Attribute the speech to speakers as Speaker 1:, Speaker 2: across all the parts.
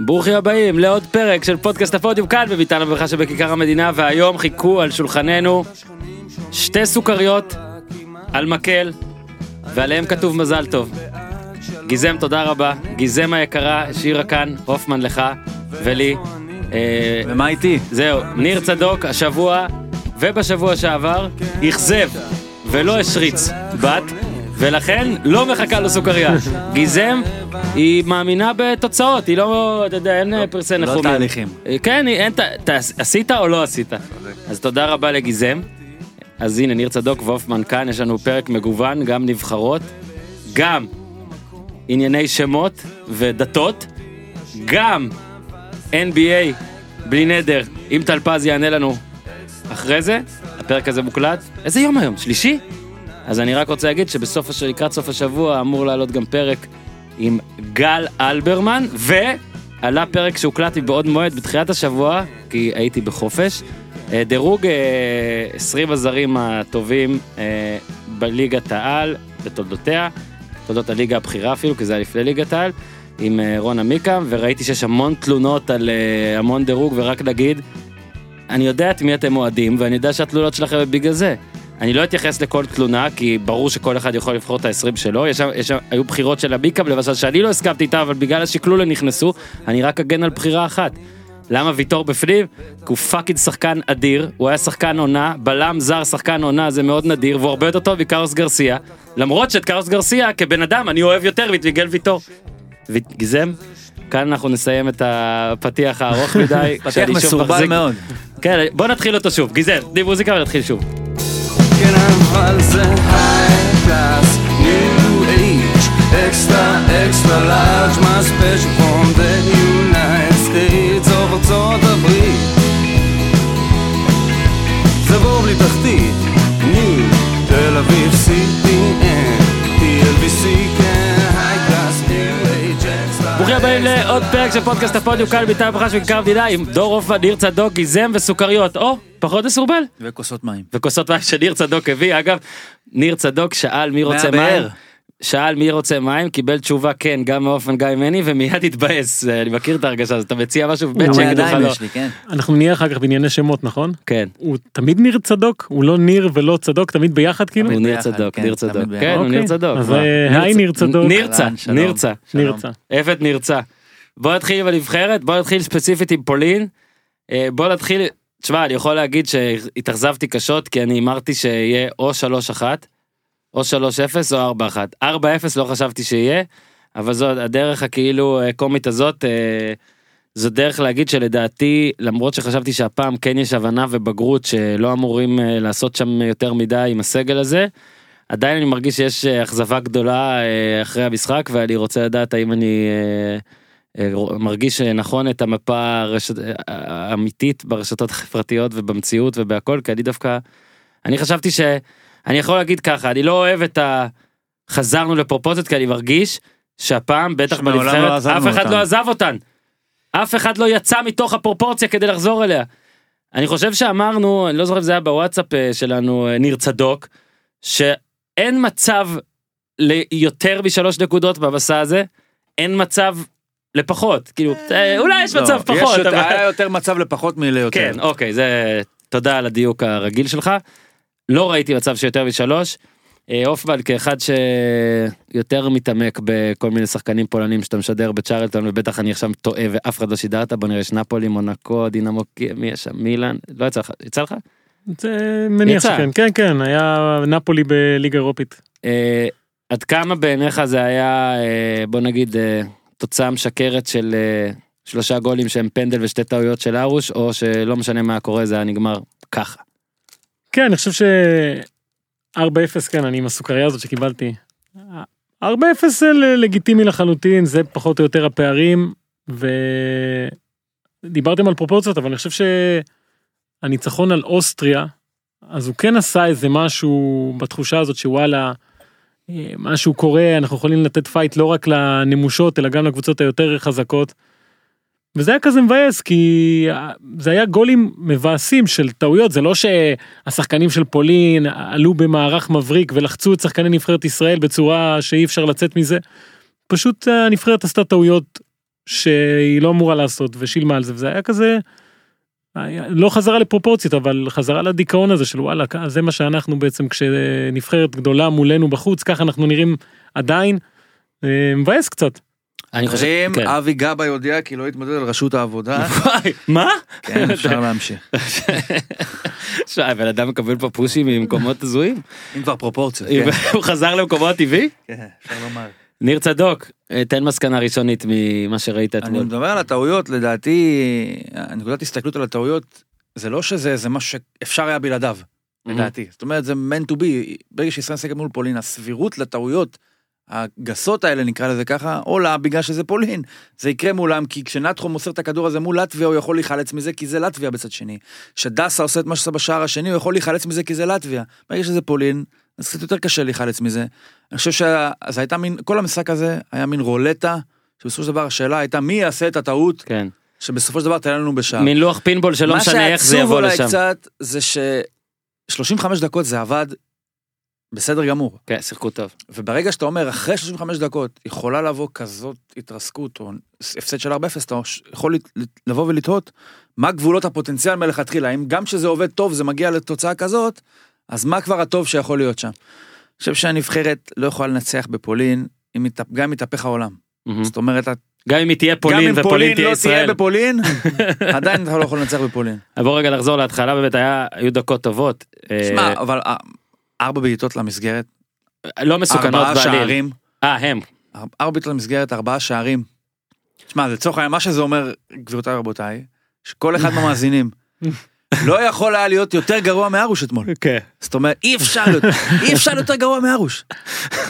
Speaker 1: ברוכים הבאים לעוד פרק של פודקאסט הפודיום כאן בביתן הברכה שבכיכר המדינה והיום חיכו על שולחננו שתי סוכריות על מקל ועליהם כתוב מזל טוב. גיזם תודה רבה, גיזם היקרה השאירה כאן הופמן לך ולי. אה,
Speaker 2: ומה איתי?
Speaker 1: זהו, ניר צדוק השבוע ובשבוע שעבר אכזב ולא השריץ בת ולכן לא מחכה לו סוכריה. גיזם היא מאמינה בתוצאות היא לא אתה יודע אין פרסי
Speaker 2: לא
Speaker 1: נחומים.
Speaker 2: תהליכים.
Speaker 1: כן אין עשית או לא עשית. אז תודה רבה לגיזם. אז הנה ניר צדוק והופמן כאן יש לנו פרק מגוון גם נבחרות גם ענייני שמות ודתות גם NBA בלי נדר אם טלפז יענה לנו אחרי זה הפרק הזה מוקלט איזה יום היום שלישי אז אני רק רוצה להגיד שבסוף. לקראת סוף השבוע אמור לעלות גם פרק עם גל אלברמן ועלה פרק שהוקלט מבעוד מועד בתחילת השבוע כי הייתי בחופש. אה, דירוג אה, 20 הזרים הטובים אה, בליגת העל בתולדותיה, תולדות הליגה הבכירה אפילו כי זה היה לפני ליגת העל. עם אה, רון עמיקם וראיתי שיש המון תלונות על אה, המון דירוג ורק נגיד אני יודע את מי אתם אוהדים ואני יודע שהתלונות שלכם הם בגלל זה. אני לא אתייחס לכל תלונה כי ברור שכל אחד יכול לבחור את ה-20 שלו יש יש היו בחירות של עמיקם למשל שאני לא הסכמתי איתה אבל בגלל השקלול הם נכנסו אני רק אגן על בחירה אחת. למה ויטור בפנים? כי הוא fucking שחקן אדיר, הוא היה שחקן עונה, בלם זר שחקן עונה זה מאוד נדיר והוא הרבה יותר טוב מקרלוס גרסיה למרות שאת קרלוס גרסיה כבן אדם אני אוהב יותר את מיגל ויטור. גיזל, כאן אנחנו נסיים את הפתיח הארוך מדי.
Speaker 2: פתיח מסורבל מאוד.
Speaker 1: כן, בוא נתחיל אותו שוב, גיזל, תני מוזיקה ונתחיל שוב.
Speaker 3: כן אבל זה high class, new age, extra extra large, מה special from the
Speaker 1: unite הבאים לעוד פרק של פודקאסט הפודיום כאן ביתר ברכה של כיכר המדינה עם דור עופמן, ניר צדוק, גיזם וסוכריות, או פחות מסורבל.
Speaker 2: וכוסות מים.
Speaker 1: וכוסות מים שניר צדוק הביא, אגב, ניר צדוק שאל מי רוצה מים. שאל מי רוצה מים, קיבל תשובה כן, גם מאופן גיא מני, ומיד התבאס, אני מכיר את ההרגשה הזאת, אתה מציע משהו בבית שיגידו לך לא.
Speaker 2: כן.
Speaker 4: אנחנו נהיה אחר כך בענייני שמות נכון?
Speaker 1: כן,
Speaker 4: הוא תמיד ניר צדוק? הוא לא ניר ולא צדוק תמיד ביחד כאילו?
Speaker 1: הוא ניר צדוק, ניר צדוק. כן, הוא. ניר צדוק.
Speaker 4: אז? אה, היי ניר צדוק.
Speaker 1: נרצה. נרצה.
Speaker 4: נרצה.
Speaker 1: עבד נרצה. בוא נתחיל עם הנבחרת, בוא נתחיל ספציפית עם פולין. אה, בוא נתחיל, תשמע, אני יכול להגיד שהתאכזבתי קשות כי אני הימרתי שיהיה או 3-1, או 3-0 או 4-1. 4-0 לא חשבתי שיהיה, אבל זו הדרך הכאילו אה, קומית הזאת, אה, זו דרך להגיד שלדעתי, למרות שחשבתי שהפעם כן יש הבנה ובגרות שלא אמורים אה, לעשות שם יותר מדי עם הסגל הזה, עדיין אני מרגיש שיש אכזבה גדולה אחרי המשחק ואני רוצה לדעת האם אני מרגיש נכון את המפה הרשת- האמיתית ברשתות החברתיות ובמציאות ובהכל כי אני דווקא אני חשבתי שאני יכול להגיד ככה אני לא אוהב את ה... חזרנו לפרופוזיות כי אני מרגיש שהפעם בטח
Speaker 2: לא
Speaker 1: בנבחרת
Speaker 2: עזבנו
Speaker 1: אף אחד
Speaker 2: אותן.
Speaker 1: לא עזב אותן. אף אחד לא יצא מתוך הפרופורציה כדי לחזור אליה. אני חושב שאמרנו אני לא זוכר אם זה היה בוואטסאפ אה, שלנו אה, ניר צדוק שאין מצב ליותר משלוש נקודות במסע הזה אין מצב לפחות כאילו אה, אולי יש מצב
Speaker 2: לא,
Speaker 1: פחות
Speaker 2: יש היה יותר מצב לפחות מליותר.
Speaker 1: כן אוקיי זה תודה על הדיוק הרגיל שלך. לא ראיתי מצב שיותר משלוש. אה, הופמן כאחד שיותר מתעמק בכל מיני שחקנים פולנים שאתה משדר בצ'רלטון ובטח אני עכשיו טועה ואף אחד לא שידרת בוא נראה יש נפולי מונקו דינמו מי יש שם מילאן לא יצא לך יצא לך
Speaker 4: זה מניח. שכן כן כן היה נפולי בליגה אירופית.
Speaker 1: אה, עד כמה בעיניך זה היה אה, בוא נגיד אה, תוצאה משקרת של אה, שלושה גולים שהם פנדל ושתי טעויות של ארוש או שלא משנה מה קורה זה היה נגמר ככה.
Speaker 4: כן אני חושב ש... 4-0 כן אני עם הסוכריה הזאת שקיבלתי. 4-0 זה לגיטימי לחלוטין זה פחות או יותר הפערים ודיברתם על פרופורציות אבל אני חושב שהניצחון על אוסטריה אז הוא כן עשה איזה משהו בתחושה הזאת שוואלה אה, משהו קורה אנחנו יכולים לתת פייט לא רק לנמושות אלא גם לקבוצות היותר חזקות. וזה היה כזה מבאס כי אה, זה היה גולים מבאסים של טעויות זה לא שהשחקנים של פולין עלו במערך מבריק ולחצו את שחקני נבחרת ישראל בצורה שאי אפשר לצאת מזה. פשוט הנבחרת עשתה טעויות שהיא לא אמורה לעשות ושילמה על זה וזה היה כזה. לא חזרה לפרופורציות אבל חזרה לדיכאון הזה של וואלה זה מה שאנחנו בעצם כשנבחרת גדולה מולנו בחוץ ככה אנחנו נראים עדיין. אה, מבאס קצת.
Speaker 1: אני חושב, כן.
Speaker 2: אבי גבאי הודיע כי לא יתמודד על ראשות העבודה.
Speaker 1: מה?
Speaker 2: כן, אפשר להמשיך.
Speaker 1: שמע, הבן אדם מקבל פה פושים ממקומות הזויים.
Speaker 2: אם כבר פרופורציות. כן.
Speaker 1: הוא חזר למקומו הטבעי?
Speaker 2: כן, אפשר לומר.
Speaker 1: ניר צדוק, אה, תן מסקנה ראשונית ממה שראית
Speaker 2: אני
Speaker 1: אתמול.
Speaker 2: מדבר על הטעויות, לדעתי, נקודת הסתכלות על הטעויות, זה לא שזה איזה משהו שאפשר היה בלעדיו, לדעתי. זאת אומרת, זה meant to be, ברגע שישראל משחקת מול פולין, הסבירות לטעויות הגסות האלה, נקרא לזה ככה, עולה בגלל שזה פולין. זה יקרה מולם, כי כשנטחו מוסר את הכדור הזה מול לטביה, הוא יכול להיחלץ מזה, כי זה לטביה בצד שני. כשדסה עושה את מה שעשה בשער השני, הוא יכול להיחלץ מזה, כי זה לטביה. ברגע שזה פולין, אז קצת יותר קשה להיחלץ מזה. אני חושב שזה הייתה מין, כל המשחק הזה היה מין רולטה, שבסופו של דבר השאלה הייתה מי יעשה את הטעות,
Speaker 1: כן.
Speaker 2: שבסופו של דבר תעלה לנו בשער.
Speaker 1: מין לוח פינבול שלא משנה איך זה יבוא
Speaker 2: מה
Speaker 1: לשם.
Speaker 2: שעצוב אולי קצת, זה ש-35 דקות זה עבד בסדר גמור.
Speaker 1: כן, שיחקו טוב.
Speaker 2: וברגע שאתה אומר, אחרי 35 דקות, יכולה לבוא כזאת התרסקות, או הפסד של 4-0, אתה יכול לבוא ולתהות, מה גבולות הפוטנציאל מלכתחילה, אם גם כשזה עובד טוב זה מגיע לתוצאה כזאת, אז מה כבר הטוב שיכול להיות שם? אני חושב שהנבחרת לא יכולה לנצח בפולין, אם גם אם יתהפך העולם.
Speaker 1: מהמם.
Speaker 2: זאת אומרת,
Speaker 1: גם אם היא תהיה
Speaker 2: גם
Speaker 1: פולין
Speaker 2: אם
Speaker 1: ופולין
Speaker 2: פולין
Speaker 1: תהיה
Speaker 2: לא
Speaker 1: ישראל.
Speaker 2: תהיה בפולין, עדיין אתה לא יכול לנצח בפולין.
Speaker 1: בוא רגע לחזור להתחלה באמת היה היו דקות טובות. אה,
Speaker 2: שמע, אבל אה, ארבע בעיטות למסגרת,
Speaker 1: לא מסוכנות
Speaker 2: ארבעה
Speaker 1: בעליל.
Speaker 2: שערים,
Speaker 1: אה הם.
Speaker 2: ארבע בעיטות למסגרת, ארבעה שערים. שמע, לצורך העניין, מה שזה אומר, גבירותיי ורבותיי, שכל אחד מהמאזינים לא יכול היה להיות יותר גרוע מארוש אתמול.
Speaker 1: כן.
Speaker 2: זאת אומרת, אי אפשר להיות, אי אפשר יותר גרוע מארוש.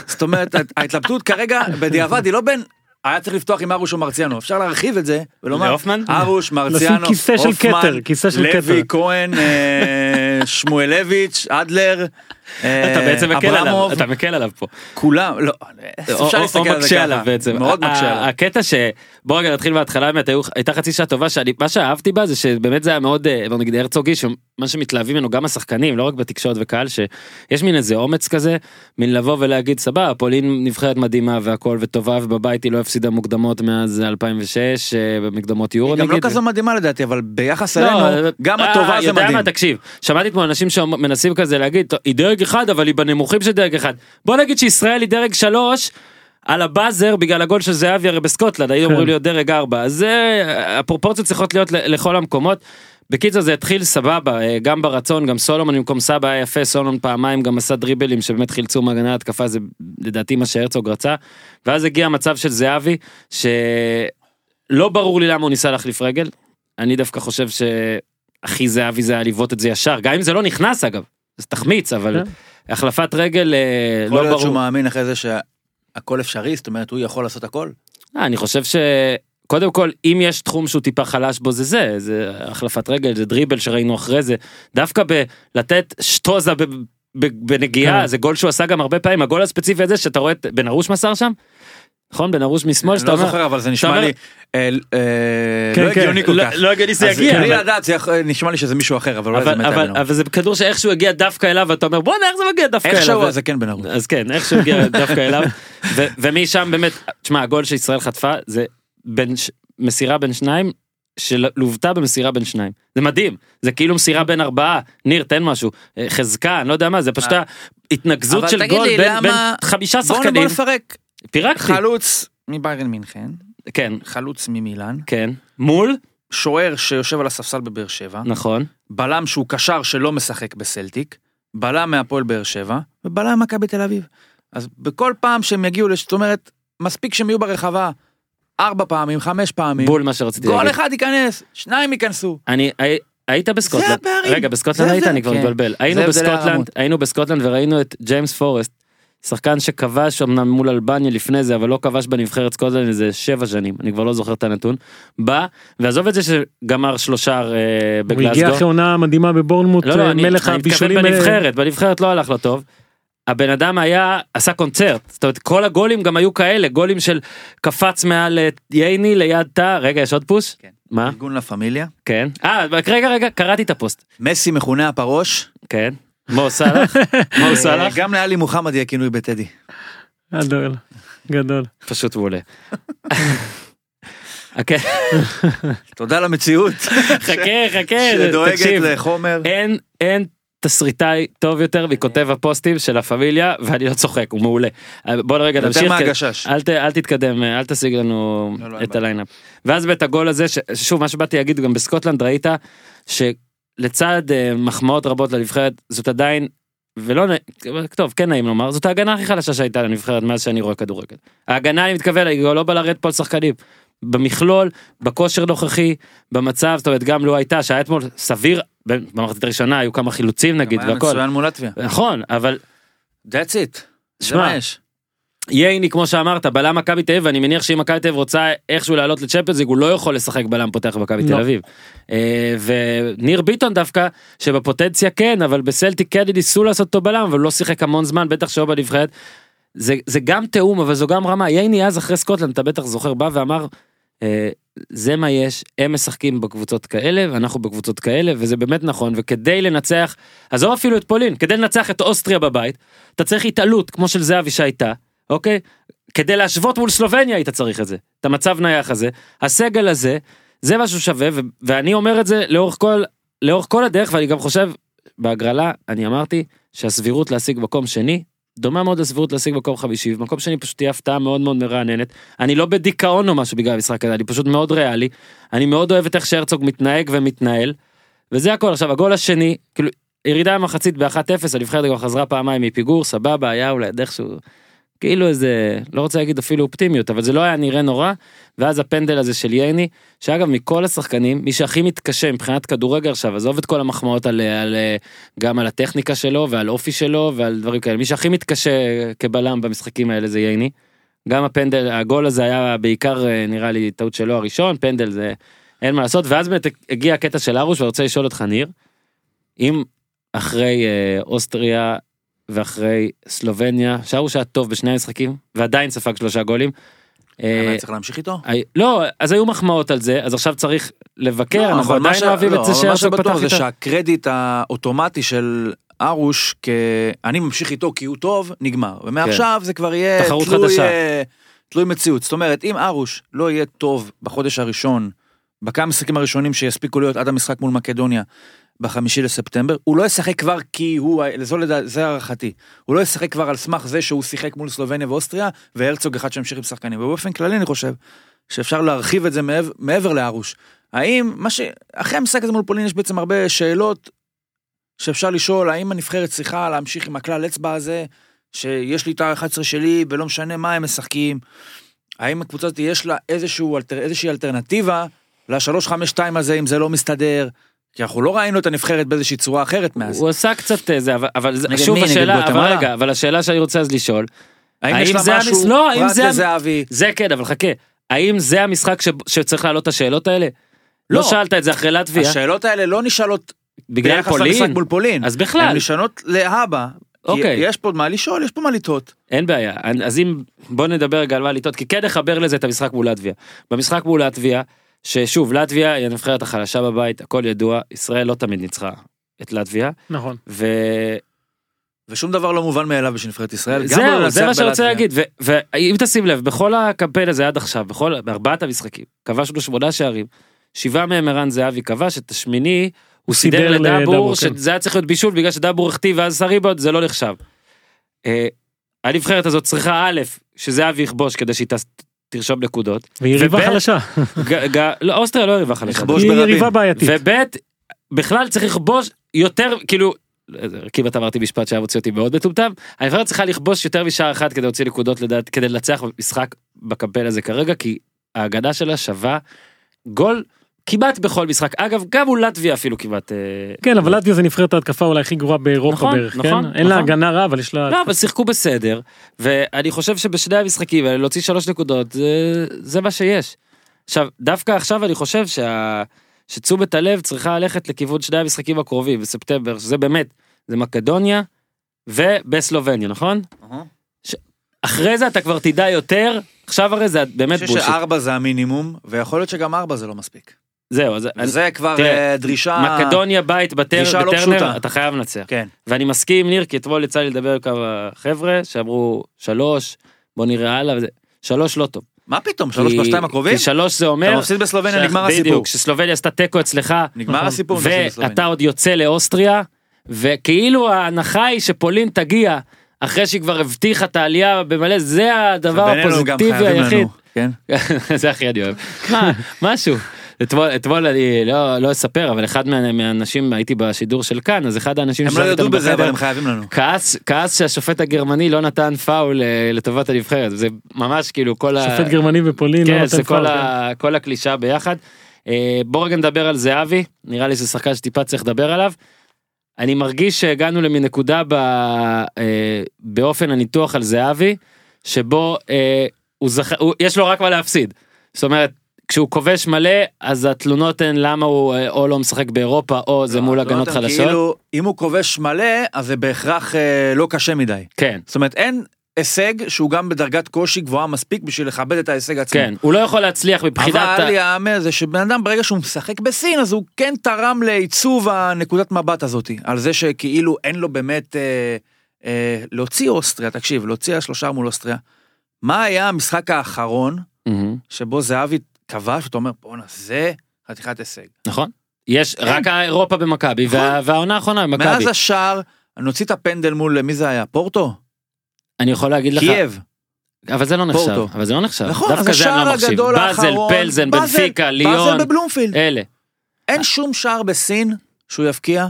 Speaker 2: זאת אומרת, ההתלבטות כרגע, בדיעבד, היא לא בין, היה צריך לפתוח עם ארוש או מרציאנו, אפשר להרחיב את זה, ולומר? ארוש, מרציאנו,
Speaker 4: כיסא של
Speaker 2: הופמן,
Speaker 4: כתר, כיסא של
Speaker 2: לוי,
Speaker 4: כתר.
Speaker 2: כהן, אה, שמואלביץ', אדלר, אה,
Speaker 1: אתה בעצם מקל עליו, אתה מקל עליו פה.
Speaker 2: כולם, לא, אפשר להסתכל על זה ככה,
Speaker 1: בעצם.
Speaker 2: מאוד מקשה עליו.
Speaker 1: הקטע ש... בוא רגע נתחיל בהתחלה באמת הייתה חצי שעה טובה מה שאהבתי בה זה שבאמת זה היה מאוד אה, בוא נגיד הרצוגי שמה שמתלהבים ממנו גם השחקנים לא רק בתקשורת וקהל שיש מין איזה אומץ כזה מין לבוא ולהגיד סבבה פולין נבחרת מדהימה והכל וטובה ובבית היא לא הפסידה מוקדמות מאז 2006 אה, במקדמות יורו
Speaker 2: היא גם
Speaker 1: נגיד.
Speaker 2: לא כזו מדהימה לדעתי, אבל ביחס
Speaker 1: לא,
Speaker 2: אלינו, גם
Speaker 1: אה,
Speaker 2: הטובה זה מדהים.
Speaker 1: תקשיב, שמעתי פה אנשים שמנסים כזה להגיד, "טוב, היא דרג אחד אבל היא בנמוכים של דרג אחד. בוא נגיד שישראל היא דרג שלוש. על הבאזר בגלל הגול של זהבי הרי בסקוטלנד היו
Speaker 4: כן.
Speaker 1: אמורים להיות דרג ארבע אז זה הפרופורציות צריכות להיות לכל המקומות. בקיצור זה התחיל סבבה אה, גם ברצון גם סולומון במקום סבא היה יפה סולומון פעמיים גם עשה דריבלים שבאמת חילצו מהגנה להתקפה זה לדעתי מה שהרצוג רצה. ואז הגיע המצב של זהבי שלא ברור לי למה הוא ניסה להחליף רגל. אני דווקא חושב שהכי זהבי זה היה לבעוט את זה ישר גם אם זה לא נכנס אגב. אז תחמיץ אבל
Speaker 4: כן.
Speaker 1: החלפת רגל אה,
Speaker 2: יכול
Speaker 1: לא
Speaker 2: להיות שהוא
Speaker 1: ברור.
Speaker 2: מאמין אחרי זה שהכל אפשרי, זאת אומרת הוא יכול לעשות הכל.
Speaker 1: אה, אני חושב שקודם כל אם יש תחום שהוא טיפה חלש בו זה זה זה החלפת רגל זה דריבל שראינו אחרי זה דווקא בלתת שטוזה בנגיעה
Speaker 4: כן.
Speaker 1: זה גול שהוא עשה גם הרבה פעמים הגול הספציפי הזה שאתה רואה את בן ארוש מסר שם. נכון בן ארוש משמאל
Speaker 2: אני
Speaker 1: שאתה
Speaker 2: לא
Speaker 1: אומר.
Speaker 2: זוכר אבל זה נשמע לי אה, אה,
Speaker 4: כן,
Speaker 2: לא
Speaker 4: כן.
Speaker 2: הגיוני כל
Speaker 1: לא-
Speaker 2: כך.
Speaker 1: לא הגיוני זה
Speaker 2: אז
Speaker 1: יגיע.
Speaker 2: בלי לדעת זה נשמע לי שזה מישהו אחר אבל אולי זה
Speaker 1: אבל,
Speaker 2: בן.
Speaker 1: אבל זה כדור שאיכשהו הגיע דווקא אליו ואתה אומר בואנה איך זה מגיע דווקא אליו.
Speaker 2: איכשהו זה כן בן ארוש.
Speaker 1: אז כן איכשהו הגיע דווקא אליו ומשם באמת תשמע הגול שישראל חטפה זה מסירה בין שניים שלוותה במסירה בין שניים זה מדהים זה כאילו מסירה בין ארבעה ניר תן משהו אה, חזקה אני לא יודע מה זה פשוט. התנגזות
Speaker 2: אבל
Speaker 1: של גול בין, חמישה שחקנים
Speaker 2: בוא נפרק.
Speaker 1: פירקתי.
Speaker 2: חלוץ מביירן מינכן,
Speaker 1: כן.
Speaker 2: חלוץ ממילאן,
Speaker 1: כן. מול?
Speaker 2: שוער שיושב על הספסל בבאר שבע,
Speaker 1: נכון.
Speaker 2: בלם שהוא קשר שלא משחק בסלטיק, בלם מהפועל באר שבע, ובלם מכבי תל אביב. אז בכל פעם שהם יגיעו, זאת אומרת, מספיק שהם יהיו ברחבה ארבע פעמים, חמש פעמים,
Speaker 1: בול מה שרציתי
Speaker 2: גול
Speaker 1: להגיד.
Speaker 2: אחד ייכנס, שניים ייכנסו.
Speaker 1: אני הי- היית בסקוטלנד.
Speaker 2: הפערים.
Speaker 1: רגע בסקוטלנד
Speaker 2: זה
Speaker 1: היית?
Speaker 2: זה,
Speaker 1: אני כבר
Speaker 2: כן.
Speaker 1: מתבלבל. היינו
Speaker 2: זה
Speaker 1: בסקוטלנד. היינו בסקוטלנד וראינו את ג'יימס פורסט שחקן שכבש אמנם מול אלבניה לפני זה אבל לא כבש בנבחרת סקוטלנד איזה שבע שנים אני כבר לא זוכר את הנתון בא ועזוב את זה שגמר שלושה אה,
Speaker 4: הוא הגיע
Speaker 1: בגלסגו
Speaker 4: אחרי עונה מדהימה בבורנמוט,
Speaker 1: לא לא אני
Speaker 4: מלך
Speaker 1: אני מתכוון
Speaker 4: הבישולים.
Speaker 1: בנבחרת בנבחרת לא הלך לו טוב. הבן אדם היה עשה קונצרט זאת אומרת כל הגולים גם היו כאלה גולים של קפץ מעל אה, ייני ליד תא רגע יש עוד פוש
Speaker 2: כן.
Speaker 1: מה
Speaker 2: ארגון לה פמיליה.
Speaker 1: כן אה רגע רגע קראתי את הפוסט
Speaker 2: מסי מכונה הפרוש.
Speaker 1: כן מו סאלח מו סאלח
Speaker 2: גם לאלי מוחמד יהיה כינוי בטדי.
Speaker 4: גדול, גדול.
Speaker 1: פשוט מעולה. אוקיי,
Speaker 2: תודה למציאות.
Speaker 1: חכה, חכה,
Speaker 2: שדואגת לחומר.
Speaker 1: אין, אין תסריטאי טוב יותר מכותב הפוסטים של הפמיליה, ואני לא צוחק, הוא מעולה. בוא רגע נמשיך.
Speaker 2: מהגשש.
Speaker 1: אל, ת, אל תתקדם, אל תשיג לנו
Speaker 2: לא, לא,
Speaker 1: את.
Speaker 2: ה
Speaker 1: line-up. ואז בית הגול הזה, ש- ששוב, מה שבאתי להגיד, גם בסקוטלנד ראית שלצד אה, מחמאות רבות לנבחרת, זאת עדיין, ולא, טוב, כן נעים לומר, זאת ההגנה הכי חלשה שהייתה לנבחרת מאז שאני רואה כדורגל. ההגנה, אני מתכוון, היא לא באה לרדת פה על שחקנים. במכלול, בכושר נוכחי, במצב, זאת אומרת, גם לו הייתה, שהיה אתמול סביר, במחצית הראשונה היו כמה חילוצים נגיד, והכל.
Speaker 2: מצוין מול לטביה.
Speaker 1: נכון, אבל
Speaker 2: That's it.
Speaker 1: שמע. ייני כמו שאמרת בלם מכבי תל אביב ואני מניח שאם מכבי תל אביב רוצה איכשהו לעלות לצ'מפיונס ליג הוא לא יכול לשחק בלם פותח במכבי
Speaker 4: לא.
Speaker 1: תל אביב. אה, וניר ביטון דווקא שבפוטנציה כן אבל בסלטיק כן ניסו לעשות אותו בלם אבל לא שיחק המון זמן בטח שלא בנבחרת. זה, זה גם תיאום אבל זו גם רמה ייני אז אחרי סקוטלנד אתה בטח זוכר בא ואמר אה, זה מה יש הם משחקים בקבוצות כאלה ואנחנו בקבוצות כאלה וזה באמת נכון וכדי לנצח עזוב אפילו את פולין כדי לנצח את אוסטריה בבית אתה צריך התעלות כמו של זהבי שהייתה אוקיי? כדי להשוות מול סלובניה היית צריך את זה את המצב נייח הזה. הסגל הזה זה משהו שווה ו- ואני אומר את זה לאורך כל לאורך כל הדרך ואני גם חושב בהגרלה אני אמרתי שהסבירות להשיג מקום שני דומה מאוד לסבירות להשיג מקום חמישי ומקום שני פשוט תהיה הפתעה מאוד מאוד מרעננת. אני לא בדיכאון או משהו בגלל המשחק הזה אני פשוט מאוד ריאלי. אני מאוד אוהב את איך שהרצוג מתנהג ומתנהל וזה הכל. עכשיו הגול השני כאילו ירידה במחצית ב-1-0 הנבחרת גם חזרה פעמיים מפיגור סבבה היה אולי עוד איכשהו כאילו איזה לא רוצה להגיד אפילו אופטימיות אבל זה לא היה נראה נורא ואז הפנדל הזה של ייני שאגב מכל השחקנים מי שהכי מתקשה מבחינת כדורגל עכשיו עזוב את כל המחמאות על, על גם על הטכניקה שלו ועל אופי שלו ועל דברים כאלה מי שהכי מתקשה כבלם במשחקים האלה זה ייני. גם הפנדל הגול הזה היה בעיקר אה, נראה לי טעות שלו הראשון פנדל זה אין מה לעשות ואז באמת הגיע הקטע של ארוש ואני רוצה לשאול אותך ניר. אם אחרי אה, אוסטריה ואחרי סלובניה שארוש היה טוב בשני המשחקים ועדיין ספג שלושה גולים. אה,
Speaker 2: אבל צריך להמשיך איתו?
Speaker 1: הי- לא אז היו מחמאות על זה אז עכשיו צריך לבקר
Speaker 2: לא,
Speaker 1: אנחנו עדיין אוהבים
Speaker 2: לא,
Speaker 1: את זה
Speaker 2: שבטוח
Speaker 1: פתח
Speaker 2: זה
Speaker 1: איתה.
Speaker 2: שהקרדיט האוטומטי של ארוש. אני ממשיך איתו כי הוא טוב, נגמר. ומעכשיו זה כבר יהיה
Speaker 1: כן. תחרות חדשה.
Speaker 2: אה, תלוי מציאות. זאת אומרת, אם ארוש לא יהיה טוב בחודש הראשון, בכמה משחקים הראשונים שיספיקו להיות עד המשחק מול מקדוניה בחמישי לספטמבר, הוא לא ישחק כבר כי הוא, זו לדע- זה הערכתי, הוא לא ישחק כבר על סמך זה שהוא שיחק מול סלובניה ואוסטריה, והרצוג אחד שימשיך עם שחקנים. ובאופן כללי אני חושב שאפשר להרחיב את זה מעבר, מעבר לארוש. האם מה ש... אחרי המשחק הזה מול פולין יש בעצם הרבה שאלות שאפשר לשאול, האם הנבחרת צריכה להמשיך עם הכלל אצבע הזה, שיש לי את ה-11 שלי ולא משנה מה הם משחקים, האם הקבוצה הזאת יש לה איזשהו, איזושהי אלטרנטיבה ל-352 הזה אם זה לא מסתדר, כי אנחנו לא ראינו את הנבחרת באיזושהי צורה אחרת מאז.
Speaker 1: הוא עשה קצת אה, זה אבל, שוב השאלה אבל? רגע אבל השאלה שאני רוצה אז לשאול
Speaker 2: האם
Speaker 1: האם
Speaker 2: יש לה משהו
Speaker 1: המס- לא, האם
Speaker 2: פרט
Speaker 1: זה-
Speaker 2: לזהבי?
Speaker 1: זה כן אבל חכה האם זה המשחק ש... שצריך להעלות את השאלות האלה? לא,
Speaker 2: לא.
Speaker 1: שאלת את זה אחרי לטביה
Speaker 2: השאלות האלה לא נשאלות
Speaker 1: בגלל
Speaker 2: ביחס למשחק
Speaker 1: פולין
Speaker 2: מול פולין,
Speaker 1: אז בכלל
Speaker 2: הן נשענות להבא.
Speaker 1: אוקיי.
Speaker 2: יש פה מה לשאול, יש פה מה לטעות.
Speaker 1: אין בעיה אז אם בוא נדבר רגע על מה לטעות כי כן נחבר לזה את המשחק מול לטביה במשחק מול לטביה ששוב לטביה היא הנבחרת החלשה בבית הכל ידוע ישראל לא תמיד ניצחה את לטביה
Speaker 4: נכון.
Speaker 1: ו...
Speaker 2: ושום דבר לא מובן מאליו בשביל ישראל. גם לא
Speaker 1: זהו
Speaker 2: לנצח
Speaker 1: זה מה שאני רוצה. להגיד ואם תשים לב בכל הקמפיין הזה עד עכשיו בכל בארבעת המשחקים כבשנו שמונה שערים שבעה מהם ערן זהבי כבש את השמיני הוא סידר
Speaker 4: סידר
Speaker 1: לדאבור
Speaker 4: כן.
Speaker 1: שזה היה צריך להיות בישול בגלל שדאבור החטיא ואז סריבוד זה לא נחשב. אה, הנבחרת הזאת צריכה א' שזהבי יכבוש כדי שהיא תרשום נקודות
Speaker 4: והיא יריבה חלשה.
Speaker 1: ג- ג- לא אוסטריה לא יריבה חלשה
Speaker 4: היא. יריבה בעייתית.
Speaker 1: וב' בכלל צריך לכבוש יותר כאילו כמעט אמרתי משפט שהיה מוציא אותי מאוד מטומטם הנבחרת צריכה לכבוש יותר משער אחד כדי להוציא נקודות לדעת כדי לנצח במשחק בקמפיין הזה כרגע כי ההגנה שלה שווה גול כמעט בכל משחק אגב גם מול לטביה אפילו כמעט אה,
Speaker 4: כן אבל לטביה זה נבחרת ההתקפה אולי הכי גרועה באירופה
Speaker 1: נכון,
Speaker 4: בערך.
Speaker 1: נכון,
Speaker 4: כן? אין לה
Speaker 1: נכון.
Speaker 4: הגנה רע אבל יש לה...
Speaker 1: לא אבל שיחקו בסדר ואני חושב שבשני המשחקים האלה להוציא שלוש נקודות זה, זה מה שיש. עכשיו דווקא עכשיו אני חושב שה... שתשומת הלב צריכה ללכת לכיוון שני המשחקים הקרובים בספטמבר שזה באמת זה מקדוניה ובסלובניה נכון? אחרי זה אתה כבר תדע יותר עכשיו הרי זה באמת
Speaker 2: אני חושב. שארבע זה המינימום, ויכול להיות שגם ארבע זה לא מספיק.
Speaker 1: זהו אז
Speaker 2: זה כבר
Speaker 1: תראה,
Speaker 2: אה, דרישה...
Speaker 1: מקדוניה בית בטר,
Speaker 2: דרישה לא
Speaker 1: בטרנר
Speaker 2: פשוטה.
Speaker 1: אתה חייב לנצח.
Speaker 2: כן.
Speaker 1: ואני מסכים עם ניר כי אתמול יצא לי לדבר עם כמה חבר'ה שאמרו שלוש בוא נראה הלאה וזה שלוש לא טוב.
Speaker 2: מה פתאום, שלוש
Speaker 1: כי-
Speaker 2: בשתיים הקרובים?
Speaker 1: כי שלוש זה אומר...
Speaker 2: אתה מפסיד בסלובניה,
Speaker 1: ש-
Speaker 2: נגמר הסיפור.
Speaker 1: בדיוק, שסלובניה עשתה תיקו אצלך,
Speaker 2: נגמר
Speaker 4: נכון.
Speaker 2: הסיפור.
Speaker 1: ואתה עוד יוצא לאוסטריה, וכאילו ההנחה היא שפולין תגיע, אחרי שהיא כבר הבטיחה את העלייה במלא, זה הדבר
Speaker 2: גם
Speaker 1: הפוזיטיבי היחיד.
Speaker 2: כן?
Speaker 1: זה הכי אני אוהב. משהו. אתמול, אתמול אני לא, לא אספר, אבל אחד מה- מהאנשים, הייתי בשידור של כאן, אז אחד האנשים
Speaker 2: הם לא ידעו בזה, אבל הם חייבים לנו.
Speaker 1: כעס, כעס שהשופט הגרמני לא נתן פאול אה, לטובת הנבחרת, זה ממש כאילו כל ה...
Speaker 4: שופט גרמני בפולין לא
Speaker 1: כן, זה כל,
Speaker 4: פאול. כן.
Speaker 1: ה... כל הקלישה ביחד. אה, בוא רגע נדבר על זהבי, נראה לי שזה שחקן שטיפה צריך לדבר עליו. אני מרגיש שהגענו למין נקודה ב... אה, באופן הניתוח על זהבי, שבו אה, הוא זכ... הוא... יש לו רק מה להפסיד. זאת אומרת, כשהוא כובש מלא, אז התלונות הן למה הוא אה, או לא משחק באירופה, או זה מול הגנות חלשות.
Speaker 2: כאילו, אם הוא כובש מלא, אז זה בהכרח אה, לא קשה מדי.
Speaker 1: כן,
Speaker 2: זאת אומרת, אין הישג שהוא גם בדרגת קושי גבוהה מספיק בשביל לכבד את ההישג עצמו.
Speaker 1: כן, הוא לא יכול להצליח מבחינת...
Speaker 2: אבל יאמר זה שבן אדם ברגע שהוא משחק בסין אז הוא כן תרם לעיצוב הנקודת מבט הזאתי על זה שכאילו אין לו באמת אה, אה, להוציא אוסטריה תקשיב להוציא השלושה מול אוסטריה. מה היה המשחק האחרון
Speaker 1: מהמם,
Speaker 2: שבו זהבי כבש ואתה אומר בואנה זה חתיכת הישג.
Speaker 1: נכון. יש רק האירופה במכבי,
Speaker 2: נכון.
Speaker 1: וה- והעונה האחרונה במכבי.
Speaker 2: מאז השער נוציא את הפנדל מול מי זה היה פורטו
Speaker 1: אני יכול להגיד לך,
Speaker 2: קייב
Speaker 1: אבל זה לא נחשב,
Speaker 2: פורטו.
Speaker 1: אבל זה לא נחשב.
Speaker 2: נכון
Speaker 1: דווקא זה אני לא מחשיב. באזל, פלזן, בנפיקה, ליון,
Speaker 2: באזל בבלומפילד
Speaker 1: אלה.
Speaker 2: אין שום שער בסין שהוא יבקיע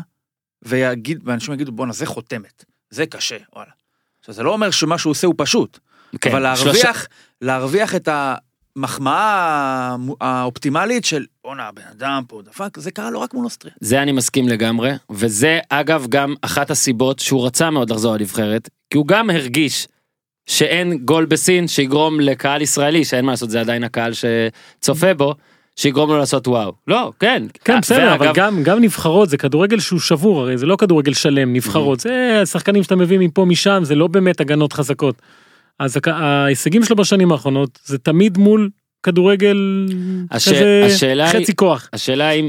Speaker 2: ויגיד, ואנשים יגידו בואנה זה חותמת, זה קשה, וואלה. עכשיו זה לא אומר שמה שהוא עושה הוא פשוט,
Speaker 1: כן,
Speaker 2: אבל
Speaker 1: שלושה-
Speaker 2: להרוויח, להרוויח את המחמאה האופטימלית של בואנה הבן אדם פה דפק, זה קרה לו רק מול אוסטריה.
Speaker 1: זה אני מסכים לגמרי, וזה אגב גם אחת הסיבות שהוא רצה מאוד לחזור לנבחרת, כי הוא גם הרגיש שאין גול בסין שיגרום לקהל ישראלי, שאין מה לעשות, זה עדיין הקהל שצופה בו, שיגרום לו לעשות וואו. לא, כן.
Speaker 4: כן בסדר אבל גם גם נבחרות זה כדורגל שהוא שבור הרי זה לא כדורגל שלם נבחרות זה שחקנים שאתה מביא מפה משם זה לא באמת הגנות חזקות. אז ההישגים שלו בשנים האחרונות זה תמיד מול כדורגל
Speaker 1: הש-
Speaker 4: כזה
Speaker 1: השאלה היא-
Speaker 4: חצי כוח.
Speaker 1: השאלה אם,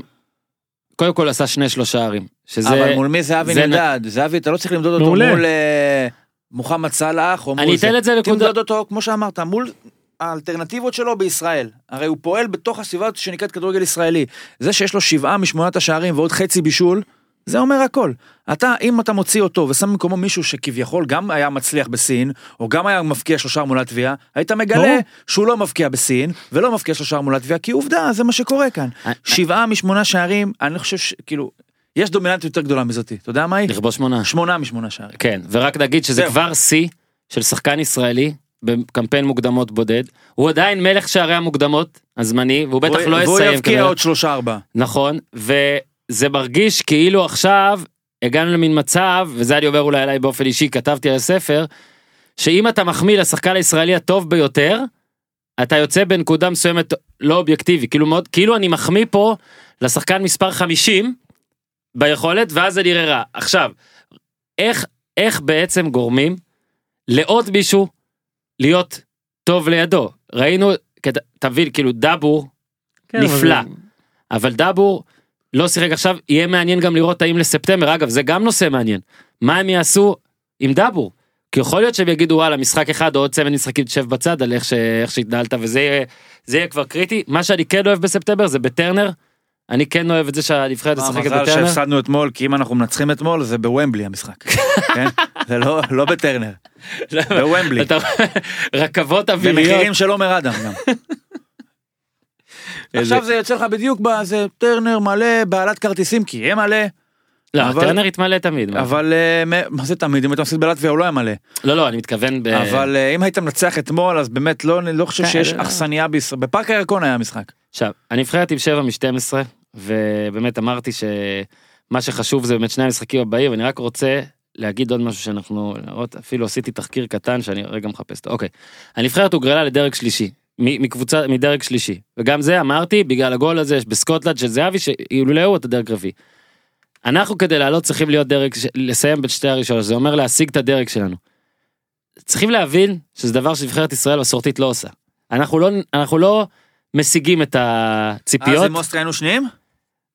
Speaker 1: קודם כל עשה שני שלושה ערים, שזה...
Speaker 2: אבל מול מי זהבי
Speaker 1: זה נ-
Speaker 2: נמדד? זהבי אתה לא צריך למדוד אותו
Speaker 4: מעולה.
Speaker 2: מול אה, מוחמד סאלח או מול
Speaker 1: אני אתן את זה נקודה,
Speaker 2: תמדוד אותו כמו שאמרת מול האלטרנטיבות שלו בישראל הרי הוא פועל בתוך הסביבה שנקראת כדורגל ישראלי זה שיש לו שבעה משמונת השערים ועוד חצי בישול זה אומר הכל אתה אם אתה מוציא אותו ושם במקומו מישהו שכביכול גם היה מצליח בסין או גם היה מבקיע שלושה מול לטביה היית מגלה. שהוא לא מבקיע בסין ולא מבקיע שלושה מול לטביה כי עובדה זה מה שקורה כאן
Speaker 1: אה,
Speaker 2: שבעה משמונה שערים אני חושב שכאילו יש דומיננטיות יותר גדולה מזאתי אתה יודע מה היא?
Speaker 1: לכבוש שמונה.
Speaker 2: שמונה משמונה שערים.
Speaker 1: כן, ורק נגיד שזה. כבר שיא של שחקן ישראלי בקמפיין מוקדמות בודד, הוא עדיין מלך שערי המוקדמות הזמני, והוא בטח
Speaker 2: והוא-
Speaker 1: לא
Speaker 2: והוא
Speaker 1: יסיים
Speaker 2: יבקיע
Speaker 1: כנראה.
Speaker 2: עוד שלושה ארבעה.
Speaker 1: נכון, וזה מרגיש כאילו עכשיו הגענו למין מצב, וזה אני אומר אולי עליי באופן אישי, כתבתי על הספר, שאם אתה מחמיא לשחקן הישראלי הטוב ביותר, אתה יוצא בנקודה מסוימת לא אובייקטיבי, כאילו מאוד, כאילו אני מחמיא פה לשחקן מספר 50 ביכולת, ואז זה נראה רע. עכשיו, איך, איך בעצם גורמים לעוד מישהו להיות טוב לידו? ראינו, תבין, כאילו דאבור
Speaker 4: כן, אבל
Speaker 1: נפלא.
Speaker 4: זה-
Speaker 1: אבל דאבור לא שיחק עכשיו, יהיה מעניין גם לראות האם לספטמבר, אגב, זה גם נושא מעניין. מה הם יעשו עם דאבור? כי יכול להיות שהם יגידו וואלה משחק אחד או עוד צמד משחקים תשב בצד על איך, ש... איך שהתנהלת וזה יהיה, זה יהיה כבר קריטי. מה שאני כן אוהב בספטמבר זה בטרנר. אני כן אוהב את זה שהנבחרת משחקת
Speaker 2: מזל
Speaker 1: בטרנר.
Speaker 2: שהפסדנו אתמול, כי אם אנחנו מנצחים אתמול, זה בוומבלי המשחק. כן? זה לא לא בטרנר, בוומבלי.
Speaker 1: רכבות אוויריות.
Speaker 2: במחירים של עומר אדם גם. עכשיו זה יוצא לך בדיוק בזה טרנר מלא בעלת כרטיסים כי יהיה מלא
Speaker 1: לא,
Speaker 2: אבל-
Speaker 1: טרנר יתמלא תמיד.
Speaker 2: אבל אה, מה זה תמיד אם אתה מפסיד בלטביה הוא לא היה מלא
Speaker 1: לא, לא, אני מתכוון ב...
Speaker 2: אבל אה, אם היית מנצח אתמול אז באמת לא אני לא חושב
Speaker 1: כן,
Speaker 2: שיש. אכסניה בישראל בפארק הירקון היה משחק.
Speaker 1: עכשיו, הנבחרת עם 7 מ-12, ובאמת אמרתי שמה שחשוב זה באמת שני המשחקים הבאים, ואני רק רוצה להגיד עוד משהו שאנחנו, אפילו עשיתי תחקיר קטן שאני רגע מחפש אותו. אוקיי. הנבחרת הוגרלה לדרג שלישי, מקבוצה, מדרג שלישי. וגם זה אמרתי, בגלל הגול הזה בסקוטלנד של זהבי, שאילולאו את הדרג רביעי. אנחנו כדי לעלות צריכים להיות דרג, לסיים בין שתי הראשונות, זה אומר להשיג את הדרג שלנו. צריכים להבין שזה דבר שנבחרת ישראל מסורתית לא עושה. אנחנו לא, אנחנו לא משיגים את הציפיות.
Speaker 2: אז עם אוסטריה היינו שניים?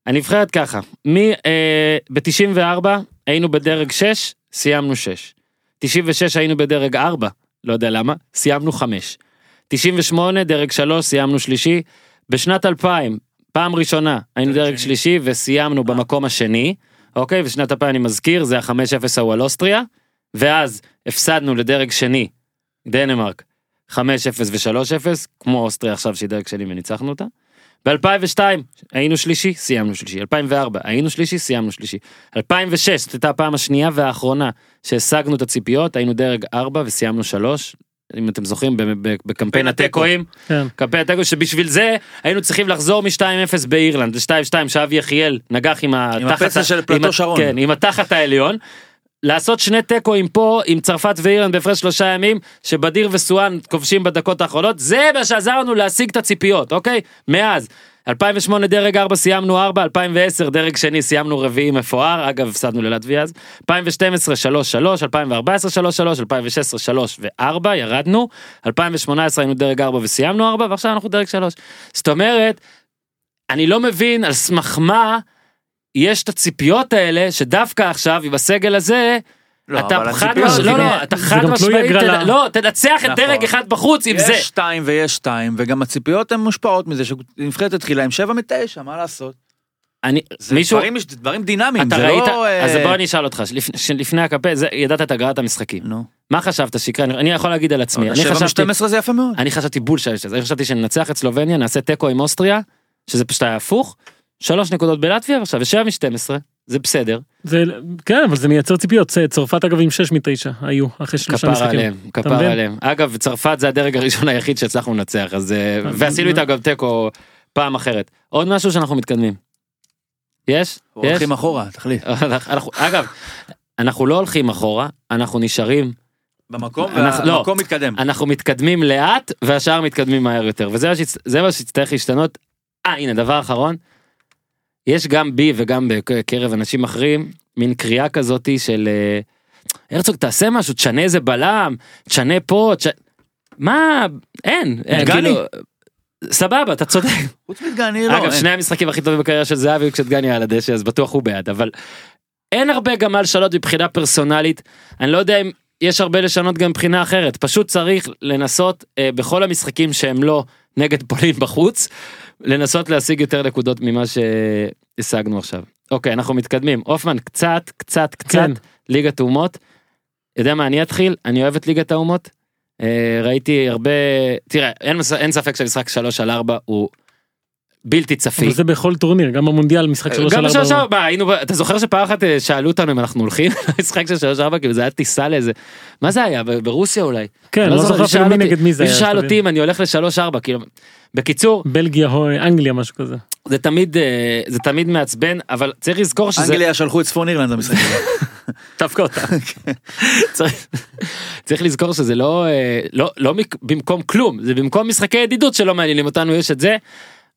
Speaker 1: הנבחרת ככה, מ... אה, ב-94 היינו בדרג 6, סיימנו 6. 96 היינו בדרג 4, לא יודע למה, סיימנו 5. 98, דרג 3, סיימנו שלישי. בשנת 2000, פעם ראשונה, היינו
Speaker 2: דרג שני.
Speaker 1: שלישי וסיימנו במקום השני. אוקיי, ושנת 2000 אני מזכיר, זה ה-5-0 ההוא על אוסטריה. ואז הפסדנו לדרג שני, דנמרק, 5-0 ו-3-0, כמו אוסטריה עכשיו שהיא דרג שני וניצחנו אותה. ב-2002 היינו שלישי, סיימנו שלישי. 2004 היינו שלישי, סיימנו שלישי. 2006 זאת הייתה הפעם השנייה והאחרונה שהשגנו את הציפיות, היינו דרג 4 וסיימנו 3. אם אתם זוכרים ב- ב- בקמפיין
Speaker 2: התיקו.
Speaker 1: התיקואים,
Speaker 4: כן.
Speaker 1: קמפיין התיקו שבשביל זה היינו צריכים לחזור מ-2-0 באירלנד ל-2-2 שאבי יחיאל נגח עם התחת,
Speaker 2: הפצע של
Speaker 1: עם
Speaker 2: פלטו שרון.
Speaker 1: כן, עם התחת העליון. לעשות שני תיקואים פה עם צרפת ואירלנד בהפרש שלושה ימים שבדיר וסואן כובשים בדקות האחרונות זה מה שעזר לנו להשיג את הציפיות אוקיי מאז 2008 דרג 4 סיימנו 4 2010 דרג שני סיימנו רביעי מפואר. אגב הפסדנו ללטביה אז. 2012 3 3 2014 3 3 2016 3 ו4 ירדנו. 2018 היינו דרג 4 וסיימנו 4 ועכשיו אנחנו דרג 3 זאת אומרת אני לא מבין על סמך מה יש את הציפיות האלה שדווקא עכשיו עם הסגל הזה אתה
Speaker 2: אבל
Speaker 1: חד משמעית, לא, לא, אתה חד משמעית, לא, תנצח את
Speaker 2: נכון.
Speaker 1: דרג אחד בחוץ עם זה.
Speaker 2: יש שתיים ויש שתיים, וגם הציפיות הן מושפעות מזה שנבחרת התחילה עם שבע מתשע, מה לעשות?
Speaker 1: אני,
Speaker 2: זה
Speaker 1: מישהו,
Speaker 2: דברים, דברים דינמיים,
Speaker 1: אתה
Speaker 2: זה
Speaker 1: ראית,
Speaker 2: לא... אה,
Speaker 1: אז בוא אני אשאל אותך, שלפני- שלפני הקמפיין, זה- ידעת את הגרלת המשחקים.
Speaker 2: נו.
Speaker 1: מה חשבת שיקרה? אני- אני יכול להגיד על עצמי, אני
Speaker 2: שבע
Speaker 1: חשבתי,
Speaker 2: מ-12 זה יפה מאוד.
Speaker 1: אני חשבתי בול שיש לזה, אני חשבתי שננצח את סלובניה, נעשה תיקו עם אוסטריה, שזה פשוט היה הפוך, שלוש נקודות בלטביה ועכשיו ושבע מ-12, זה בסדר,
Speaker 4: זה כן אבל זה מייצר ציפיות צרפת אגב עם 6 מ-9 היו אחרי שלושה
Speaker 1: כפר
Speaker 4: משחקים.
Speaker 1: עליהם,
Speaker 4: מבין?
Speaker 1: כפר עליהם. אגב, צרפת זה הדרג הראשון היחיד שהצלחנו לנצח, אז... אה, ועשינו איתה גם תיקו פעם אחרת. עוד משהו שאנחנו מתקדמים. יש? יש?
Speaker 2: הולכים אחורה, תחליט.
Speaker 1: אנחנו- אגב, אנחנו לא הולכים אחורה, אנחנו נשארים,
Speaker 2: במקום,
Speaker 1: אנחנו- לא.
Speaker 2: והמקום מתקדם.
Speaker 1: אנחנו מתקדמים לאט והשאר מתקדמים מהר יותר, וזה מה שיצטרך להשתנות. אה, הנה, דבר אחרון. יש גם בי וגם בקרב אנשים אחרים, מין קריאה כזאתי של אה, הרצוג תעשה משהו, תשנה איזה בלם, תשנה פה, תש... מה, אין, אין,
Speaker 2: דגני.
Speaker 1: כאילו, סבבה, אתה צודק.
Speaker 2: חוץ מדגני לא.
Speaker 1: אגב,
Speaker 2: אין.
Speaker 1: שני המשחקים הכי טובים בקריירה של זהבי היו כשדגני על הדשא, אז בטוח הוא בעד, אבל אין הרבה גם מה לשנות מבחינה פרסונלית. אני לא יודע אם יש הרבה לשנות גם מבחינה אחרת, פשוט צריך לנסות אה, בכל המשחקים שהם לא נגד פולין בחוץ, לנסות להשיג יותר נקודות ממה שהשגנו עכשיו. אוקיי, אנחנו מתקדמים. הופמן, קצת, קצת, קצת,
Speaker 4: כן.
Speaker 1: ליגת האומות. יודע מה, אני אתחיל, אני אוהב את ליגת האומות. אה, ראיתי הרבה, תראה, אין, אין ספק שהמשחק 3 על 4 הוא בלתי צפי.
Speaker 4: אבל זה בכל טורניר גם במונדיאל משחק שלוש
Speaker 1: גם
Speaker 4: על
Speaker 1: בשלוש
Speaker 4: ארבע.
Speaker 1: ארבע, היינו, אתה זוכר שפעם אחת אה, שאלו אותנו אם אנחנו הולכים למשחק של שלוש ארבע, כאילו זה היה טיסה לאיזה, מה זה היה, ברוסיה אולי?
Speaker 4: כן
Speaker 1: אני
Speaker 4: לא זוכר אפילו מי נגד מי זה היה.
Speaker 1: מישהו שאל. אותי אם אני הולך לשלוש ארבע, כאילו, בקיצור,
Speaker 4: בלגיה הו- אנגליה משהו כזה.
Speaker 1: זה תמיד, אה, זה תמיד מעצבן, אבל צריך לזכור שזה,
Speaker 2: אנגליה שלחו את צפון אירלנד למשחק.
Speaker 1: דווקא אותה. צריך- צריך לזכור שזה לא, אה, לא, לא מק- במקום כלום, זה במקום משחקי ידידות שלא מעניינים אותנו, יש את זה.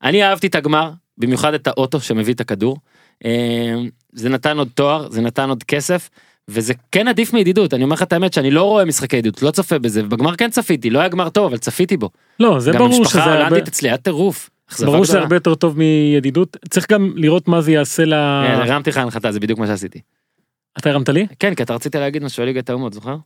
Speaker 1: אני אהבתי את הגמר, במיוחד את האוטו שמביא את הכדור. אה, זה נתן עוד תואר, זה נתן עוד כסף. וזה כן עדיף מידידות, אני אומר לך את האמת שאני לא רואה משחקי ידידות, לא צופה בזה, ובגמר כן צפיתי, לא היה גמר טוב, אבל צפיתי בו.
Speaker 4: לא זה
Speaker 1: גם
Speaker 4: ברור שזה
Speaker 1: המשפחה
Speaker 4: הרבה-
Speaker 1: ההולנדית אצלי היה טירוף.
Speaker 4: ברור שזה. הרבה יותר טוב מידידות צריך גם לראות מה זה יעשה ל...
Speaker 1: אה, הרמתי לך הנחתה, זה בדיוק מה שעשיתי.
Speaker 4: אתה הרמת לי?
Speaker 1: כן, כי אתה רצית להגיד משהו על ליגת האומות, זוכר?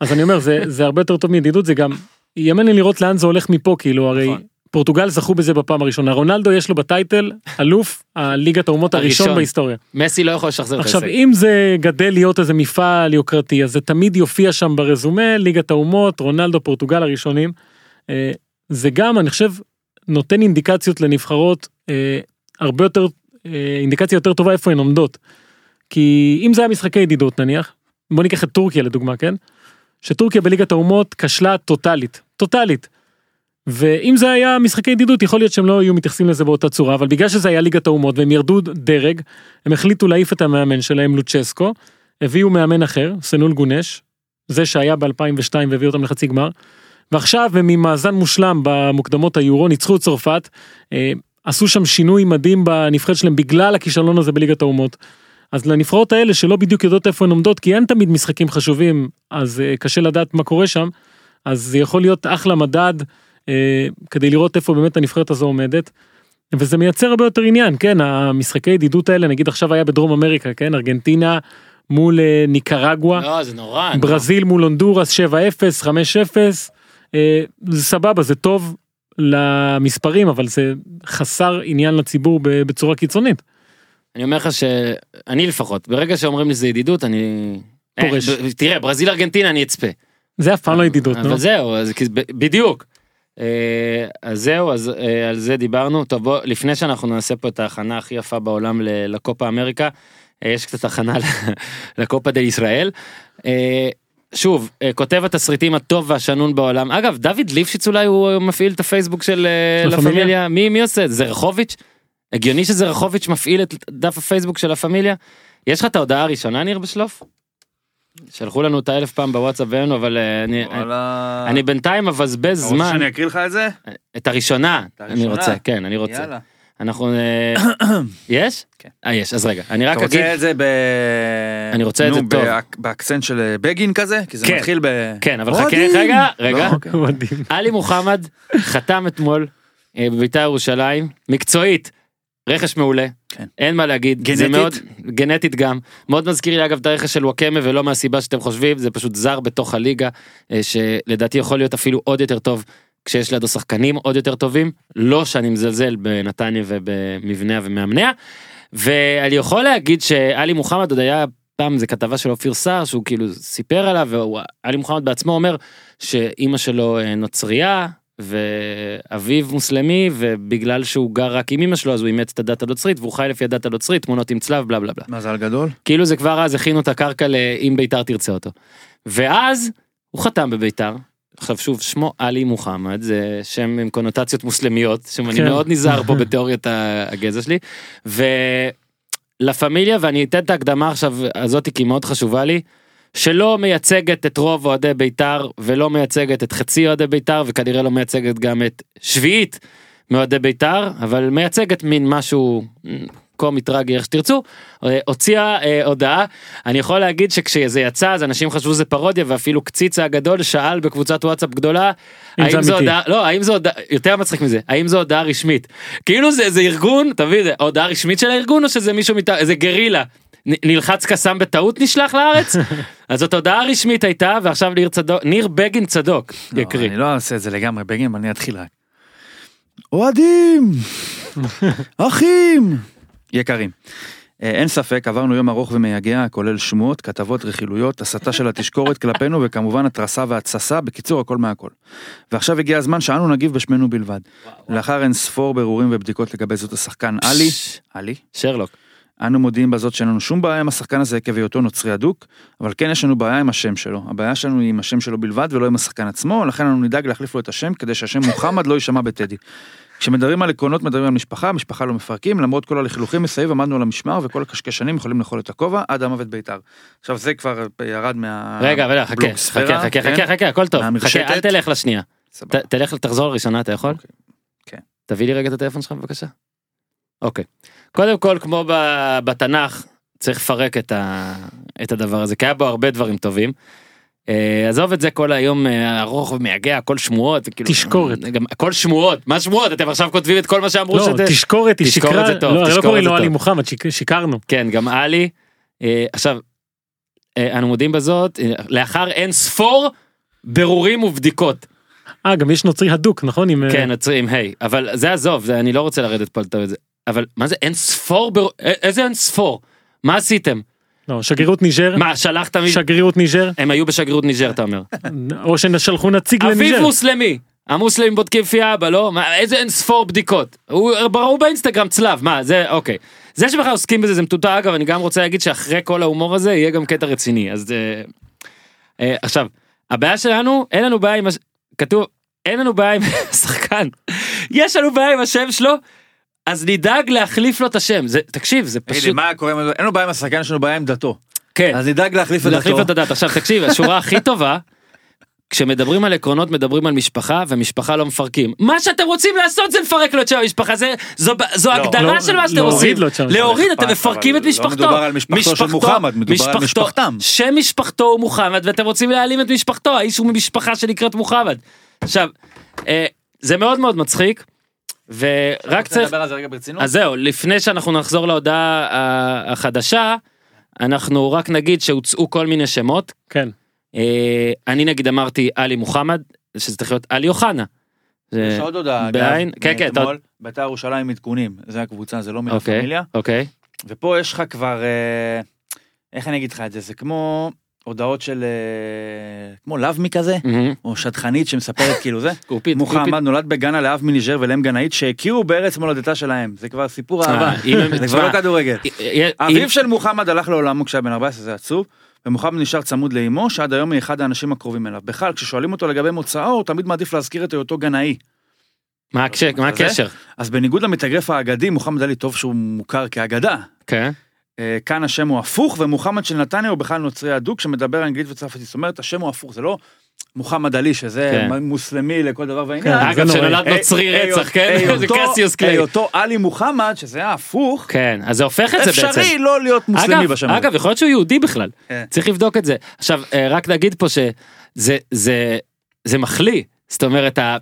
Speaker 4: אז אני אומר זה זה הרבה יותר טוב מידידות זה גם יהיה מעניין לראות לאן זה הולך מפה כאילו הרי
Speaker 2: נכון.
Speaker 4: פורטוגל זכו בזה בפעם הראשונה רונלדו יש לו בטייטל אלוף הליגת האומות הראשון
Speaker 1: הראשון.
Speaker 4: בהיסטוריה.
Speaker 1: מסי לא יכול לשחזר את
Speaker 4: עכשיו
Speaker 1: ההישג.
Speaker 4: אם זה גדל להיות איזה מפעל יוקרתי אז זה תמיד יופיע שם ברזומה ליגת האומות רונלדו פורטוגל הראשונים. אה, זה גם אני חושב נותן אינדיקציות לנבחרות אה, הרבה יותר אה, אינדיקציה יותר טובה איפה הן עומדות. כי אם זה היה משחקי ידידות נניח בוא ניקח את טורקיה לדוגמה כן. שטורקיה בליגת האומות כשלה טוטאלית טוטאלית. ואם זה היה משחקי ידידות יכול להיות שהם לא היו מתייחסים לזה באותה צורה אבל בגלל שזה היה ליגת האומות והם ירדו דרג הם החליטו להעיף את המאמן שלהם לוצ'סקו הביאו מאמן אחר סנול גונש זה שהיה ב2002 והביא אותם לחצי גמר. ועכשיו הם עם מאזן מושלם במוקדמות היורו ניצחו את צרפת אה, עשו שם שינוי מדהים בנבחרת שלהם בגלל הכישלון הזה בליגת האומות. אז לנבחרות האלה שלא בדיוק יודעות איפה הן עומדות כי אין תמיד משחקים חשובים אז אה, קשה לדעת מה קורה שם אז זה יכול להיות אחלה מדד כדי לראות איפה באמת הנבחרת הזו עומדת. וזה מייצר הרבה יותר עניין כן המשחקי ידידות האלה נגיד עכשיו היה בדרום אמריקה כן ארגנטינה מול אה, ניקרגואה
Speaker 1: לא, זה נורא. נו.
Speaker 4: ברזיל מול הונדורס 7-0 5-0 אה, זה סבבה, זה טוב למספרים, אבל זה חסר עניין לציבור בצורה קיצונית.
Speaker 1: אני אומר לך שאני לפחות, ברגע שאומרים לי זה ידידות, אני...
Speaker 4: פורש.
Speaker 1: אה, תראה, ברזיל ארגנטינה אני אצפה.
Speaker 4: זה אף פעם לא ידידות.
Speaker 1: אבל זהו, בדיוק. אה, אז זהו, אז אה, על זה דיברנו. טוב, בוא, לפני שאנחנו נעשה פה את ההכנה הכי יפה בעולם לקופה אמריקה, אה, יש קצת הכנה לקופה דה ישראל. שוב, כותב התסריטים הטוב והשנון בעולם. אגב, דוד ליפשיץ אולי הוא מפעיל את הפייסבוק של לה? פמיליה. מי מי עושה את זה? זרחוביץ'? הגיוני שזרחוביץ' מפעיל את דף הפייסבוק של הפמיליה? יש לך את ההודעה הראשונה ניר בשלוף? שלחו לנו אותה אלף פעם בוואטסאפ ואין, אבל אה, אני,
Speaker 2: וואלה.
Speaker 1: אני בינתיים מבזבז
Speaker 2: אתה רוצה
Speaker 1: זמן.
Speaker 2: שאני אקריא לך את זה?
Speaker 1: את הראשונה,
Speaker 2: את
Speaker 1: אני
Speaker 2: הראשונה?
Speaker 1: רוצה, כן, אני רוצה.
Speaker 2: יאללה.
Speaker 1: אנחנו... אה, יש?
Speaker 2: כן.
Speaker 1: אה, יש, אז רגע, אני רק
Speaker 2: אתה
Speaker 1: אגיד...
Speaker 2: רוצה את זה ב...
Speaker 1: אני רוצה את זה טוב.
Speaker 2: באק- באקצנט של אה, בגין כזה? כי זה
Speaker 1: כן.
Speaker 2: מתחיל ב...
Speaker 1: כן, אבל חכה. רגע, רגע.
Speaker 2: לא, אוקיי.
Speaker 1: עלי מוחמד חתם אתמול אה, בבית"ר ירושלים, מקצועית, רכש מעולה,
Speaker 2: כן.
Speaker 1: אין מה להגיד, זה
Speaker 2: גנטית?
Speaker 1: מאוד, גנטית גם, מאוד מזכיר לי אגב את הרכש של וואקמה ולא מהסיבה שאתם חושבים, זה פשוט זר בתוך הליגה, אה, שלדעתי יכול להיות אפילו עוד יותר טוב כשיש לידו שחקנים עוד יותר טובים, לא שאני מזלזל בנתניה ובמבניה ומאמניה, ואני יכול להגיד שעלי מוחמד עוד היה פעם זה כתבה של אופיר סער שהוא כאילו סיפר עליו ועלי מוחמד בעצמו אומר שאימא שלו אה, נוצרייה ואביו מוסלמי ובגלל שהוא גר רק עם אמא שלו אז הוא אימץ את הדת הנוצרית והוא חי לפי הדת הנוצרית תמונות עם צלב בלה בלה בלה.
Speaker 2: מזל גדול.
Speaker 1: כאילו זה כבר אז הכינו את הקרקע לאם ביתר תרצה אותו. ואז הוא חתם בביתר. עכשיו שוב שמו עלי מוחמד זה שם עם קונוטציות מוסלמיות שאני
Speaker 4: כן.
Speaker 1: מאוד נזהר פה בתיאוריית הגזע שלי. ולה פמיליה ואני אתן את ההקדמה עכשיו הזאתי כי היא מאוד חשובה לי. שלא מייצגת את רוב אוהדי בית"ר ולא מייצגת את חצי אוהדי בית"ר וכנראה לא מייצגת גם את שביעית מאוהדי בית"ר אבל מייצגת מין משהו קומי טרגי איך שתרצו אה, הוציאה אה, הודעה. אני יכול להגיד שכשזה יצא אז אנשים חשבו זה פרודיה ואפילו קציצה הגדול שאל בקבוצת וואטסאפ גדולה
Speaker 4: אם
Speaker 1: האם זו. הודעה לא האם זו הודעה יותר מצחיק מזה האם זו הודעה רשמית? כאילו זה איזה ארגון תביא זה הודעה רשמית של הארגון או שזה מישהו מטעם איזה גרילה נלחץ קסאם בטעות נשלח לארץ אז זאת הודעה רשמית הייתה ועכשיו ניר צדוק ניר בגין צדוק
Speaker 2: לא,
Speaker 1: יקריא
Speaker 2: אני לא אעשה את זה לגמרי בגין, אני אתחיל רק. אוהדים! אחים! יקרים. אה, אין ספק, עברנו יום ארוך ומייגע, כולל שמועות, כתבות, רכילויות, הסתה של התשקורת כלפינו, וכמובן התרסה והתססה, בקיצור הכל מהכל. ועכשיו הגיע הזמן שאנו נגיב בשמנו בלבד. לאחר אין ספור בירורים ובדיקות לגבי זאת השחקן עלי, עלי,
Speaker 1: שרלוק
Speaker 2: אנו מודיעים בזאת שאין לנו שום בעיה עם השחקן הזה עקב היותו נוצרי אדוק, אבל כן יש לנו בעיה עם השם שלו. הבעיה שלנו היא עם השם שלו בלבד ולא עם השחקן עצמו, לכן אנו נדאג להחליף לו את השם כדי שהשם מוחמד לא יישמע בטדי. כשמדברים על עקרונות מדברים על משפחה, משפחה לא מפרקים, למרות כל הלכלוכים מסביב עמדנו על המשמר וכל הקשקשנים יכולים לאכול את הכובע עד המוות בית"ר. עכשיו זה כבר ירד מה...
Speaker 1: רגע רגע חכה חכה חכה
Speaker 2: כן?
Speaker 1: חכה חכה הכל טוב חכה. אל תלך לשנייה תלך תחזור לראשונה אתה יכול?
Speaker 2: אוקיי. כן.
Speaker 1: תביא לי רגע את הטלפון שלך בבקשה. אוקיי. קודם כל כמו בתנ"ך צריך לפרק את, ה... את הדבר הזה כי היה בו הרבה דברים טובים. אה, עזוב את זה כל היום אה, ארוך ומייגע הכל שמועות כאילו
Speaker 4: תשקורת.
Speaker 1: גם הכל שמועות מה שמועות אתם עכשיו כותבים את כל מה שאמרו
Speaker 4: לא,
Speaker 1: שזה
Speaker 4: תשקורת, היא שיקרה,
Speaker 1: זה טוב,
Speaker 4: לא, לא קוראים לו עלי. מוחמד, שיק- שיקרנו.
Speaker 1: כן גם עלי אה, עכשיו אנו מודים בזאת לאחר אין ספור בירורים ובדיקות
Speaker 4: אה, גם יש נוצרי הדוק, נכון? עם,
Speaker 1: כן נוצרי עם היי אבל זה עזוב זה אני לא רוצה לרדת פה על זה אבל מה זה אין ספור בר... איזה אין ספור? מה עשיתם?
Speaker 4: לא, שגרירות ניג'ר,
Speaker 1: מה שלחת מ...
Speaker 4: שגרירות ניג'ר,
Speaker 1: הם היו בשגרירות ניג'ר אתה אומר.
Speaker 4: או ששלחו נציג
Speaker 1: אביב
Speaker 4: לניג'ר.
Speaker 1: מוסלמי! המוסלמים בודקים לפי אבא לא? מה, איזה אין ספור בדיקות? הוא ברור באינסטגרם צלב מה זה אוקיי. זה שבכלל עוסקים בזה זה מטוטא אגב אני גם רוצה להגיד שאחרי כל ההומור הזה יהיה גם קטע רציני אז אה, אה, עכשיו הבעיה שלנו אין לנו בעיה עם הש... כתוב אין לנו בעיה עם השחקן. יש לנו בעיה עם השם שלו אז נדאג להחליף לו את השם זה תקשיב זה פשוט
Speaker 2: מה קורה? אין לנו בעיה עם השחקן, יש לנו בעיה עם דתו.
Speaker 1: כן.
Speaker 2: אז נדאג להחליף את
Speaker 1: לו את
Speaker 2: דתו.
Speaker 1: הדת. עכשיו תקשיב, השורה הכי טובה, כשמדברים על עקרונות מדברים על משפחה ומשפחה לא מפרקים. מה שאתם רוצים לעשות זה לפרק לו את שם המשפחה, זה, זו, זו הגדרה
Speaker 4: לא,
Speaker 1: של מה שאתם עושים.
Speaker 4: לו שם
Speaker 1: להוריד. אתם מפרקים את
Speaker 2: לא
Speaker 1: משפחתו.
Speaker 2: מדובר על משפחתו של מוחמד, מדובר על משפחתם.
Speaker 1: שם משפחתו הוא מוחמד ואתם רוצים להעלים את משפחתו, האיש הוא ממשפחה שנקראת מוחמד. עכשיו, אה, זה מאוד מאוד מצחיק, ורק צריך...
Speaker 2: נדבר על זה רגע ברצינות.
Speaker 1: אז זהו, לפני שאנחנו נחזור להודעה ה- החדשה, אנחנו רק נגיד שהוצאו כל מיני שמות.
Speaker 4: כן.
Speaker 1: אה, אני נגיד אמרתי עלי מוחמד, שזה צריך להיות עלי אוחנה.
Speaker 2: יש עוד הודעה,
Speaker 1: בעין- כן, כן,
Speaker 2: מאתמול, בית"ר ירושלים עדכונים, זה הקבוצה, זה לא מילה
Speaker 1: אוקיי,
Speaker 2: פמיליה.
Speaker 1: אוקיי.
Speaker 2: ופה יש לך כבר, אה, איך אני אגיד לך את זה, זה כמו הודעות של, אה, כמו לאבמי כזה. או שטחנית שמספרת כאילו זה. מוחמד נולד בגאנה לאב מניג'ר ולאם גנאית שהכירו בארץ מולדתה שלהם, זה כבר סיפור אהבה,
Speaker 1: אה, הם-
Speaker 2: זה כבר לא כדורגל.
Speaker 1: אם-
Speaker 2: אביו של מוחמד הלך לעולמו כשהיה בן 14, זה עצוב, ומוחמד נשאר צמוד לאמו, שעד היום היא אחד האנשים הקרובים אליו. בכלל, כששואלים אותו לגבי מוצאו, הוא תמיד מעדיף להזכיר את היותו גנאי.
Speaker 1: מה הקשר?
Speaker 2: אז בניגוד למתאגרף האגדי, מוחמד עלי טוב שהוא מוכר כאגדה.
Speaker 1: כן.
Speaker 2: אה, כאן השם הוא הפוך, ומוחמד של נתניה הוא בכלל נוצרי אדוק שמדבר אנגלית וצרפתית. זאת אומרת, השם הוא הפוך, זה לא מוחמד עלי, שזה
Speaker 1: כן.
Speaker 2: מוסלמי לכל דבר
Speaker 4: כן,
Speaker 2: ועניין.
Speaker 4: זה
Speaker 1: אגב. שנולד נוצרי
Speaker 2: אה,
Speaker 1: רצח, כן?
Speaker 2: היותו-
Speaker 1: זה קסיוס קליי.
Speaker 2: היותו עלי מוחמד, שזה הפוך,
Speaker 1: כן, אז זה הופך את זה בעצם.
Speaker 2: אפשרי לא להיות מוסלמי
Speaker 1: אגב,
Speaker 2: בשם.
Speaker 1: אגב, יכול להיות שהוא יהודי בכלל.
Speaker 2: כן.
Speaker 1: צריך לבדוק את זה. עכשיו, אה, רק נגיד פה שזה זה, זה מחליא. זאת אומרת, ה-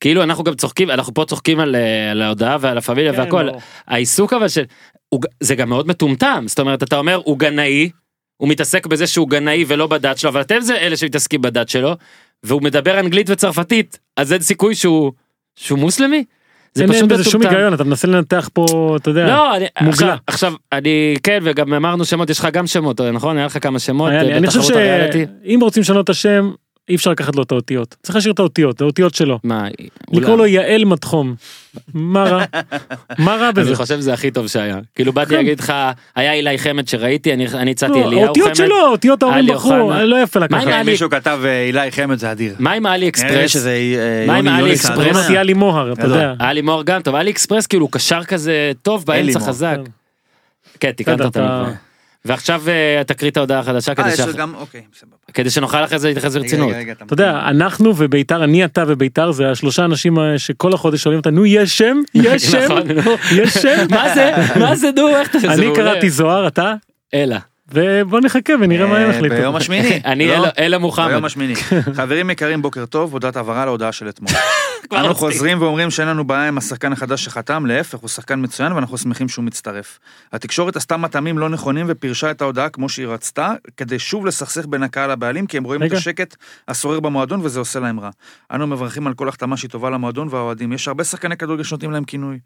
Speaker 1: כאילו אנחנו גם צוחקים, אנחנו פה צוחקים על, אה, על ההודעה ועל הפמיליה
Speaker 4: כן,
Speaker 1: והכל.
Speaker 4: ברור.
Speaker 1: העיסוק אבל של... הוא זה גם מאוד מטומטם. זאת אומרת, אתה אומר, הוא גנאי, הוא מתעסק בזה שהוא גנאי ולא בדת שלו, אבל אתם זה אלה שמתעסקים בדת שלו, והוא מדבר אנגלית וצרפתית, אז אין סיכוי שהוא, שהוא מוסלמי? זה
Speaker 4: אין
Speaker 1: פשוט
Speaker 4: אין בזה שום. היגיון אתה מנסה לנתח פה אתה יודע.
Speaker 1: לא, אני,
Speaker 4: מוגלה.
Speaker 1: עכשיו, עכשיו, אני, כן, וגם אמרנו שמות, יש לך גם שמות, נכון? היה לך כמה שמות
Speaker 4: אני חושב? שאם רוצים לשנות את השם אי אפשר לקחת לו את האותיות צריך להשאיר את האותיות את האותיות שלו.
Speaker 1: מה,
Speaker 4: לקרוא לו יעל מדחום. מה רע? מה רע בזה?
Speaker 1: אני חושב שזה הכי טוב שהיה. כאילו באתי
Speaker 4: כן.
Speaker 1: להגיד לך, היה אילי חמד שראיתי, אני אני הצעתי
Speaker 4: לא,
Speaker 1: אליהו
Speaker 4: האותיות
Speaker 1: חמד.
Speaker 4: שלו האותיות ההורים בחרו. לא יפה לקחת.
Speaker 2: מישהו כתב אה, אילי חמד זה אדיר.
Speaker 1: מה עם האלי
Speaker 2: נראה לי
Speaker 1: אקספרס?
Speaker 2: אה,
Speaker 1: מה עם
Speaker 2: יוני
Speaker 1: אקספרס?
Speaker 4: אמרתי עלי מוהר אתה. יודע.
Speaker 1: היה לי מור גם טוב, האלי אקספרס כאילו קשר כזה טוב באמצע. חזק. כן, תיקנת
Speaker 4: בסדר,
Speaker 1: אותנו. ועכשיו אה, תקריא את ההודעה החדשה
Speaker 2: אה,
Speaker 1: כדי
Speaker 2: יש
Speaker 1: שאח-
Speaker 2: לו גם, אוקיי, סבבה.
Speaker 1: כדי שנוכל אחרי זה להתייחס
Speaker 2: רגע,
Speaker 1: ברצינות.
Speaker 2: רגע, רגע,
Speaker 4: אתה יודע אנחנו וביתר אני אתה וביתר זה השלושה אנשים אה, שכל החודש שואלים אותנו יש שם יש שם
Speaker 1: נכון, נו.
Speaker 4: יש שם
Speaker 1: מה זה? מה זה נו? איך אתה...
Speaker 4: אני. קראתי זוהר אתה
Speaker 1: אלה.
Speaker 4: ובוא נחכה ונראה מה הם
Speaker 2: אה,
Speaker 4: יחליטו.
Speaker 2: ביום השמיני.
Speaker 1: אני
Speaker 2: לא?
Speaker 1: אלה- מוחמד.
Speaker 2: ביום השמיני. חברים יקרים, בוקר טוב, הודעת הבהרה להודעה של אתמול. אנו
Speaker 1: מצחיק.
Speaker 2: חוזרים ואומרים שאין לנו בעיה עם השחקן החדש שחתם, להפך, הוא שחקן מצוין ואנחנו שמחים שהוא מצטרף. התקשורת עשתה מטעמים לא נכונים ופירשה את ההודעה כמו שהיא רצתה, כדי שוב לסכסך בין הקהל לבעלים, כי הם רואים את. השקט השורר במועדון וזה עושה להם רע. אנו מברכים על כל החתמה שהיא טובה למועדון והאוהדים. יש הרבה שחקני כדורגל שנותנים להם כינוי.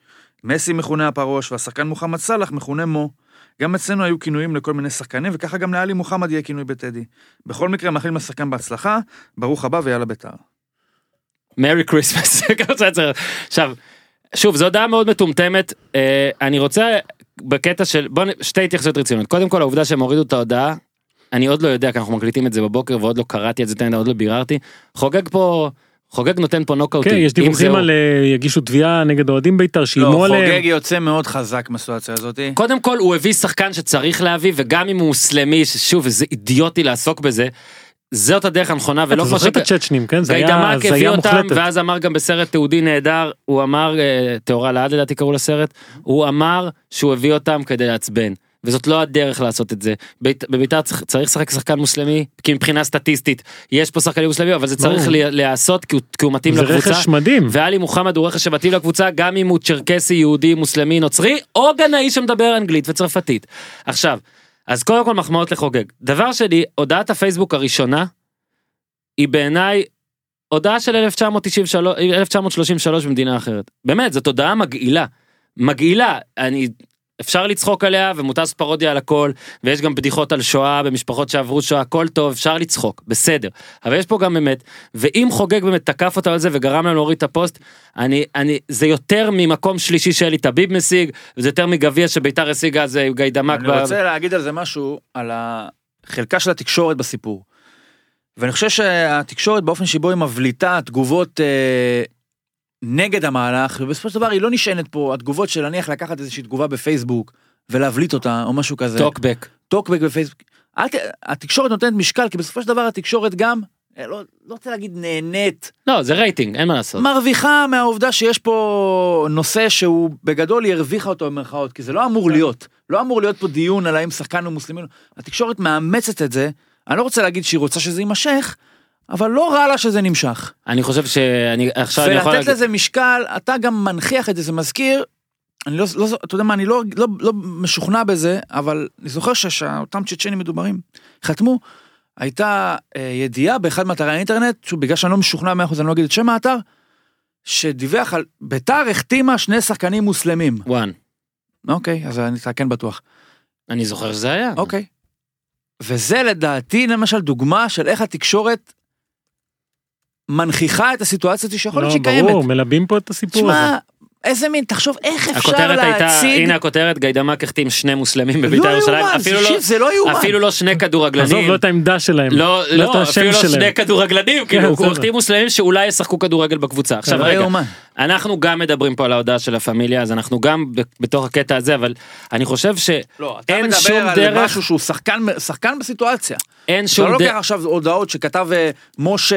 Speaker 2: מסי מכונה הפרוש והשחקן מוחמד סאלח מכונה מו. גם אצלנו היו כינויים לכל מיני שחקנים, וככה גם לאלי מוחמד יהיה כינוי בטדי. בכל מקרה, מאחלים לשחקן בהצלחה, ברוך הבא ויאללה בית"ר.
Speaker 1: Merry Christmas. עכשיו, שוב, זו הודעה מאוד מטומטמת. אה, אני רוצה בקטע של, בוא, שתי התייחסויות רציניות. קודם כל, העובדה שהם הורידו את ההודעה, אני עוד לא יודע, כי אנחנו מקליטים את זה בבוקר ועוד לא קראתי את זה, עוד לא ביררתי. חוגג פה, חוגג נותן פה נוקאוטים.
Speaker 4: כן יש דיווחים על אה, יגישו תביעה נגד אוהדים בית"ר
Speaker 2: לא,
Speaker 4: שאיימו עליהם.
Speaker 2: חוגג יוצא מאוד חזק מהסיטואציה הזאת.
Speaker 1: קודם כל הוא הביא שחקן שצריך להביא וגם אם הוא מוסלמי ששוב זה אידיוטי לעסוק בזה. זאת הדרך הנכונה ולא
Speaker 4: אתה
Speaker 1: כמו
Speaker 4: זוכר את הצ'צ'נים כן זה היה הזיה
Speaker 1: אותם
Speaker 4: מוחלטת.
Speaker 1: ואז אמר גם בסרט תיעודי נהדר הוא אמר אה, טהורה לעד לדעתי קראו לסרט הוא אמר שהוא הביא אותם כדי לעצבן. וזאת לא הדרך לעשות את זה. בית- בביתר צריך לשחק שחקן מוסלמי כי מבחינה סטטיסטית יש פה שחקנים מוסלמים אבל זה צריך להיעשות כי כי הוא מתאים
Speaker 4: זה
Speaker 1: לקבוצה.
Speaker 4: רכש מדהים.
Speaker 1: ואלי מוחמד הוא רכש שמתאים לקבוצה גם אם הוא צ'רקסי יהודי מוסלמי נוצרי או גנאי שמדבר אנגלית וצרפתית. עכשיו אז קודם כל מחמאות לחוגג דבר שני הודעת הפייסבוק הראשונה היא בעיניי הודעה של 1993 1933 במדינה אחרת באמת זאת הודעה מגעילה מגעילה אני אפשר לצחוק עליה ומותר לעשות פרודיה על הכל ויש גם בדיחות על שואה במשפחות שעברו שואה הכל טוב אפשר לצחוק בסדר אבל יש פה גם באמת ואם חוגג באמת תקף אותה על זה וגרם להם להוריד את הפוסט אני אני זה יותר ממקום שלישי שאלי טביב משיג וזה יותר מגביע שביתר השיגה אז גיידמק
Speaker 2: אני
Speaker 1: ב-
Speaker 2: רוצה להגיד על זה משהו, על החלקה של התקשורת בסיפור. ואני חושב שהתקשורת באופן שבו היא מבליטה תגובות אה, נגד המהלך, ובסופו של דבר היא לא נשענת פה, התגובות של נניח לקחת איזושהי תגובה בפייסבוק ולהבליט אותה או משהו כזה.
Speaker 1: טוקבק
Speaker 2: טוקבק בפייסבוק. אל ת- התקשורת נותנת משקל, כי בסופו של דבר התקשורת גם, אה, לא, לא רוצה להגיד נהנית,
Speaker 1: לא זה רייטינג אין מה לעשות.
Speaker 2: מרוויחה מהעובדה שיש פה נושא שהוא בגדול היא הרוויחה אותו במרכאות, כי זה לא אמור להיות. לא אמור להיות פה דיון על האם שחקן הוא מוסלמי. התקשורת מאמצת את זה, אני לא רוצה להגיד שהיא רוצה שזה יימשך, אבל לא רע לה שזה נמשך.
Speaker 1: אני חושב שאני עכשיו אני יכול
Speaker 2: ולתת
Speaker 1: להגיד
Speaker 2: לזה משקל, אתה גם מנכיח את זה, זה מזכיר, אני לא, לא, אתה יודע מה, אני לא, לא, לא משוכנע בזה, אבל אני זוכר שאותם צ'צ'נים מדוברים חתמו, הייתה אה, ידיעה באחד מאתרי האינטרנט, שוב, בגלל שאני לא משוכנע מאה אחוז, אני לא אגיד את שם האתר, שדיווח על ביתר החתימה שני שחקנים מוסלמים.
Speaker 1: וואן.
Speaker 2: אוקיי, אז אני כן בטוח.
Speaker 1: אני זוכר שזה היה.
Speaker 2: אוקיי. וזה לדעתי למשל דוגמה של איך התקשורת מנכיחה את הסיטואציה הזאת שיכול להיות
Speaker 4: לא,
Speaker 2: שהיא קיימת.
Speaker 4: ברור, מלבים פה את הסיפור הזה.
Speaker 2: תשמע, איזה מין, תחשוב איך אפשר
Speaker 1: הכותרת הייתה,
Speaker 2: להציג...
Speaker 1: הנה הכותרת, גיידמק החתים שני מוסלמים
Speaker 2: לא
Speaker 1: בבית"ר ירושלים,
Speaker 2: יאומן,
Speaker 1: אפילו לא-
Speaker 2: זה לא יאומן.
Speaker 1: אפילו לא שני
Speaker 4: עזוב,
Speaker 1: כדורגלנים.
Speaker 4: לא את העמדה שלהם.
Speaker 1: לא, לא,
Speaker 4: השם
Speaker 1: אפילו לא
Speaker 4: שלהם.
Speaker 1: שני כדורגלנים, כאילו, הוא. החתים מוסלמים שאולי ישחקו כדורגל בקבוצה. עכשיו
Speaker 2: לא
Speaker 1: רגע. אנחנו גם מדברים פה על ההודעה של הפמיליה, אז אנחנו גם בתוך הקטע הזה, אבל אני חושב
Speaker 2: לא, אתה
Speaker 1: שאין
Speaker 2: מדבר
Speaker 1: שום
Speaker 2: על
Speaker 1: דרך,
Speaker 2: משהו שהוא שחקן בסיטואציה.
Speaker 1: אין
Speaker 2: אתה
Speaker 1: שום
Speaker 2: לא לוקח
Speaker 1: דרך,
Speaker 2: עכשיו הודעות שכתב אה, משה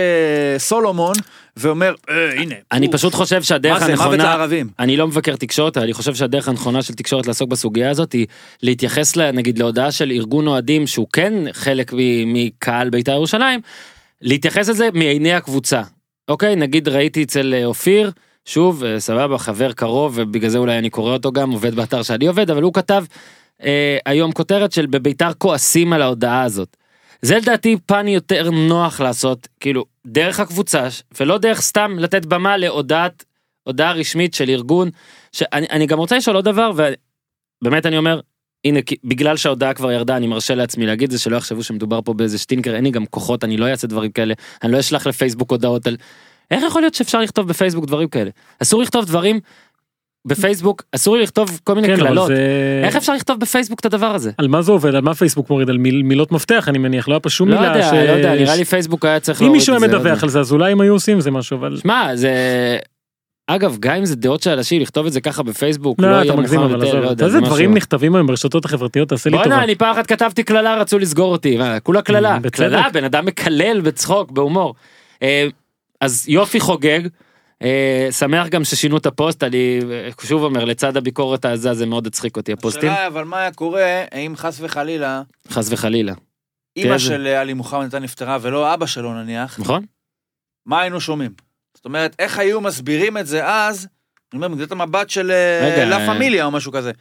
Speaker 2: סולומון ואומר, אה, הנה.
Speaker 1: אני פשוט חושב שהדרך
Speaker 2: מה זה, מוות
Speaker 1: הנכונה,
Speaker 2: לערבים.
Speaker 1: אני לא מבקר תקשורת, אני חושב שהדרך הנכונה של תקשורת לעסוק בסוגיה הזאת היא להתייחס נגיד להודעה של ארגון אוהדים שהוא כן חלק מקהל בית"ר ירושלים, להתייחס לזה מעיני הקבוצה. אוקיי, נגיד ראיתי אצל אה, אופיר, שוב, סבבה, חבר קרוב, ובגלל זה אולי אני קורא אותו גם, עובד באתר שאני עובד, אבל הוא כתב אה, היום כותרת של בבית"ר כועסים על ההודעה הזאת. זה לדעתי פן יותר נוח לעשות, כאילו, דרך הקבוצה, ולא דרך סתם לתת במה להודעת, הודעה רשמית של ארגון, שאני אני גם רוצה לשאול עוד דבר, ובאמת אני אומר, הנה, בגלל שההודעה כבר ירדה, אני מרשה לעצמי להגיד זה, שלא יחשבו שמדובר פה באיזה שטינקר, אין לי גם כוחות, אני לא אעשה דברים כאלה, אני לא אשלח לפייסבוק הודעות על... איך יכול להיות שאפשר לכתוב בפייסבוק דברים כאלה? אסור לכתוב דברים בפייסבוק, אסור לי לכתוב כל מיני
Speaker 4: כן,
Speaker 1: קללות.
Speaker 4: זה...
Speaker 1: איך אפשר לכתוב בפייסבוק את הדבר הזה?
Speaker 4: על מה זה עובד? על מה פייסבוק מוריד? על מיל- מילות מפתח אני מניח, לא היה פה שום
Speaker 1: לא
Speaker 4: מילה
Speaker 1: יודע,
Speaker 4: ש...
Speaker 1: לא יודע, נראה לי פייסבוק היה צריך
Speaker 4: אם
Speaker 1: להוריד
Speaker 4: מישהו
Speaker 1: את
Speaker 4: היה
Speaker 1: זה, לא יודע.
Speaker 4: מדווח על זה אז אולי הם היו עושים זה משהו אבל
Speaker 1: שמע, זה... אגב, גם אם זה דעות של אנשים, לכתוב את זה ככה בפייסבוק, לא
Speaker 4: לא אתה מגזים אבל עזוב,
Speaker 1: לא
Speaker 4: איזה
Speaker 1: זה
Speaker 4: דברים. נכתבים היום ברשתות החברתיות תעשה לי טובה.
Speaker 1: אני פעם אחת כתבתי קללה, רצו לסגור אותי, כולה קללה. קללה, בן אדם מקלל בצחוק, בהומור. אה, אז יופי חוגג, שמח גם ששינו את הפוסט, אני אה, שוב אומר, לצד הביקורת העזה זה מאוד הצחיק אותי הפוסטים,
Speaker 2: השאלה אבל מה היה קורה אם חס וחלילה
Speaker 1: חס וחלילה,
Speaker 2: אמא
Speaker 1: כן.
Speaker 2: של עלי מוחמד הייתה נפטרה ולא אבא שלו נניח,
Speaker 1: נכון?
Speaker 2: מה היינו שומעים? זאת אומרת, איך היו מסבירים את זה אז, אני אומר, מנקודת המבט של אה, לה
Speaker 1: אה,
Speaker 2: פמיליה או משהו כזה.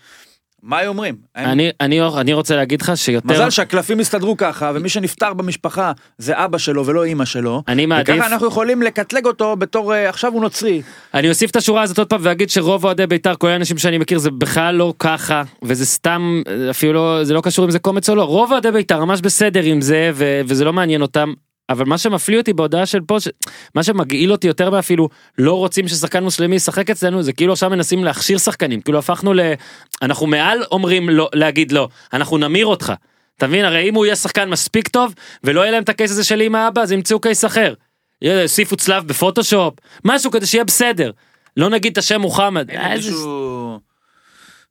Speaker 2: מה היו אומרים?
Speaker 1: אני- אני אני רוצה להגיד לך שיותר,
Speaker 2: מזל שהקלפים הסתדרו ככה, ומי שנפטר במשפחה זה אבא שלו ולא אימא שלו.
Speaker 1: אני מעדיף,
Speaker 2: וככה אנחנו יכולים לקטלג אותו בתור, אה, עכשיו הוא נוצרי.
Speaker 1: אני אוסיף את השורה הזאת עוד פעם ואגיד שרוב אוהדי בית"ר, כל האנשים שאני מכיר זה בכלל לא ככה, וזה סתם, אפילו לא, זה לא קשור אם זה קומץ או לא, רוב אוהדי בית"ר ממש בסדר עם זה, ו, וזה לא מעניין אותם. אבל מה שמפליא אותי בהודעה של פה, ש... מה שמגעיל אותי יותר מאפילו לא רוצים ששחקן מוסלמי ישחק אצלנו, זה כאילו עכשיו מנסים להכשיר שחקנים, כאילו הפכנו ל... אנחנו מעל אומרים לא, להגיד לא, אנחנו נמיר אותך. אתה מבין? הרי אם הוא יהיה שחקן מספיק טוב, ולא יהיה להם את הקייס הזה של אמא אבא, אז ימצאו קייס אחר. יוסיפו צלב בפוטושופ, משהו כדי שיהיה בסדר. לא נגיד את השם מוחמד.
Speaker 2: הנה,
Speaker 1: אה, איזה-
Speaker 2: מישהו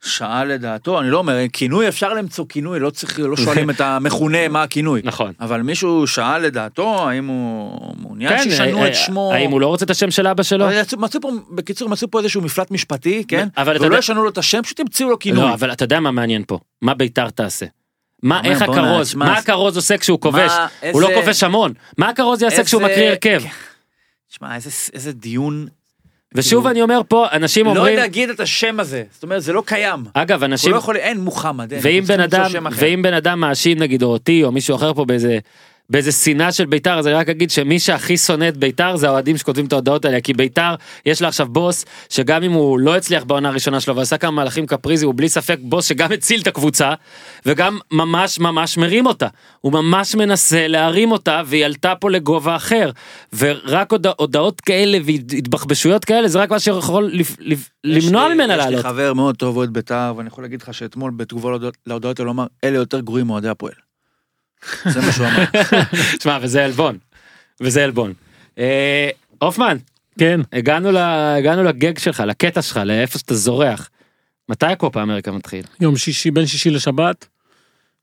Speaker 2: שאל לדעתו, אני לא אומר, כינוי אפשר למצוא כינוי, לא צריך, לא שואלים את המכונה מה הכינוי.
Speaker 1: נכון.
Speaker 2: אבל מישהו שאל לדעתו, האם הוא מעוניין
Speaker 1: כן,
Speaker 2: שישנו
Speaker 1: אה,
Speaker 2: את שמו.
Speaker 1: האם הוא לא רוצה את השם של אבא שלו?
Speaker 2: מצאו פה, בקיצור, מצאו פה איזשהו מפלט משפטי, כן?
Speaker 1: אבל אתה
Speaker 2: ולא ישנו לו את השם, פשוט ימציאו לו כינוי.
Speaker 1: לא, אבל אתה יודע מה מעניין פה? מה ביתר תעשה? מה, איך הכרוז, מה הכרוז עושה כשהוא כובש? הוא לא כובש המון. מה הכרוז יעשה כשהוא מקריא הרכב?
Speaker 2: תשמע, איזה דיון.
Speaker 1: ושוב
Speaker 2: כאילו-
Speaker 1: אני אומר פה, אנשים
Speaker 2: לא
Speaker 1: אומרים,
Speaker 2: להגיד את השם הזה. זאת אומרת, זה לא קיים.
Speaker 1: אגב,
Speaker 2: הוא
Speaker 1: אנשים,
Speaker 2: לא יכול, אין מוחמד, אין.
Speaker 1: ואם בן אדם. ואם בן אדם מאשים נגיד או אותי או מישהו אחר פה באיזה, באיזה שנאה של ביתר, אז אני רק אגיד שמי שהכי שונא את ביתר זה האוהדים שכותבים את ההודעות האלה, כי ביתר, יש לה עכשיו בוס, שגם אם הוא לא הצליח בעונה הראשונה שלו ועשה כמה מהלכים קפריזי, הוא בלי ספק בוס שגם הציל את הקבוצה, וגם ממש ממש מרים אותה. הוא ממש מנסה להרים אותה, והיא עלתה פה לגובה אחר. ורק הודע, הודעות כאלה והתבחבשויות כאלה, זה רק מה שיכול לפ, לפ, למנוע
Speaker 2: לי-
Speaker 1: ממנה
Speaker 2: יש לי
Speaker 1: לעלות.
Speaker 2: חבר מאוד טוב אוהד בית"ר, ואני יכול להגיד לך שאתמול בתגובה להודעות- הוא אמר, אלה יותר גרועים מאוהדי הפועל. זה מה שהוא אמר.
Speaker 1: תשמע, וזה עלבון. וזה עלבון. אה, הופמן,
Speaker 4: כן
Speaker 1: הגענו, ל, הגענו לגג שלך, לקטע שלך, לאיפה שאתה זורח. מתי הקופה אמריקה מתחיל?
Speaker 4: יום שישי בין שישי לשבת.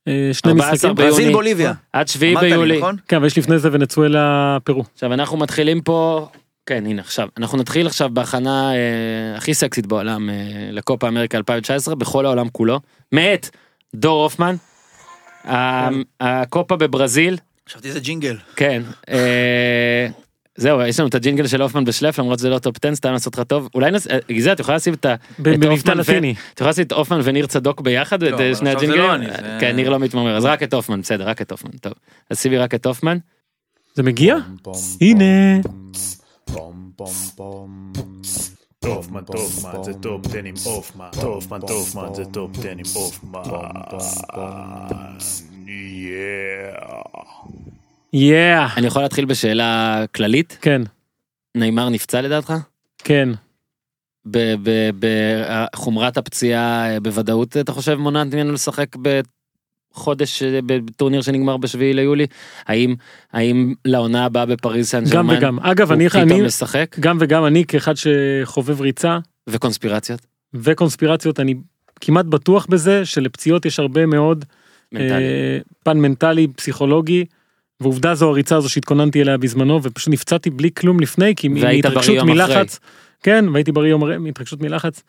Speaker 4: אה, שני
Speaker 1: 14
Speaker 4: משחקים.
Speaker 1: ביוני.
Speaker 2: ברזיל בוליביה.
Speaker 1: עד שביעי ביולי.
Speaker 2: נכון?
Speaker 4: כן ויש לפני זה ונצואלה פרו.
Speaker 1: עכשיו אנחנו מתחילים פה, כן הנה עכשיו, אנחנו נתחיל עכשיו בהכנה אה, הכי סקסית בעולם אה, לקופה אמריקה 2019 בכל העולם כולו, מאת דור הופמן. ה- הקופה בברזיל,
Speaker 2: חשבתי איזה ג'ינגל.
Speaker 1: כן, אה, זהו, יש לנו את הג'ינגל של הופמן בשלף, למרות שזה לא טופ 10, סתם לעשות לך טוב. אולי נס... אה, גיזל, את יכולה לשים את ה... את
Speaker 4: במבטא לטיני.
Speaker 1: את יכולה לשים את הופמן וניר צדוק ביחד, ואת
Speaker 2: אבל
Speaker 1: אה, שני הג'ינגלים?
Speaker 2: לא
Speaker 1: כן, ניר לא מתמרמר, אז רק את הופמן, בסדר, רק את הופמן, טוב. אז שימי רק את הופמן.
Speaker 4: זה מגיע? הנה.
Speaker 5: טופמן, טופמן, זה טופ 10 עם הופמן. טופמן, טופמן, זה טופ 10 עם הופמן.
Speaker 4: Yeah.
Speaker 1: אני יכול להתחיל בשאלה כללית?
Speaker 4: כן,
Speaker 1: ניימאר נפצע לדעתך?
Speaker 4: כן.
Speaker 1: בחומרת הפציעה אה, בוודאות אתה חושב מונעת ממנו לשחק בחודש אה, בטורניר שנגמר בשביעי ליולי? האם האם לעונה הבאה בפריז סן ג'רמן
Speaker 4: וגם. אגב, אני, אני,
Speaker 1: משחק?
Speaker 4: גם וגם אני כאחד שחובב ריצה
Speaker 1: וקונספירציות?
Speaker 4: וקונספירציות, אני כמעט בטוח בזה שלפציעות יש הרבה מאוד
Speaker 1: מנטלי.
Speaker 4: אה, פן מנטלי, פסיכולוגי. ועובדה זו הריצה הזו שהתכוננתי אליה בזמנו ופשוט נפצעתי בלי כלום לפני כי מהתרגשות
Speaker 1: יום אחרי.
Speaker 4: מלחץ. כן והייתי בריא יום מהתרגשות מלחץ.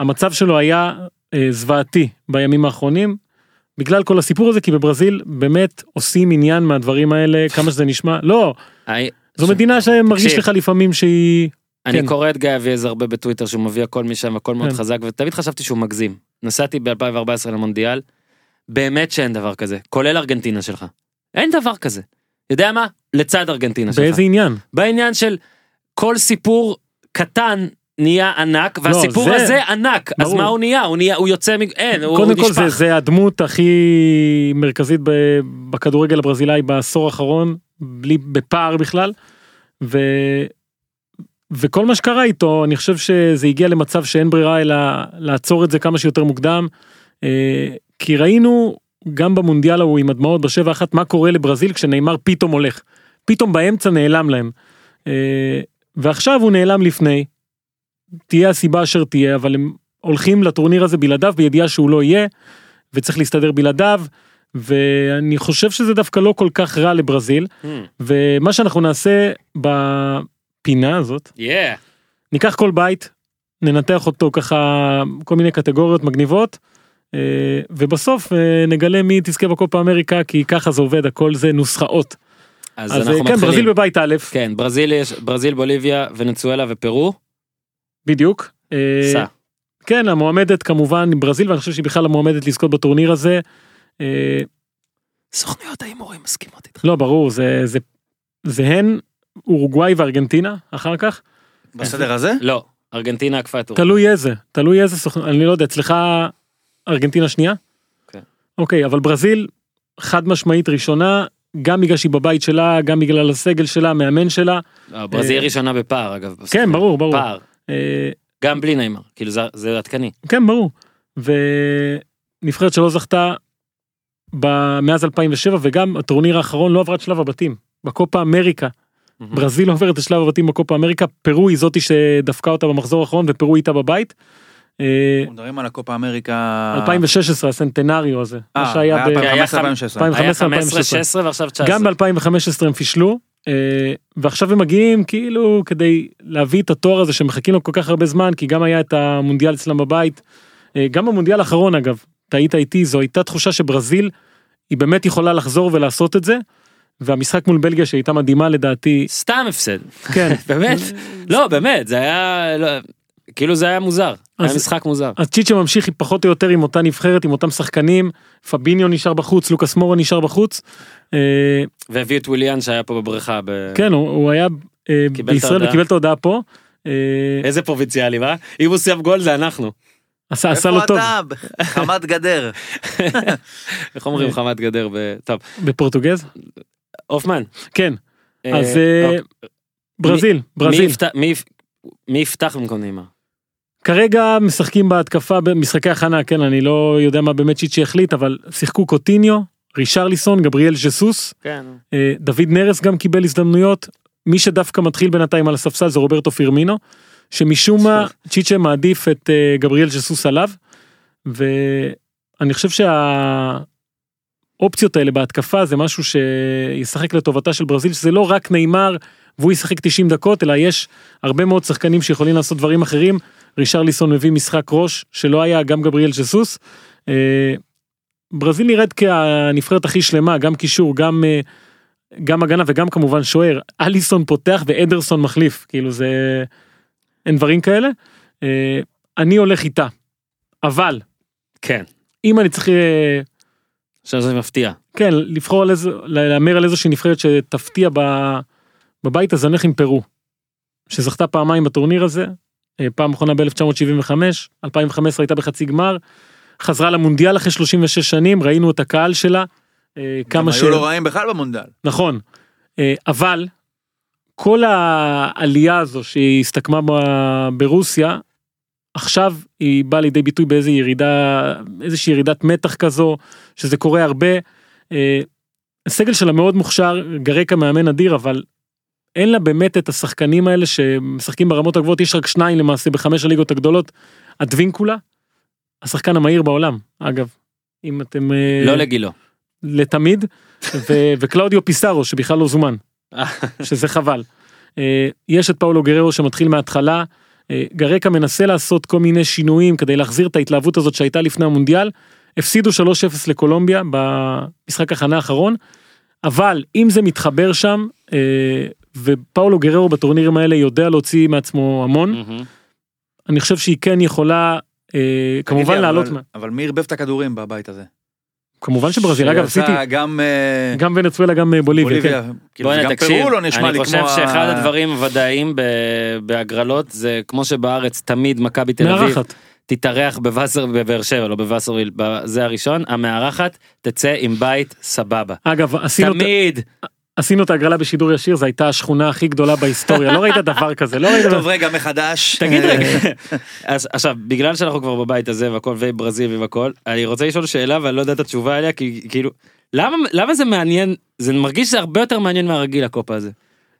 Speaker 4: המצב שלו היה אה, זוועתי בימים האחרונים. בגלל כל הסיפור הזה כי בברזיל באמת עושים עניין מהדברים האלה כמה שזה נשמע לא זו מדינה שמרגיש. לך לפעמים שהיא
Speaker 1: אני
Speaker 4: כן.
Speaker 1: קורא את גיא אביעזר הרבה בטוויטר שהוא מביא הכל משם הכל מאוד
Speaker 4: כן.
Speaker 1: חזק ותמיד חשבתי שהוא מגזים. נסעתי ב-2014 למונדיאל, באמת שאין דבר כזה, כולל ארגנטינה שלך. אין דבר כזה. יודע מה? לצד ארגנטינה שלך.
Speaker 4: באיזה עניין
Speaker 1: בעניין של כל סיפור קטן נהיה ענק והסיפור
Speaker 4: זה-
Speaker 1: הזה ענק אז
Speaker 4: ברור.
Speaker 1: מה הוא נהיה הוא נהיה הוא יוצא מ... אין הוא,
Speaker 4: קודם כל זה. זה הדמות הכי מרכזית ב- בכדורגל הברזילאי בעשור האחרון בלי בפער בכלל. ו... וכל מה שקרה איתו אני חושב שזה הגיע למצב שאין ברירה אלא לעצור את זה כמה שיותר מוקדם. אה, כי ראינו גם במונדיאל ההוא עם הדמעות בשבע אחת מה קורה לברזיל כשנאמר פתאום הולך. פתאום באמצע נעלם להם. אה, ועכשיו הוא נעלם לפני. תהיה הסיבה אשר תהיה אבל הם הולכים לטורניר הזה בלעדיו בידיעה שהוא לא יהיה וצריך להסתדר בלעדיו ואני חושב שזה דווקא לא כל כך רע לברזיל.
Speaker 1: Hmm,
Speaker 4: ומה שאנחנו נעשה בפינה הזאת
Speaker 1: yeah.
Speaker 4: ניקח כל בית ננתח אותו ככה כל מיני קטגוריות מגניבות אה, ובסוף אה, נגלה מי תזכה בקופה אמריקה כי ככה זה עובד הכל זה נוסחאות.
Speaker 1: אז,
Speaker 4: אז
Speaker 1: אנחנו
Speaker 4: אה, כן
Speaker 1: מתחילים.
Speaker 4: ברזיל בבית א'
Speaker 1: כן ברזיל יש ברזיל בוליביה ונצואלה ופרו
Speaker 4: בדיוק. אה,
Speaker 1: סע.
Speaker 4: כן המועמדת כמובן ברזיל ואני חושב שהיא בכלל המועמדת לזכות בטורניר הזה. אה,
Speaker 1: סוכנויות ההימורים מסכימות איתך
Speaker 4: לא ברור זה זה זה הן אורוגוואי וארגנטינה אחר כך
Speaker 2: בסדר הזה?
Speaker 1: לא ארגנטינה עקפה את אורוגוואי.
Speaker 4: תלוי איזה תלוי איזה סוכן אני לא יודע אצלך ארגנטינה שנייה?
Speaker 1: כן.
Speaker 4: אוקיי אבל ברזיל חד משמעית ראשונה גם בגלל שהיא בבית שלה גם בגלל הסגל שלה המאמן שלה
Speaker 1: לא, ברזיל
Speaker 4: אה,
Speaker 1: ראשונה בפער אגב
Speaker 4: כן. ברור ברור
Speaker 1: פער גם בלי נעימר כאילו זה, זה עדכני
Speaker 4: כן ברור ונבחרת שלא זכתה ב- מאז 2007 וגם הטורניר האחרון לא עברה את שלב הבתים בקופה אמריקה ברזיל לא עוברת את שלב הבתים בקופה אמריקה פרו היא זאתי שדפקה אותה במחזור האחרון ופרו איתה בבית. אה,
Speaker 2: מדברים על הקופה אמריקה.
Speaker 4: 2016 הסנטנריו הזה מה
Speaker 2: אה,
Speaker 4: שהיה ב-
Speaker 1: היה
Speaker 2: 2015-2016.
Speaker 4: 2015,
Speaker 1: היה 15
Speaker 4: 2016.
Speaker 1: 16 ועכשיו 19
Speaker 4: גם ב-2015 הם פישלו ועכשיו הם מגיעים כאילו כדי להביא את התואר הזה שמחכים לו כל כך הרבה זמן כי גם היה את המונדיאל אצלם בבית. אה, גם במונדיאל האחרון אגב טעית איתי זו הייתה תחושה שברזיל היא באמת יכולה לחזור ולעשות את זה. והמשחק מול בלגיה שהייתה מדהימה לדעתי
Speaker 1: סתם הפסד
Speaker 4: כן
Speaker 1: באמת לא באמת זה היה לא, כאילו זה היה מוזר היה
Speaker 4: אז-
Speaker 1: משחק מוזר
Speaker 4: אז צ'יצ'ה ממשיך פחות או יותר עם אותה נבחרת עם אותם שחקנים פביניו נשאר בחוץ לוקאס מורה נשאר בחוץ. אה,
Speaker 1: והביאו את וויליאן שהיה פה בבריכה ב...
Speaker 4: כן הוא, הוא היה אה, בישראל. וקיבל את ההודעה פה. אה,
Speaker 1: איזה פרובינציאלי מה אם הוא סייב גול זה אנחנו
Speaker 4: עשה עשה לו
Speaker 2: איפה
Speaker 4: טוב
Speaker 2: אתה? חמת גדר.
Speaker 1: איך אומרים חמת גדר ב... טוב
Speaker 4: בפורטוגז
Speaker 1: הופמן
Speaker 4: כן אז
Speaker 1: אוקיי.
Speaker 4: ברזיל
Speaker 1: מי
Speaker 4: ברזיל
Speaker 1: מי יפתח במקום נעימה
Speaker 4: כרגע משחקים בהתקפה במשחקי הכנה כן אני לא יודע מה באמת צ'יצ'י החליט אבל שיחקו קוטיניו רישרליסון גבריאל ז'סוס
Speaker 1: כן.
Speaker 4: אה, דוד נרס גם קיבל הזדמנויות. מי שדווקא מתחיל בינתיים על הספסל זה רוברטו פירמינו שמשום מה צ'יצ'ה מעדיף את אה, גבריאל ז'סוס עליו. ואני חושב שהאופציות האלה בהתקפה זה משהו שישחק לטובתה של ברזיל שזה לא רק נאמר והוא ישחק 90 דקות אלא יש הרבה מאוד שחקנים שיכולים לעשות דברים אחרים רישרליסון מביא משחק ראש שלא היה גם גבריאל ז'סוס. אה, ברזיל נראית כהנבחרת הכי שלמה גם קישור גם אה, גם הגנה וגם כמובן שוער, אליסון פותח ואדרסון מחליף, כאילו זה, אין דברים כאלה. אה, אני הולך איתה, אבל
Speaker 1: כן.
Speaker 4: אם אני צריך,
Speaker 1: עכשיו זה מפתיע.
Speaker 4: כן, לבחור על איזה, להמר על איזושהי נבחרת שתפתיע ב- בבית הזה, אני הולך עם פרו, שזכתה פעמיים בטורניר הזה, פעם אחרונה ב-1975, 2015 הייתה בחצי גמר, חזרה למונדיאל אחרי 36 שנים, ראינו את הקהל שלה, אה, כמה ש...
Speaker 2: היו לא רעים בכלל במונדיאל.
Speaker 4: נכון, אה, אבל כל העלייה הזו שהיא הסתכמה ברוסיה, עכשיו היא באה לידי ביטוי באיזה ירידה, איזושהי ירידת מתח כזו, שזה קורה הרבה. אה, הסגל שלה מאוד מוכשר, גרקה מאמן אדיר, אבל אין לה באמת את השחקנים האלה שמשחקים ברמות הגבוהות, יש רק שניים למעשה בחמש הליגות הגדולות. אדווינקולה, השחקן המהיר בעולם, אגב, אם אתם... אה,
Speaker 1: לא לגילו.
Speaker 4: לתמיד, ו- וקלאודיו פיסארו שבכלל לא זומן, שזה חבל. אה, יש את פאולו גררו שמתחיל מההתחלה, אה, גרקה מנסה לעשות כל מיני שינויים כדי להחזיר את ההתלהבות הזאת שהייתה לפני המונדיאל, הפסידו 3-0 לקולומביה במשחק הכנה האחרון, אבל אם זה מתחבר שם, ופאולו גררו בטורנירים האלה יודע להוציא מעצמו המון. אני חושב שהיא כן יכולה אה, כמובן לעלות,
Speaker 2: אבל-
Speaker 4: מה-
Speaker 2: אבל מי ערבב את הכדורים בבית הזה?
Speaker 4: כמובן שברזיל, אגב עשיתי
Speaker 2: גם אה,
Speaker 4: גם ונצואלה גם אה, בוליביה, כן.
Speaker 2: בוליביה. כאילו,
Speaker 1: בוא'נה
Speaker 2: גם
Speaker 1: תקשיב,
Speaker 2: פרו לא נשמע לי
Speaker 1: אני
Speaker 2: כמו...
Speaker 1: חושב
Speaker 2: ה-
Speaker 1: שאחד הדברים הוודאיים בהגרלות זה כמו שבארץ תמיד מכבי תל אביב
Speaker 4: מארחת.
Speaker 1: תתארח בווסר בבאר שבע לא בווסרוויל זה הראשון המארחת תצא עם בית סבבה.
Speaker 4: אגב עשינו
Speaker 1: תמיד
Speaker 4: עשינו את ההגרלה בשידור ישיר, זו הייתה השכונה הכי גדולה בהיסטוריה, לא ראית דבר כזה, לא ראית...
Speaker 2: טוב רגע מחדש.
Speaker 1: תגיד
Speaker 2: אה,
Speaker 1: רגע אז עכשיו בגלל שאנחנו כבר בבית הזה והכל וברזיל והכל אני רוצה לשאול שאלה ואני לא יודע את התשובה עליה כי כאילו למה למה זה מעניין זה מרגיש שזה הרבה יותר מעניין מהרגיל הקופה הזה.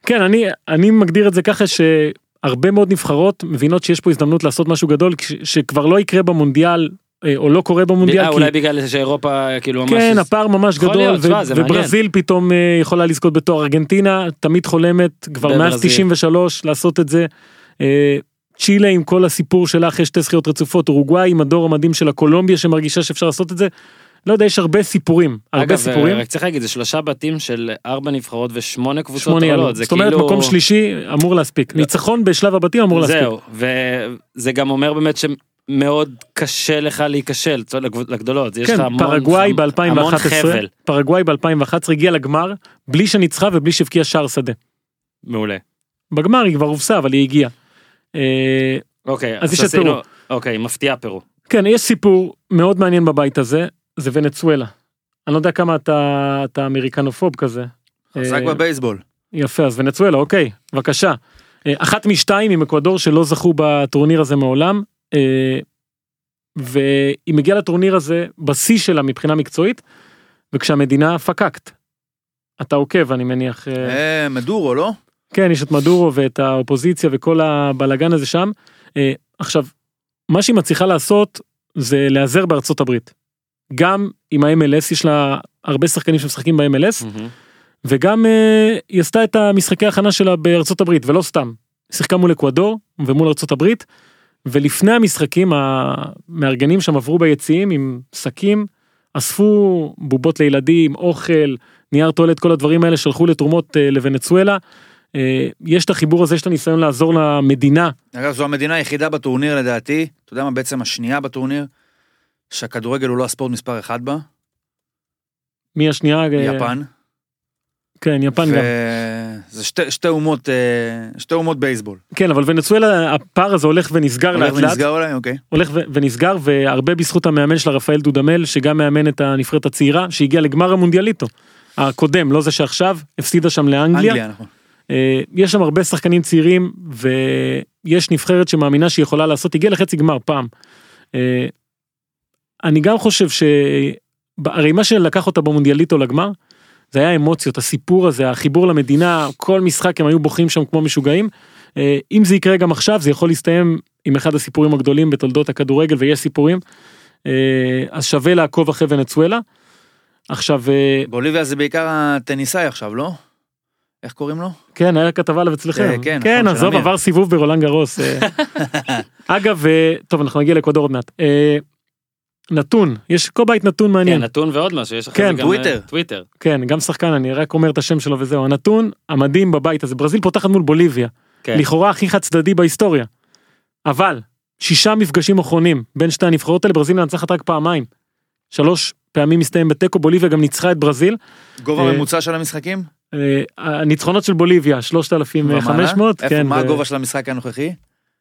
Speaker 4: כן, אני, אני מגדיר את זה ככה שהרבה מאוד נבחרות מבינות שיש פה הזדמנות לעשות משהו גדול, שכבר לא יקרה במונדיאל, או לא קורה במונדיאל,
Speaker 1: אה. אולי בגלל שאירופה כאילו ממש
Speaker 4: כן, הפער ממש גדול. וברזיל פתאום אה, יכולה לזכות בתואר. ארגנטינה תמיד חולמת, כבר מאז
Speaker 1: בברזיל.
Speaker 4: 93 לעשות את זה. אה, צ'ילה עם כל הסיפור שלה אחרי שתי זכיות רצופות, אורוגוואי עם הדור המדהים שלה, קולומביה שמרגישה שאפשר לעשות את זה. לא יודע, יש הרבה סיפורים, הרבה
Speaker 1: אגב,
Speaker 4: סיפורים.
Speaker 1: רק צריך להגיד זה שלושה בתים של ארבע נבחרות ושמונה קבוצות
Speaker 4: שמונה.
Speaker 1: עולות זה
Speaker 4: זאת אומרת
Speaker 1: כאילו
Speaker 4: מקום שלישי אמור להספיק. ניצחון בשלב הבתים אמור להספיק.
Speaker 1: זהו וזה גם אומר באמת שמאוד קשה לך להיכשל לגדולות יש לך
Speaker 4: כן,
Speaker 1: המון
Speaker 4: פרגוואי
Speaker 1: חם- המון
Speaker 4: ב-2011,
Speaker 1: חבל
Speaker 4: פרגוואי ב-2011 הגיעה לגמר בלי שניצחה ובלי שהבקיעה שער שדה.
Speaker 1: מעולה.
Speaker 4: בגמר היא כבר הובסה אבל היא הגיעה. אה,
Speaker 1: אוקיי
Speaker 4: אז יש את פרו.
Speaker 1: אוקיי מפתיע פרו.
Speaker 4: כן, יש סיפור מאוד מעניין בבית הזה, זה ונצואלה. אני לא יודע כמה אתה, אתה אמריקנופוב כזה.
Speaker 2: חזק
Speaker 4: אה,
Speaker 2: בבייסבול.
Speaker 4: יפה, אז ונצואלה, אוקיי, בבקשה. אה, אחת משתיים עם אקוודור שלא זכו בטורניר הזה מעולם, והיא מגיעה לטורניר הזה בשיא שלה מבחינה מקצועית, וכשהמדינה פקקט. אתה עוקב, אני מניח. אה,
Speaker 2: אה, מדורו לא?
Speaker 4: כן, יש את מדורו ואת האופוזיציה וכל הבלגן הזה שם. אה, עכשיו, מה שהיא מצליחה לעשות זה להיעזר בארצות הברית. גם עם ה-MLS, יש לה הרבה שחקנים שמשחקים ב-MLS, וגם אה, היא עשתה את המשחקי ההכנה שלה בארצות הברית, ולא סתם. שיחקה מול אקוודור ומול ארצות הברית, ולפני המשחקים המארגנים שם עברו ביציעים עם שקים, אספו בובות לילדים, אוכל, נייר טואלט, כל הדברים האלה שלחו לתרומות אה, לוונצואלה. אה, יש את החיבור הזה, יש את הניסיון לעזור למדינה.
Speaker 2: אגב, זו המדינה היחידה בטורניר לדעתי, אתה יודע מה בעצם השנייה בטורניר? שהכדורגל הוא לא הספורט מספר אחד בה,
Speaker 4: מי השנייה? אה,
Speaker 2: יפן.
Speaker 4: כן, יפן גם.
Speaker 2: זה שתי, שתי אומות, אה, שתי אומות בייסבול.
Speaker 4: כן, אבל ונצואלה, הפער הזה הולך ונסגר
Speaker 2: הולך
Speaker 4: לאט לאט.
Speaker 2: ונסגר אולי? אוקיי.
Speaker 4: הולך ו- ונסגר והרבה בזכות המאמן שלה רפאל דודמל שגם מאמן את הנבחרת הצעירה שהגיע לגמר המונדיאליטו. הקודם לא זה שעכשיו הפסידה שם לאנגליה.
Speaker 2: אנגליה, נכון.
Speaker 4: אה, יש שם הרבה שחקנים צעירים ויש נבחרת שמאמינה שהיא יכולה לעשות הגיעה לחצי גמר פעם. אה, אני גם חושב ש... הרי מה שלקח אותה במונדיאליטו לגמר זה היה אמוציות הסיפור הזה החיבור למדינה כל משחק הם היו בוכים שם כמו משוגעים. אה, אם זה יקרה גם עכשיו זה יכול להסתיים עם אחד הסיפורים הגדולים בתולדות הכדורגל ויש סיפורים. אה, אז שווה לעקוב אחרי ונצואלה. עכשיו אה,
Speaker 2: בוליביה זה בעיקר הטניסאי עכשיו, לא? איך קוראים לו?
Speaker 4: כן היה כתבה עליו אצלכם
Speaker 2: כן,
Speaker 4: כן
Speaker 2: נכון,
Speaker 4: עזוב. עבר סיבוב ברולנד גרוס אה. אגב טוב אנחנו נגיע לאקוודור עוד מעט נתון, יש כל בית נתון
Speaker 1: כן,
Speaker 4: מעניין.
Speaker 1: נתון ועוד משהו, יש אחרי
Speaker 4: כן,
Speaker 1: זה גם
Speaker 2: טוויטר.
Speaker 1: אה, טוויטר.
Speaker 4: כן, גם שחקן, אני רק אומר את השם שלו וזהו. הנתון המדהים בבית הזה, ברזיל פותחת מול בוליביה.
Speaker 1: כן.
Speaker 4: לכאורה הכי חד צדדי בהיסטוריה. אבל, שישה מפגשים אחרונים בין שתי הנבחרות האלה, ברזיל מנצחת רק פעמיים. שלוש פעמים מסתיים בתיקו, בוליביה גם ניצחה את ברזיל.
Speaker 2: גובה
Speaker 4: אה,
Speaker 2: ממוצע של המשחקים?
Speaker 4: אה, הניצחונות של בוליביה, 3,500,
Speaker 2: איפה-
Speaker 4: כן.
Speaker 2: מה הגובה של המשחק הנוכחי?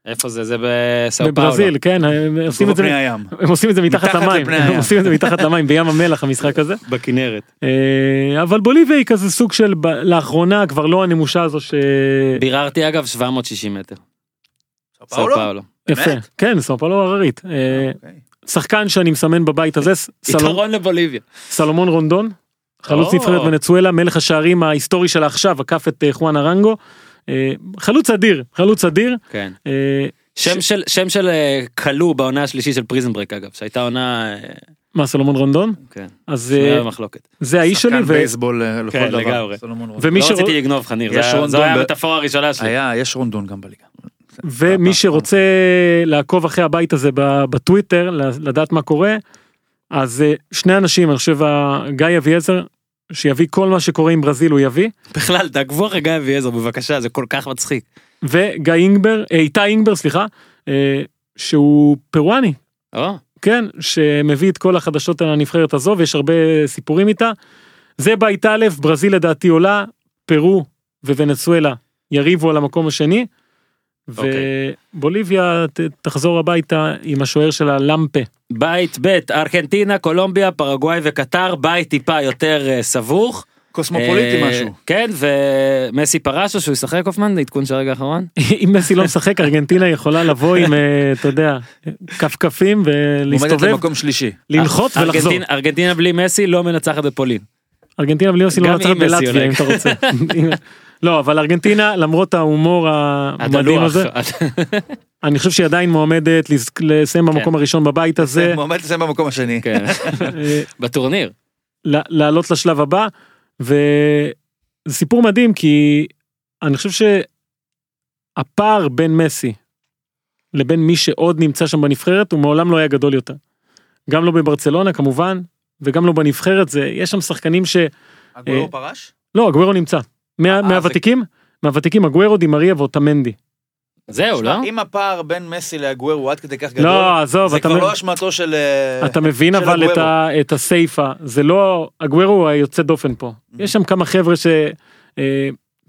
Speaker 1: איפה זה? זה בסאו פאולו.
Speaker 4: בברזיל, כן, הם עושים את זה,
Speaker 2: הים.
Speaker 4: הם עושים את זה מתחת למים, הם. עושים את זה מתחת למים בים המלח המשחק הזה.
Speaker 1: בכנרת.
Speaker 4: אה, אבל בוליביה היא כזה סוג של לאחרונה כבר לא הנמושה הזו ש...
Speaker 1: ביררתי אגב 760 מטר. סאו פאולו.
Speaker 4: יפה? כן, סאו פאולו הררית. אה,
Speaker 2: אוקיי.
Speaker 4: שחקן שאני מסמן בבית הזה,
Speaker 1: יתרון לבוליביה.
Speaker 4: סלומון רונדון, חלוץ. נבחרת ונצואלה, מלך השערים ההיסטורי שלה עכשיו, עקף את אה, חואן ארנגו. אה, חלוץ אדיר, חלוץ אדיר.
Speaker 1: כן.
Speaker 4: אה,
Speaker 1: שם של שם של אה, כלוא בעונה השלישית של פריזם ברק אגב שהייתה עונה
Speaker 4: מה, סלומון רונדון?
Speaker 1: כן
Speaker 4: אז
Speaker 1: במחלוקת.
Speaker 4: זה האיש שלי,
Speaker 2: שחקן
Speaker 4: ו-
Speaker 2: בייסבול לכל
Speaker 1: כן,
Speaker 2: דבר. סולומון.
Speaker 4: ומי
Speaker 1: לא
Speaker 4: שרוצ-
Speaker 1: רציתי לגנוב לך ניר, זו הייתה המטאפורה הראשונה שלי.
Speaker 2: היה, יש רונדון גם בליגה.
Speaker 4: ומי שרוצה לעקוב אחרי הבית הזה ב- בטוויטר, לדעת מה קורה, אז שני אנשים, אני חושב, גיא אביעזר, שיביא כל מה שקורה עם ברזיל, הוא יביא,
Speaker 1: בכלל תעקבו אחרי גיא אביעזר בבקשה זה כל כך מצחיק.
Speaker 4: וגיא אינגבר, אה, איתי אינגבר, סליחה, אה, שהוא פרואני,
Speaker 1: או,
Speaker 4: כן, שמביא את כל החדשות על הנבחרת הזו, ויש הרבה סיפורים איתה. זה בית א', ברזיל לדעתי עולה, פרו וונצואלה יריבו על המקום השני. ובוליביה ת- תחזור הביתה עם השוער שלה למפה.
Speaker 1: בית ב' ארגנטינה קולומביה פרגוואי וקטר בית טיפה יותר אה, סבוך.
Speaker 2: קוסמופוליטי
Speaker 1: אה,
Speaker 2: משהו.
Speaker 1: כן ומסי פרש או שהוא ישחק הופמן עדכון של הרגע האחרון.
Speaker 4: אם מסי לא משחק, ארגנטינה יכולה לבוא עם, אה, אתה יודע, כפכפים
Speaker 2: עומדת
Speaker 4: ולהסתובב,
Speaker 2: למקום שלישי.
Speaker 4: לנחות ולחזור.
Speaker 1: ארגנטינה- בלי מסי לא מנצחת בפולין.
Speaker 4: ארגנטינה בלי מסי לא מנצחת בלטביה. אם אתה רוצה. לא, אבל ארגנטינה, למרות ההומור המדהים
Speaker 1: הדלוח.
Speaker 4: הזה, אני חושב שהיא עדיין מועמדת לס- לסיים במקום הראשון בבית הזה,
Speaker 2: מועמד לסיים במקום השני.
Speaker 1: כן.
Speaker 4: אה,
Speaker 1: בטורניר.
Speaker 4: ל- לעלות לשלב הבא, וזה סיפור מדהים כי אני חושב שהפער בין מסי לבין מי שעוד נמצא שם בנבחרת הוא מעולם לא היה גדול יותר. גם לא בברצלונה כמובן, וגם לא בנבחרת, זה, יש שם שחקנים ש...
Speaker 2: הגוורו פרש?
Speaker 4: לא, אגוורו נמצא. מה,
Speaker 2: אה,
Speaker 4: מהוותיקים? מהוותיקים אגוורו, דימריה ואוטמנדי.
Speaker 1: זהו לא?
Speaker 2: אם הפער בין מסי להגוורו הוא עד כדי כך גדול,
Speaker 4: לא, עזוב,
Speaker 2: זה
Speaker 4: אתה,
Speaker 2: כבר
Speaker 4: מ-
Speaker 2: לא אשמתו של... אה,
Speaker 4: אתה מבין
Speaker 2: של
Speaker 4: אבל את,
Speaker 2: אגוורו.
Speaker 4: ה, את הסיפה, זה לא, אגוורו הוא היוצא דופן פה.
Speaker 2: Mm-hmm.
Speaker 4: יש שם כמה חבר'ה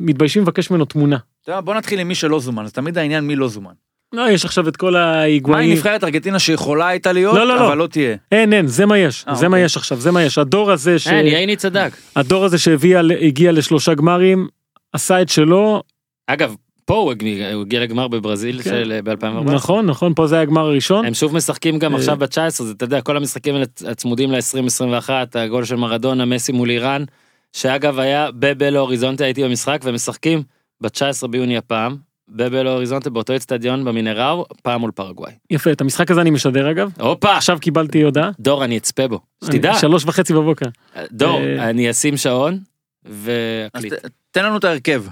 Speaker 4: שמתביישים לבקש ממנו תמונה.
Speaker 2: אתה יודע, בוא נתחיל עם מי שלא זומן, זה תמיד העניין מי לא זומן.
Speaker 4: לא, יש עכשיו את כל
Speaker 2: מה עם
Speaker 4: ההיגואים.
Speaker 2: נבחרת ארגנטינה שיכולה הייתה להיות,
Speaker 4: לא, לא, לא.
Speaker 2: אבל לא תהיה.
Speaker 4: אין, אין, זה מה יש,
Speaker 2: אה,
Speaker 4: זה מה
Speaker 2: אוקיי.
Speaker 4: יש עכשיו, זה מה יש. הדור הזה, ש...
Speaker 1: אין, ייני צדק.
Speaker 4: הדור הזה שהגיע לשלושה גמרים, עשה את שלו,
Speaker 1: אגב פה הוא הגיע הוא הגיע לגמר בברזיל
Speaker 4: כן.
Speaker 1: של ב-2014.
Speaker 4: נכון, נכון, פה זה היה הגמר הראשון.
Speaker 1: הם שוב משחקים גם
Speaker 4: אה.
Speaker 1: עכשיו ב-19 זה אתה יודע כל המשחקים האלה הצמודים ל-2021 הגול של מרדונה מסי מול איראן שאגב היה בבלו אוריזונטה הייתי במשחק והם משחקים ב-19 ביוני הפעם בבלו אוריזונטה באותו אצטדיון במינראו פעם מול פרגוואי.
Speaker 4: יפה, את המשחק הזה אני משדר אגב.
Speaker 1: הופה
Speaker 4: עכשיו קיבלתי הודעה.
Speaker 1: דור אני אצפה בו שתדע
Speaker 4: שלוש וחצי בבוקר.
Speaker 1: דור
Speaker 4: אה.
Speaker 1: אני אשים שעון ואקליט.
Speaker 2: תן לנו את ההרכב.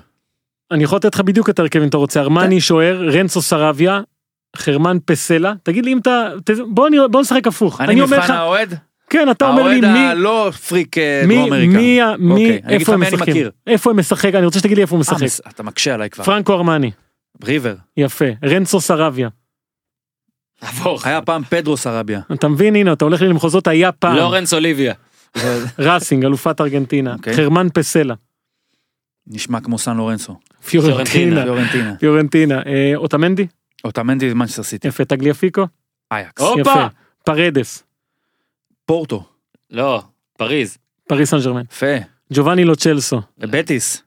Speaker 4: אני יכול לתת לך בדיוק את ההרכב אם אתה רוצה. ארמני שוער, רנצו סרביה, חרמן פסלה. תגיד לי אם אתה... בוא נשחק הפוך.
Speaker 2: אני
Speaker 4: לך...
Speaker 2: האוהד?
Speaker 4: כן, אתה אומר לי מי...
Speaker 2: הלא פריק אה, דרום אמריקה.
Speaker 4: מי, מי,
Speaker 2: אוקיי,
Speaker 4: איפה הם משחקים? איפה הם משחק? אני רוצה שתגיד לי איפה הוא
Speaker 2: אה,
Speaker 4: משחק.
Speaker 2: אתה מקשה עליי כבר.
Speaker 4: פרנקו ארמני,
Speaker 2: ריבר.
Speaker 4: יפה. רנצו סרביה.
Speaker 2: היה פעם פדרו סרביה.
Speaker 4: אתה מבין, הנה, אתה הולך לי למחוזות היה פעם.
Speaker 1: לורנס אוליביה.
Speaker 4: ראסינג, אלופת ארגנטינה.
Speaker 2: אוקיי.
Speaker 4: חרמן פסייה.
Speaker 2: נשמע כמו סן לורנסו.
Speaker 4: פיורנטינה.
Speaker 2: פיורנטינה.
Speaker 4: אה, אוטמנדי?
Speaker 2: אוטמנדי זה מנצ'סטר סיטי.
Speaker 4: יפה. טגליאפיקו?
Speaker 2: אייקס.
Speaker 1: הופה.
Speaker 4: פרדס.
Speaker 2: פורטו.
Speaker 1: לא פריז.
Speaker 4: פריס סן ג'רמן.
Speaker 2: יפה.
Speaker 4: ג'ובאני לוצ'לסו.
Speaker 2: בטיס.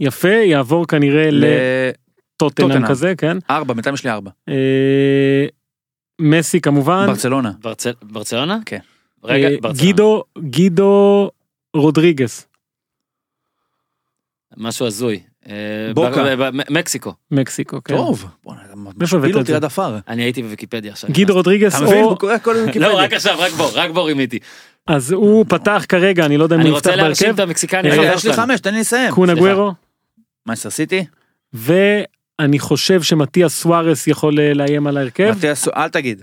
Speaker 4: יפה, יעבור כנראה לטוטנאם. כזה, כן.
Speaker 2: לארבע, בינתיים יש לי ארבע.
Speaker 4: אה, מסי כמובן.
Speaker 2: ברצלונה.
Speaker 1: ברצל- ברצלונה?
Speaker 2: כן.
Speaker 1: רגע,
Speaker 4: אה,
Speaker 1: ברצלונה.
Speaker 4: גידו, גידו רודריגס.
Speaker 1: משהו הזוי. אה,
Speaker 2: בוקה.
Speaker 1: מקסיקו.
Speaker 4: מקסיקו, כן.
Speaker 2: טוב. משפיל אותי? עד עפר.
Speaker 1: אני הייתי בוויקיפדיה עכשיו.
Speaker 4: גידו רודריגס,
Speaker 2: אתה מבין?
Speaker 4: או...
Speaker 2: הוא קורא הכל בוויקיפדיה.
Speaker 1: לא, רק עכשיו, רק בוא, רק בוא רימיתי.
Speaker 4: אז הוא פתח כרגע, אני לא יודע אם
Speaker 1: אני
Speaker 4: הוא יפתח
Speaker 1: רוצה להרשים
Speaker 4: בהרכב.
Speaker 1: את המקסיקני החבר
Speaker 2: יש לי. חמש, תן לי לסיים.
Speaker 4: קונה. אגוארו,
Speaker 2: מנצ'סטר סיטי?
Speaker 4: ואני חושב שמתיאס סוארס יכול אה, לאיים על ההרכב.
Speaker 2: אל תגיד.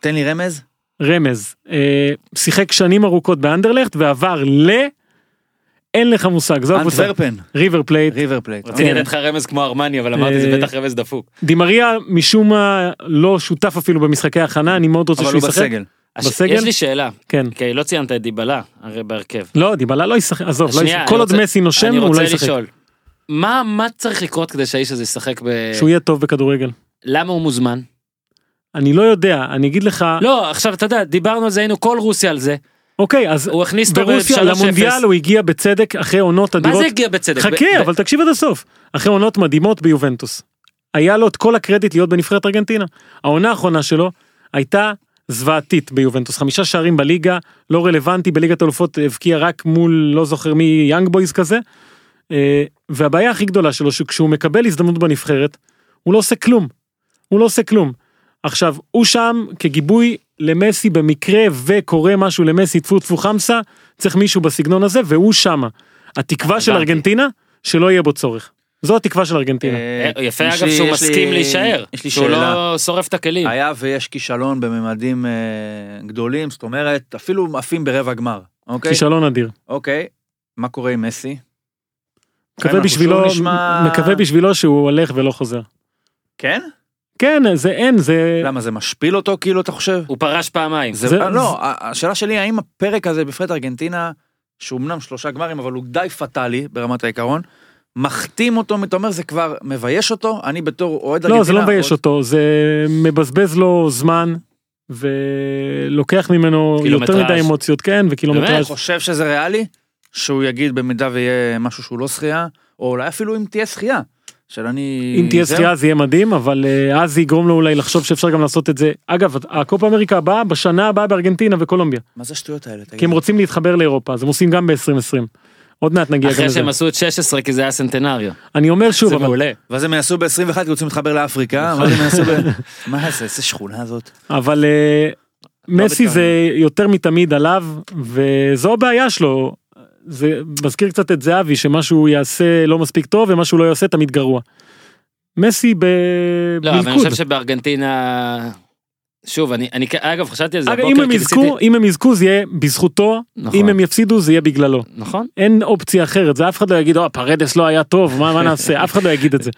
Speaker 2: תן לי רמז.
Speaker 4: רמז, אה, שיחק שנים ארוכות באנדרלכט ועבר ל... אין לך מושג, זו הקבוצה.
Speaker 2: אנטוורפן.
Speaker 4: ריבר פלייט.
Speaker 2: ריבר פלייט.
Speaker 1: רציתי
Speaker 4: כן.
Speaker 1: לתת לך רמז כמו ארמני, אבל אמרתי זה
Speaker 4: אה,
Speaker 1: בטח רמז דפוק.
Speaker 4: די מריה משום מה לא שותף אפילו במשחקי הכנה, אני מאוד רוצה
Speaker 2: אבל
Speaker 4: שהוא
Speaker 2: הוא
Speaker 4: ישחק.
Speaker 2: בסגל.
Speaker 1: הש-
Speaker 4: בסגל?
Speaker 1: יש לי שאלה,
Speaker 4: כן.
Speaker 1: כי לא ציינת את דיבלה, הרי בהרכב.
Speaker 4: לא, דיבלה לא ישחק, עזוב, לא כל עוד מסי נושם הוא לא
Speaker 1: רוצה
Speaker 4: ישחק.
Speaker 1: לשאול, מה מה צריך לקרות כדי שהאיש הזה ישחק ב...
Speaker 4: שהוא יהיה טוב בכדורגל.
Speaker 1: למה הוא מוזמן?
Speaker 4: אני לא יודע, אני אגיד לך,
Speaker 1: לא, עכשיו אתה יודע, דיברנו על זה, היינו כל רוסיה על זה.
Speaker 4: אוקיי, אז
Speaker 1: הוא הכניס אותו
Speaker 4: ברוסיה
Speaker 1: ב-3-0.
Speaker 4: למונדיאל הוא הגיע בצדק אחרי עונות
Speaker 1: מה
Speaker 4: אדירות.
Speaker 1: זה הגיע בצדק?
Speaker 4: חכה, אבל תקשיב עד הסוף. אחרי עונות מדהימות ביובנטוס. היה לו את כל הקרדיט להיות בנבחרת ארגנטינה. העונה האחרונה שלו הייתה זוועתית ביובנטוס. חמישה שערים בליגה, לא רלוונטי, בליגת אלופות הבקיע רק מול לא זוכר מי יאנג בויז כזה. אה, והבעיה הכי גדולה שלו שכשהוא מקבל הזדמנות בנבחרת, הוא לא עושה כלום. הוא לא עושה כלום. עכשיו, הוא שם כגיבוי למסי במקרה וקורה משהו למסי טפו טפו חמסה, צריך מישהו בסגנון הזה והוא שמה. התקווה של. ארגנטינה שלא יהיה בו צורך. זו התקווה של ארגנטינה.
Speaker 2: אה,
Speaker 1: אה, יפה אגב שהוא מסכים להישאר.
Speaker 2: יש לי
Speaker 1: שהוא. לא שורף את הכלים.
Speaker 2: היה ויש כישלון בממדים אה, גדולים, זאת אומרת, אפילו עפים ברבע גמר. אוקיי?
Speaker 4: כישלון אדיר.
Speaker 2: אוקיי. מה קורה עם מסי?
Speaker 4: מקווה בשבילו, מקווה בשבילו שהוא הולך ולא חוזר.
Speaker 2: כן?
Speaker 4: כן, זה אין, זה...
Speaker 2: למה זה משפיל אותו כאילו אתה חושב?
Speaker 1: הוא פרש פעמיים.
Speaker 2: זה,
Speaker 4: זה-
Speaker 2: לא, ה- השאלה שלי האם הפרק הזה בפרט ארגנטינה, שהוא אמנם שלושה גמרים אבל הוא די פטאלי ברמת העיקרון, מחתים אותו, אתה אומר זה כבר מבייש אותו, אני בתור אוהד ארגנטינה,
Speaker 4: לא, זה לא מבייש
Speaker 2: עוד-
Speaker 4: אותו, זה מבזבז לו זמן, ולוקח ממנו יותר. מדי אמוציות, כן, וקילומטראז'.
Speaker 2: אתה חושב שזה ריאלי? שהוא יגיד במידה ויהיה משהו שהוא לא שחייה, או אולי אפילו אם תהיה שחייה. של אני...
Speaker 4: אם תהיה
Speaker 2: זהו.
Speaker 4: שחייה זה יהיה מדהים, אבל אה, אז זה יגרום לו אולי לחשוב שאפשר גם לעשות את זה. אגב, הקופה אמריקה הבאה בשנה הבאה בארגנטינה וקולומביה.
Speaker 2: מה זה השטויות האלה? תגיד?
Speaker 4: כי הם רוצים להתחבר לאירופה, אז הם עושים גם ב-2020. עוד מעט נגיע גם
Speaker 1: אחרי
Speaker 4: לזה.
Speaker 1: שהם עשו את 16 כי זה היה סנטנריו.
Speaker 4: אני אומר שוב,
Speaker 1: זה
Speaker 4: אבל
Speaker 1: מעולה.
Speaker 2: ואז הם יעשו ב-21 כי רוצים להתחבר לאפריקה, מה זה הם יעשו ב... מה זה, איזה שכונה הזאת?
Speaker 4: אבל אה, מסי
Speaker 2: בטענות.
Speaker 4: זה יותר מתמיד עליו וזו הבעיה שלו. זה מזכיר קצת את זהבי שמה שהוא יעשה לא מספיק טוב ומה שהוא לא יעשה תמיד גרוע. מסי
Speaker 1: לא, אבל אני. חושב שבארגנטינה... שוב, אני, אני, אגב, חשבתי על זה
Speaker 4: אגב, אם הם יזכו, אם הם יזכו זה יהיה בזכותו,
Speaker 1: נכון.
Speaker 4: אם הם יפסידו זה יהיה בגללו.
Speaker 1: נכון?
Speaker 4: אין אופציה אחרת, זה אף אחד לא יגיד, או, פרדס לא היה טוב, מה, מה נעשה, אף אחד לא יגיד את זה.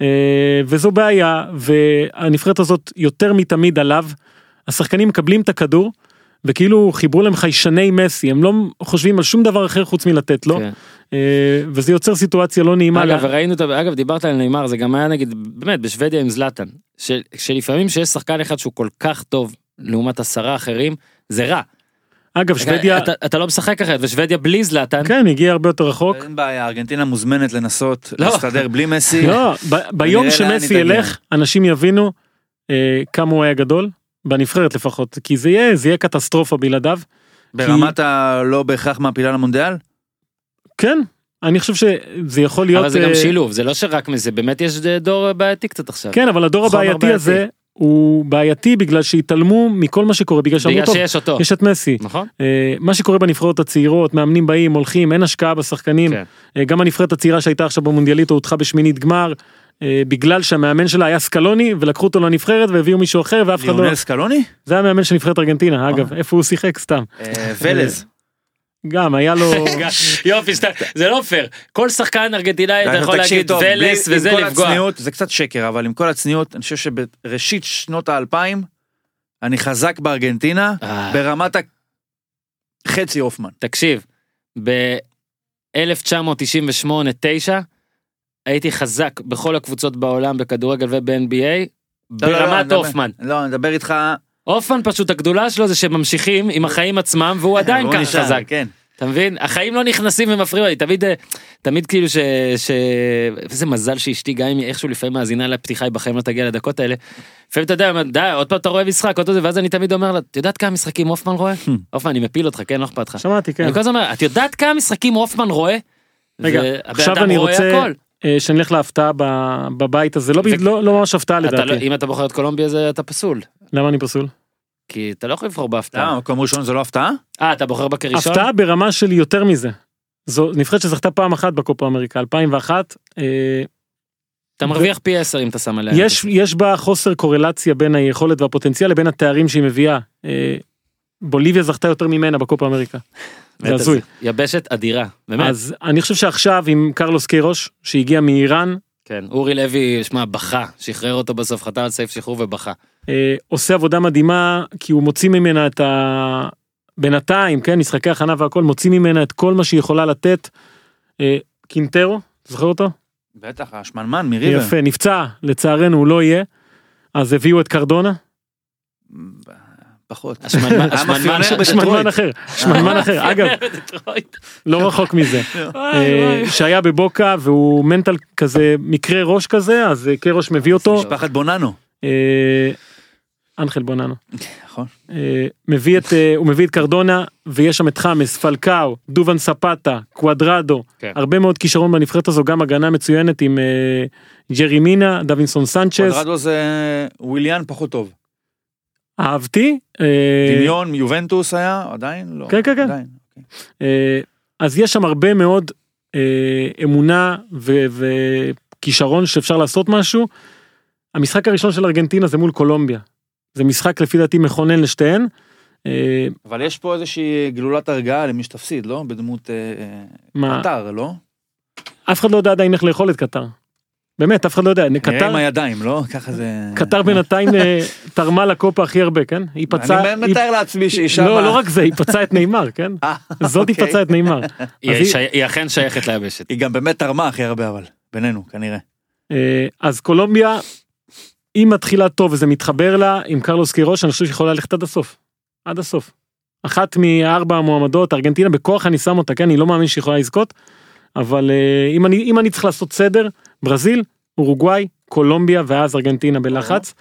Speaker 4: אה, וזו בעיה, והנבחרת הזאת יותר מתמיד עליו, השחקנים מקבלים את הכדור, וכאילו חיברו להם חיישני מסי, הם לא חושבים על שום דבר אחר חוץ מלתת לו,
Speaker 1: כן.
Speaker 4: אה, וזה יוצר סיטואציה לא נעימה.
Speaker 1: אגב,
Speaker 4: לה-
Speaker 1: ראינו את ה... אגב, דיברת על נאמר, זה גם היה נגיד, באמת, בשוודיה עם זלאטן. של- שלפעמים שיש שחקן אחד שהוא כל כך טוב, לעומת עשרה אחרים, זה רע.
Speaker 4: אגב, שוודיה,
Speaker 1: אתה, אתה לא משחק אחרת, ושוודיה בלי זלאטן,
Speaker 4: כן, הגיע הרבה יותר רחוק.
Speaker 2: אין בעיה, ארגנטינה מוזמנת לנסות
Speaker 1: לא.
Speaker 2: להסתדר בלי מסי.
Speaker 4: לא, ב- ביום שמסי. ילך, אנשים יבינו אה, כמה הוא היה גדול, בנבחרת לפחות, כי זה יהיה, זה יהיה קטסטרופה בלעדיו.
Speaker 2: ברמת הלא בהכרח מעפילה למונדיאל?
Speaker 4: כן, אני חושב שזה יכול להיות...
Speaker 1: אבל זה גם
Speaker 4: אה,
Speaker 1: שילוב, זה לא שרק מזה, באמת יש דור בעייתי קצת עכשיו.
Speaker 4: כן, אבל הדור הבעייתי
Speaker 1: בעייתי.
Speaker 4: הזה הוא בעייתי בגלל שהתעלמו מכל מה שקורה, בגלל שאמרו
Speaker 1: בגלל
Speaker 4: טוב,
Speaker 1: שיש אותו.
Speaker 4: יש את מסי.
Speaker 1: נכון?
Speaker 4: אה, מה שקורה בנבחרות הצעירות, מאמנים באים, הולכים, אין השקעה בשחקנים.
Speaker 1: כן.
Speaker 4: אה, גם הנבחרת הצעירה שהייתה עכשיו במונדיאליטו הודחה בשמינית גמר, בגלל שהמאמן שלה היה סקלוני, ולקחו אותו לנבחרת והביאו מישהו אחר ואף אחד לא...
Speaker 2: ליונל סקלוני?
Speaker 4: זה המאמן של נבחרת ארגנטינה, אגב, איפה הוא שיחק סתם.
Speaker 2: אה, ולז.
Speaker 4: גם, היה לו...
Speaker 1: יופי, זה לא פייר. כל שחקן ארגנטינאי אתה יכול להגיד ולס וזה לפגוע.
Speaker 2: זה קצת שקר, אבל עם כל הצניעות, אני חושב שבראשית שנות האלפיים, אני חזק בארגנטינה,
Speaker 1: אה.
Speaker 2: ברמת החצי הופמן.
Speaker 1: תקשיב, ב-1998-9 הייתי חזק בכל הקבוצות בעולם בכדורגל וב-NBA
Speaker 2: לא, לא, לא,
Speaker 1: ברמת הופמן.
Speaker 2: לא, אני מדבר איתך...
Speaker 1: הופמן פשוט הגדולה שלו זה שממשיכים עם החיים עצמם והוא עדיין ככה
Speaker 2: נשאר,
Speaker 1: חזק.
Speaker 2: כן.
Speaker 1: אתה מבין? החיים לא נכנסים ומפריעים לי, תמיד, אה, תמיד כאילו ש... ש... איזה מזל שאשתי גם אם היא איכשהו לפעמים מאזינה לפתיחה היא בחיים לא תגיע לדקות האלה. לפעמים אתה יודע, די, עוד פעם אתה רואה משחק, עוד פעם זה, ואז אני תמיד אומר לה, את יודעת כמה משחקים הופמן רואה? הופמן, אני מפיל אותך, כן, לא אכפת לך.
Speaker 4: שמעתי, כן.
Speaker 1: אני כל הזמן אומר, את יודעת כמה משחקים הופמן רואה?
Speaker 4: רגע, עכשיו אני
Speaker 1: רואה
Speaker 4: רוצה
Speaker 1: הכל.
Speaker 4: אה, שנלך להפתעה ב- בבית הזה, לא
Speaker 1: ו-
Speaker 4: לא לא ממש הפתעה
Speaker 1: לא-
Speaker 4: לדעתי.
Speaker 1: אם אתה בוחר את קולומביה זה אתה פסול.
Speaker 4: למה אני פסול?
Speaker 1: כי אתה לא יכול לבחור בהפתעה.
Speaker 2: למה, מקום ראשון זה לא הפתעה?
Speaker 1: אה, אתה בוחר בה כראשון?
Speaker 4: הפתעה ברמה של יותר מזה. זו נבחרת שזכתה פעם אחת בקופה אמריקה 2001 אה,
Speaker 1: אתה מרוויח פי 10 אם אתה שם עליה.
Speaker 4: יש, יש בה חוסר קורלציה בין היכולת והפוטנציאל לבין התארים שהיא מביאה. אה, בוליביה זכתה יותר ממנה בקופה אמריקה. זה הזוי.
Speaker 1: יבשת אדירה, באמת.
Speaker 4: אז אני חושב שעכשיו עם קרלוס קירוש שהגיע מאיראן
Speaker 1: כן, אורי לוי, שמע, בכה, שחרר אותו בסוף, חתם על סעיף שחרור ובכה.
Speaker 4: אה, עושה עבודה מדהימה כי הוא מוציא ממנה את ה... בינתיים כן משחקי הכנה והכל מוציא ממנה את כל מה שהיא יכולה לתת. אה, קינטרו זוכר אותו?
Speaker 2: בטח, השמנמן מריבר.
Speaker 4: יפה נפצע לצערנו הוא לא יהיה. אז הביאו את קרדונה.
Speaker 2: פחות.
Speaker 1: השמנמן
Speaker 2: היה
Speaker 1: השמנמן
Speaker 2: מאפיונר
Speaker 1: של-
Speaker 2: בדטרויט.
Speaker 4: שמנמן אחר שמנמן אחר אגב. לא רחוק מזה אה, שהיה בבוקה והוא מנטל כזה מקרה ראש כזה אז אה, קרוש מביא אותו
Speaker 2: משפחת בוננו.
Speaker 4: אה, אנחל בוננו
Speaker 2: נכון.
Speaker 4: אה, מביא את אה, הוא מביא את קרדונה ויש שם את חמאס פלקאו דובן ספטה קוואדרדו
Speaker 1: כן.
Speaker 4: הרבה מאוד כישרון בנבחרת הזו גם הגנה מצוינת עם אה, ג'רי מינה דווינסון סנצ'ז
Speaker 2: קוודרדו זה וויליאן פחות טוב.
Speaker 4: אהבתי אה,
Speaker 2: דמיון יובנטוס היה עדיין לא.
Speaker 4: כן, כן, כן.
Speaker 2: עדיין.
Speaker 4: אה, אז יש שם הרבה מאוד אה, אמונה וכישרון שאפשר לעשות משהו. המשחק הראשון של ארגנטינה זה מול קולומביה. זה משחק לפי דעתי מכונן לשתיהן.
Speaker 2: אבל יש פה איזושהי גלולת הרגעה למי שתפסיד לא בדמות קטר לא?
Speaker 4: אף אחד לא יודע עדיין איך לאכול את קטר. באמת אף אחד לא יודע.
Speaker 2: נראה
Speaker 4: קטר,
Speaker 2: עם הידיים לא? ככה זה.
Speaker 4: קטר בינתיים אה, תרמה לקופה הכי הרבה כן? היא פצעה.
Speaker 2: אני
Speaker 4: היא-
Speaker 2: מתאר לעצמי שהיא שמה.
Speaker 4: לא לא רק זה היא פצעה את נאמר כן?
Speaker 2: אה,
Speaker 4: זאתי
Speaker 2: אוקיי.
Speaker 4: פצעה את נאמר.
Speaker 1: היא
Speaker 4: היא-
Speaker 1: היא אכן שייכת ליבשת.
Speaker 2: היא גם באמת תרמה הכי הרבה אבל בינינו כנראה.
Speaker 4: אה, אז קולומביה, היא מתחילה טוב וזה מתחבר לה עם קרלוס קירוש, אני חושב שיכולה ללכת עד הסוף. עד הסוף. אחת מארבע המועמדות, ארגנטינה בכוח אני שם אותה, כן, אני לא מאמין שהיא יכולה לזכות, אבל אה, אם אני, אם אני צריך לעשות סדר, ברזיל, אורוגוואי, קולומביה ואז ארגנטינה בלחץ.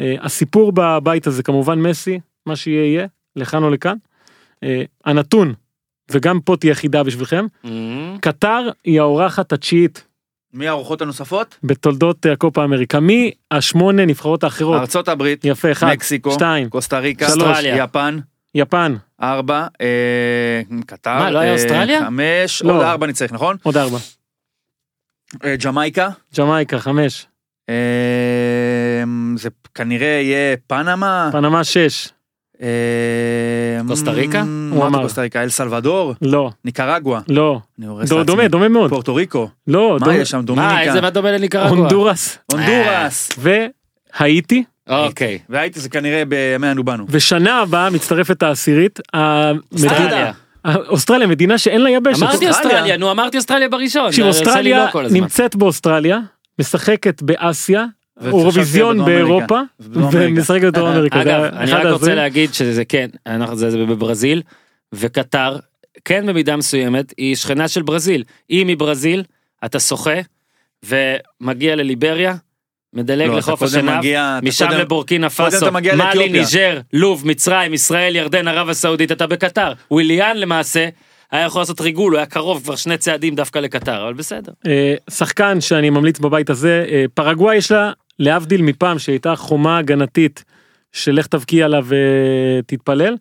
Speaker 4: אה, הסיפור בבית הזה כמובן מסי, מה שיהיה יהיה, לכאן או לכאן. אה, הנתון, וגם פה תהיה חידה בשבילכם,
Speaker 1: אמ,
Speaker 4: קטר היא האורחת התשיעית
Speaker 2: מי הארוחות הנוספות?
Speaker 4: בתולדות הקופה אמריקה מי השמונה נבחרות האחרות
Speaker 2: ארצות הברית,
Speaker 4: יפה אחד
Speaker 2: מקסיקו,
Speaker 4: שתיים
Speaker 2: קוסטה ריקה,
Speaker 1: שלוש. אוסטרליה.
Speaker 2: יפן,
Speaker 4: יפן
Speaker 2: ארבע, אה, קטר,
Speaker 1: מה, לא היה
Speaker 2: אה,
Speaker 1: אוסטרליה?
Speaker 2: חמש,
Speaker 4: לא.
Speaker 2: עוד ארבע נצטרך נכון?
Speaker 4: עוד ארבע
Speaker 2: ג'מייקה,
Speaker 4: ג'מייקה חמש
Speaker 2: אה, זה כנראה יהיה פנמה,
Speaker 4: פנמה שש
Speaker 2: אה,
Speaker 1: קוסטה ריקה?
Speaker 2: אמ,
Speaker 4: הוא אמר.
Speaker 2: קוסטה ריקה, אל סלבדור,
Speaker 4: לא
Speaker 2: ניקרגואה,
Speaker 4: לא. דומה דומה מאוד
Speaker 2: פורטו ריקו,
Speaker 4: לא
Speaker 2: מה. יש שם?
Speaker 1: מה,
Speaker 2: דומיניקה,
Speaker 1: איזה מה דומה לניקרגואה?
Speaker 4: הונדורס
Speaker 2: הונדורס,
Speaker 4: והאיטי
Speaker 1: אוקיי.
Speaker 2: והייתי זה כנראה בימי אנו באנו.
Speaker 4: ושנה הבאה מצטרפת העשירית המדינה-
Speaker 1: אוסטרליה.
Speaker 4: מדינה שאין לה יבשת
Speaker 1: אמרתי
Speaker 2: אוסטרליה.
Speaker 1: אוסטרליה, נו אמרתי אוסטרליה בראשון. לי
Speaker 4: אוסטרליה
Speaker 1: לא.
Speaker 4: נמצאת באוסטרליה משחקת באסיה
Speaker 2: אמריקה.
Speaker 4: באירופה
Speaker 2: בדרום אמריקה.
Speaker 4: ומשחקת בדרום אמריקה.
Speaker 1: אגב, אני רק רוצה. להגיד שזה כן, אנחנו- זה זה בברזיל, וקטר, כן במידה מסוימת, היא שכנה של ברזיל. היא מברזיל, אתה שוחה, ומגיע לליבריה, מדלג
Speaker 2: לא,
Speaker 1: לחוף השנהב, משם
Speaker 2: קודם-
Speaker 1: לבורקינה פאסו, מאלי. ניג'ר, לוב, מצרים, ישראל, ירדן, ערב הסעודית, אתה בקטר. וויליאן למעשה, היה יכול לעשות ריגול, הוא היה קרוב כבר שני צעדים דווקא לקטר, אבל בסדר.
Speaker 4: אה, שחקן שאני ממליץ בבית הזה, אה, פרגוואי יש לה, להבדיל מפעם שהייתה חומה הגנתית שלך תבקיע ותתפלל.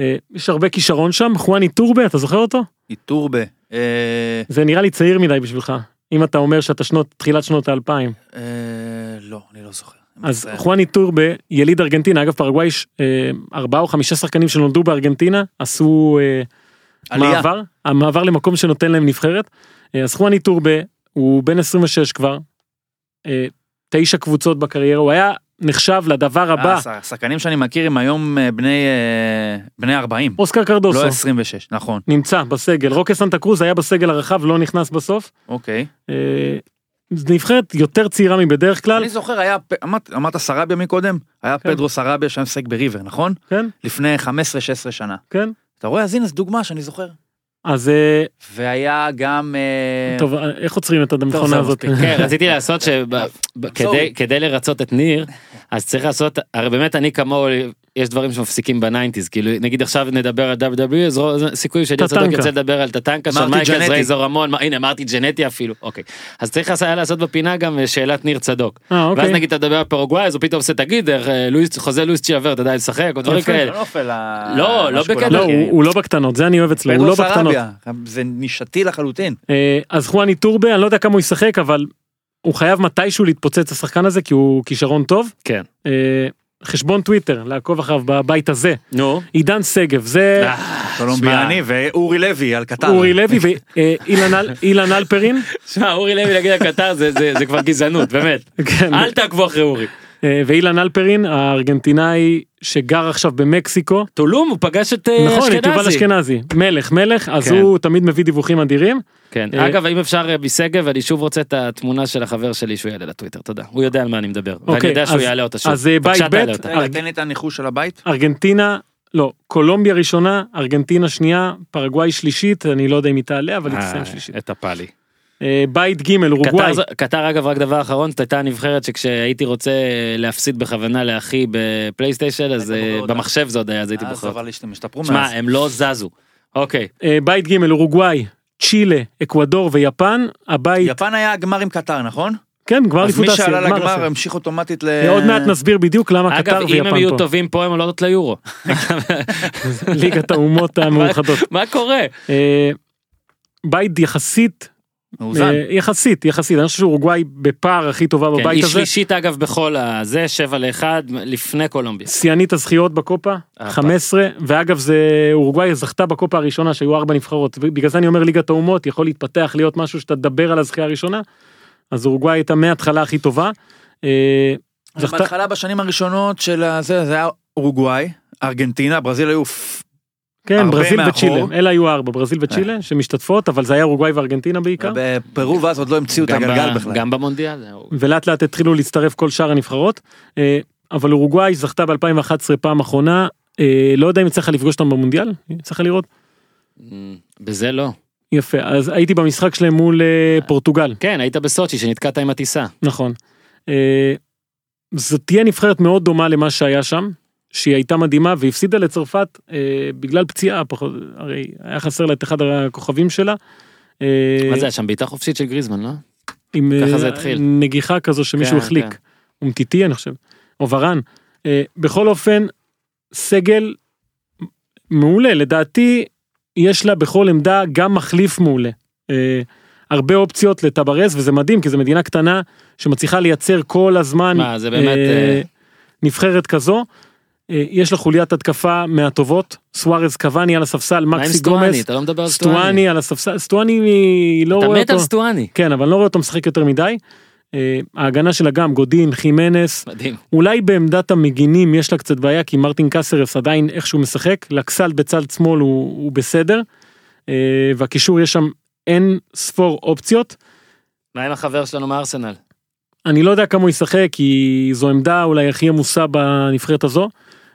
Speaker 4: אה, יש הרבה כישרון שם, חואני טורבה, אתה זוכר אותו?
Speaker 2: איטורבה.
Speaker 4: זה נראה לי צעיר מדי בשבילך, אם אתה אומר שאתה שנות, תחילת שנות האלפיים.
Speaker 2: אה, לא, אני לא זוכר.
Speaker 4: אז. חואני טורבה, יליד ארגנטינה, אגב פרגוואי יש אה, ארבעה או חמישה שחקנים שנולדו בארגנטינה, עשו אה. מעבר, המעבר למקום שנותן להם נבחרת. אז חואני טורבה הוא בן 26 כבר, תשע קבוצות בקריירה, הוא היה נחשב לדבר הבא,
Speaker 2: אה, השחקנים שאני מכיר הם היום אה, בני אה, בני 40.
Speaker 4: אוסקר קרדוסו,
Speaker 2: לא 26, נכון.
Speaker 4: נמצא בסגל, רוקה סנטה קרוז היה בסגל הרחב, לא נכנס בסוף.
Speaker 2: אוקיי.
Speaker 4: אה, נבחרת יותר צעירה מבדרך כלל,
Speaker 2: אני זוכר היה, אמרת- אמרת סרביה מקודם? היה
Speaker 4: כן.
Speaker 2: פדרו סרביה שהיה משחק בריבר, נכון?
Speaker 4: כן,
Speaker 2: לפני 15-16 שנה.
Speaker 4: כן.
Speaker 2: אתה רואה? אז הנה, זו דוגמה שאני זוכר.
Speaker 4: אז אה,
Speaker 2: והיה גם... אה,
Speaker 4: טוב, אה, איך עוצרים את המכונה הזאת?
Speaker 1: כן, רציתי לעשות שכדי כדי לרצות את ניר, אז צריך לעשות, הרי באמת אני כמוהו, יש דברים שמפסיקים ב nineties, כאילו נגיד עכשיו נדבר על WWE, אז סיכוי שאני. יוצא לדבר על טטנקה, של
Speaker 2: אמרתי
Speaker 1: מייקל
Speaker 2: ג'נטי.
Speaker 1: רייזור רמון, הנה אמרתי ג'נטי אפילו, אוקיי. אז צריך היה לעשות בפינה גם אה, שאלת ניר צדוק.
Speaker 4: אה,
Speaker 1: ואז
Speaker 4: אוקיי.
Speaker 1: נגיד אתה מדבר על פרוגוואי, אז הוא פתאום עושה תגיד, אה, חוזה לואיס צ'יאבר, אתה יודע לשחק, או דברים. כאלה.
Speaker 2: לא
Speaker 1: לא,
Speaker 2: מה
Speaker 1: לא.
Speaker 4: הוא לא בקטנות, זה אני אוהב אצלו, הוא לא בקטנות.
Speaker 2: זה נישתי לחלוטין.
Speaker 4: אז חואני טורבה, אני לא יודע כמה הוא ישחק, אבל הוא חייב מתישהו להתפוצץ השחקן הזה כי הוא כישרון טוב.
Speaker 1: כן.
Speaker 4: אה, חשבון טוויטר לעקוב אחריו בבית הזה
Speaker 1: נו.
Speaker 4: עידן שגב זה
Speaker 2: קולומביאני ואורי לוי על קטר.
Speaker 4: אורי לוי ואילן אלפרין
Speaker 1: שמע, אורי לוי להגיד על קטר זה- זה זה כבר גזענות, באמת.
Speaker 4: כן,
Speaker 1: אל תעקבו אחרי אורי.
Speaker 4: אה, ואילן אלפרין הארגנטינאי שגר עכשיו במקסיקו
Speaker 1: טולום, הוא פגש את אה,
Speaker 4: נכון את יובל
Speaker 1: אשכנזי.
Speaker 4: אשכנזי מלך מלך אז
Speaker 1: כן.
Speaker 4: הוא תמיד מביא דיווחים אדירים
Speaker 1: כן,
Speaker 4: אה,
Speaker 1: אגב, אם אפשר משגב, אני שוב רוצה את התמונה של החבר שלי שהוא יעלה לטוויטר, תודה. הוא יודע על מה אני מדבר. ואני
Speaker 4: אוקיי,
Speaker 1: יודע שהוא
Speaker 4: אז-
Speaker 1: יעלה אותה שוב.
Speaker 4: אז, בית
Speaker 1: תעלה
Speaker 4: ב',
Speaker 1: אותה.
Speaker 2: רגע, תן לי את הניחוש של הבית.
Speaker 4: ארגנטינה לא קולומביה ראשונה ארגנטינה שנייה פרגוואי שלישית אני לא יודע אם היא תעלה אבל היא תסיים שלישית.
Speaker 1: את הפאלי.
Speaker 4: אה, בית ג' אורוגוואי
Speaker 1: קטר קטר אגב רק דבר אחרון זאת הייתה הנבחרת שכשהייתי רוצה אה, להפסיד בכוונה לאחי בפלייסטיישן אז אה,
Speaker 2: בוחר אותה.
Speaker 1: במחשב זה עוד היה אז הייתי
Speaker 2: אז
Speaker 1: בוחר.
Speaker 2: אבל הם השתפרו
Speaker 1: שמע
Speaker 2: מאז.
Speaker 1: הם לא זזו. אוקיי.
Speaker 4: בית ג' אורוגוואי צ'ילה אקוודור ויפן הבית
Speaker 2: יפן היה הגמר עם קטר, נכון?
Speaker 4: כן גמר
Speaker 2: אז
Speaker 4: אליפות
Speaker 2: מי
Speaker 4: אסיה.
Speaker 2: שעלה
Speaker 4: גמר
Speaker 2: לגמר
Speaker 4: אסיה.
Speaker 2: המשיך אוטומטית ל...
Speaker 4: עוד מעט נסביר בדיוק למה
Speaker 1: אגב
Speaker 4: קטר
Speaker 1: אם הם
Speaker 4: ויפן
Speaker 1: יהיו
Speaker 4: פה.
Speaker 1: טובים פה הם עולות ליורו.
Speaker 4: ליגת האומות המאוחדות.
Speaker 1: מה קורה?
Speaker 4: בית יחסית
Speaker 2: מאוזן.
Speaker 4: אה, יחסית יחסית אני חושב שאורוגוואי בפער הכי טובה
Speaker 1: כן,
Speaker 4: בבית
Speaker 1: היא
Speaker 4: הזה.
Speaker 1: שלישית אגב בכל הזה 7 ל-1 לפני קולומביה.
Speaker 4: שיאנית הזכיות בקופה
Speaker 1: אהבה.
Speaker 4: 15 ואגב זה אורוגוואי זכתה בקופה הראשונה שהיו ארבע נבחרות בגלל זה אני אומר ליגת האומות יכול להתפתח להיות משהו שאתה תדבר על הזכייה הראשונה. אז אורוגוואי הייתה מההתחלה הכי טובה. אה, זכתה
Speaker 2: בהתחלה בשנים הראשונות של הזה זה היה אורוגוואי, ארגנטינה, ברזיל היו
Speaker 4: כן ברזיל
Speaker 2: מאחור.
Speaker 4: וצ'ילה אלה היו ארבע ברזיל וצ'ילה שמשתתפות אבל זה היה אורוגוואי וארגנטינה בעיקר
Speaker 2: בפרו ואז עוד לא המציאו את הגלגל
Speaker 1: ב-
Speaker 2: בכלל.
Speaker 1: גם במונדיאל. זהו.
Speaker 4: ולאט לאט התחילו להצטרף כל שאר הנבחרות. אה, אבל אורוגוואי זכתה ב-2011 פעם אחרונה אה, לא יודע אם יצא לך לפגוש אותם במונדיאל יצא לך לראות
Speaker 1: אמ, בזה לא.
Speaker 4: יפה אז הייתי במשחק שלהם מול אה, פורטוגל
Speaker 1: כן היית בסוצ'י שנתקעת עם הטיסה.
Speaker 4: נכון. אה, זאת תהיה נבחרת מאוד דומה למה שהיה שם שהיא הייתה מדהימה והפסידה לצרפת אה, בגלל פציעה פחות הרי היה חסר לה את אחד הכוכבים שלה. אה,
Speaker 1: מה זה היה שם בעיטה חופשית של גריזמן לא?
Speaker 4: עם
Speaker 1: ככה
Speaker 4: אה,
Speaker 1: זה התחיל.
Speaker 4: נגיחה כזו שמישהו
Speaker 1: כן,
Speaker 4: החליק.
Speaker 1: כן.
Speaker 4: אומטיטי אני חושב. או ורן. אה, בכל אופן סגל מעולה לדעתי יש לה בכל עמדה גם מחליף מעולה. אה, הרבה אופציות לטברס וזה מדהים כי זו מדינה קטנה שמצליחה לייצר כל הזמן
Speaker 1: מה, זה באמת,
Speaker 4: אה,
Speaker 1: אה,
Speaker 4: נבחרת כזו. אה, יש לה חוליית התקפה מהטובות סוארז קוואני על הספסל מקסי
Speaker 1: סטואני?
Speaker 4: גומס
Speaker 1: אתה לא סטואני.
Speaker 4: על הספסל סטואני לא
Speaker 1: אתה
Speaker 4: רואה
Speaker 1: מת על
Speaker 4: אותו
Speaker 1: סטואני.
Speaker 4: כן אבל לא רואה אותו משחק יותר מדי. אה, ההגנה שלה גם גודין חימנס
Speaker 1: מדהים.
Speaker 4: אולי בעמדת המגינים יש לה קצת בעיה כי מרטין קסרס עדיין איכשהו משחק לקסל בצד שמאל הוא, הוא בסדר. אה, והקישור יש שם אין ספור אופציות.
Speaker 1: מה עם החבר שלנו מארסנל?
Speaker 4: אני לא יודע כמה הוא ישחק כי זו עמדה אולי הכי עמוסה בנבחרת הזו.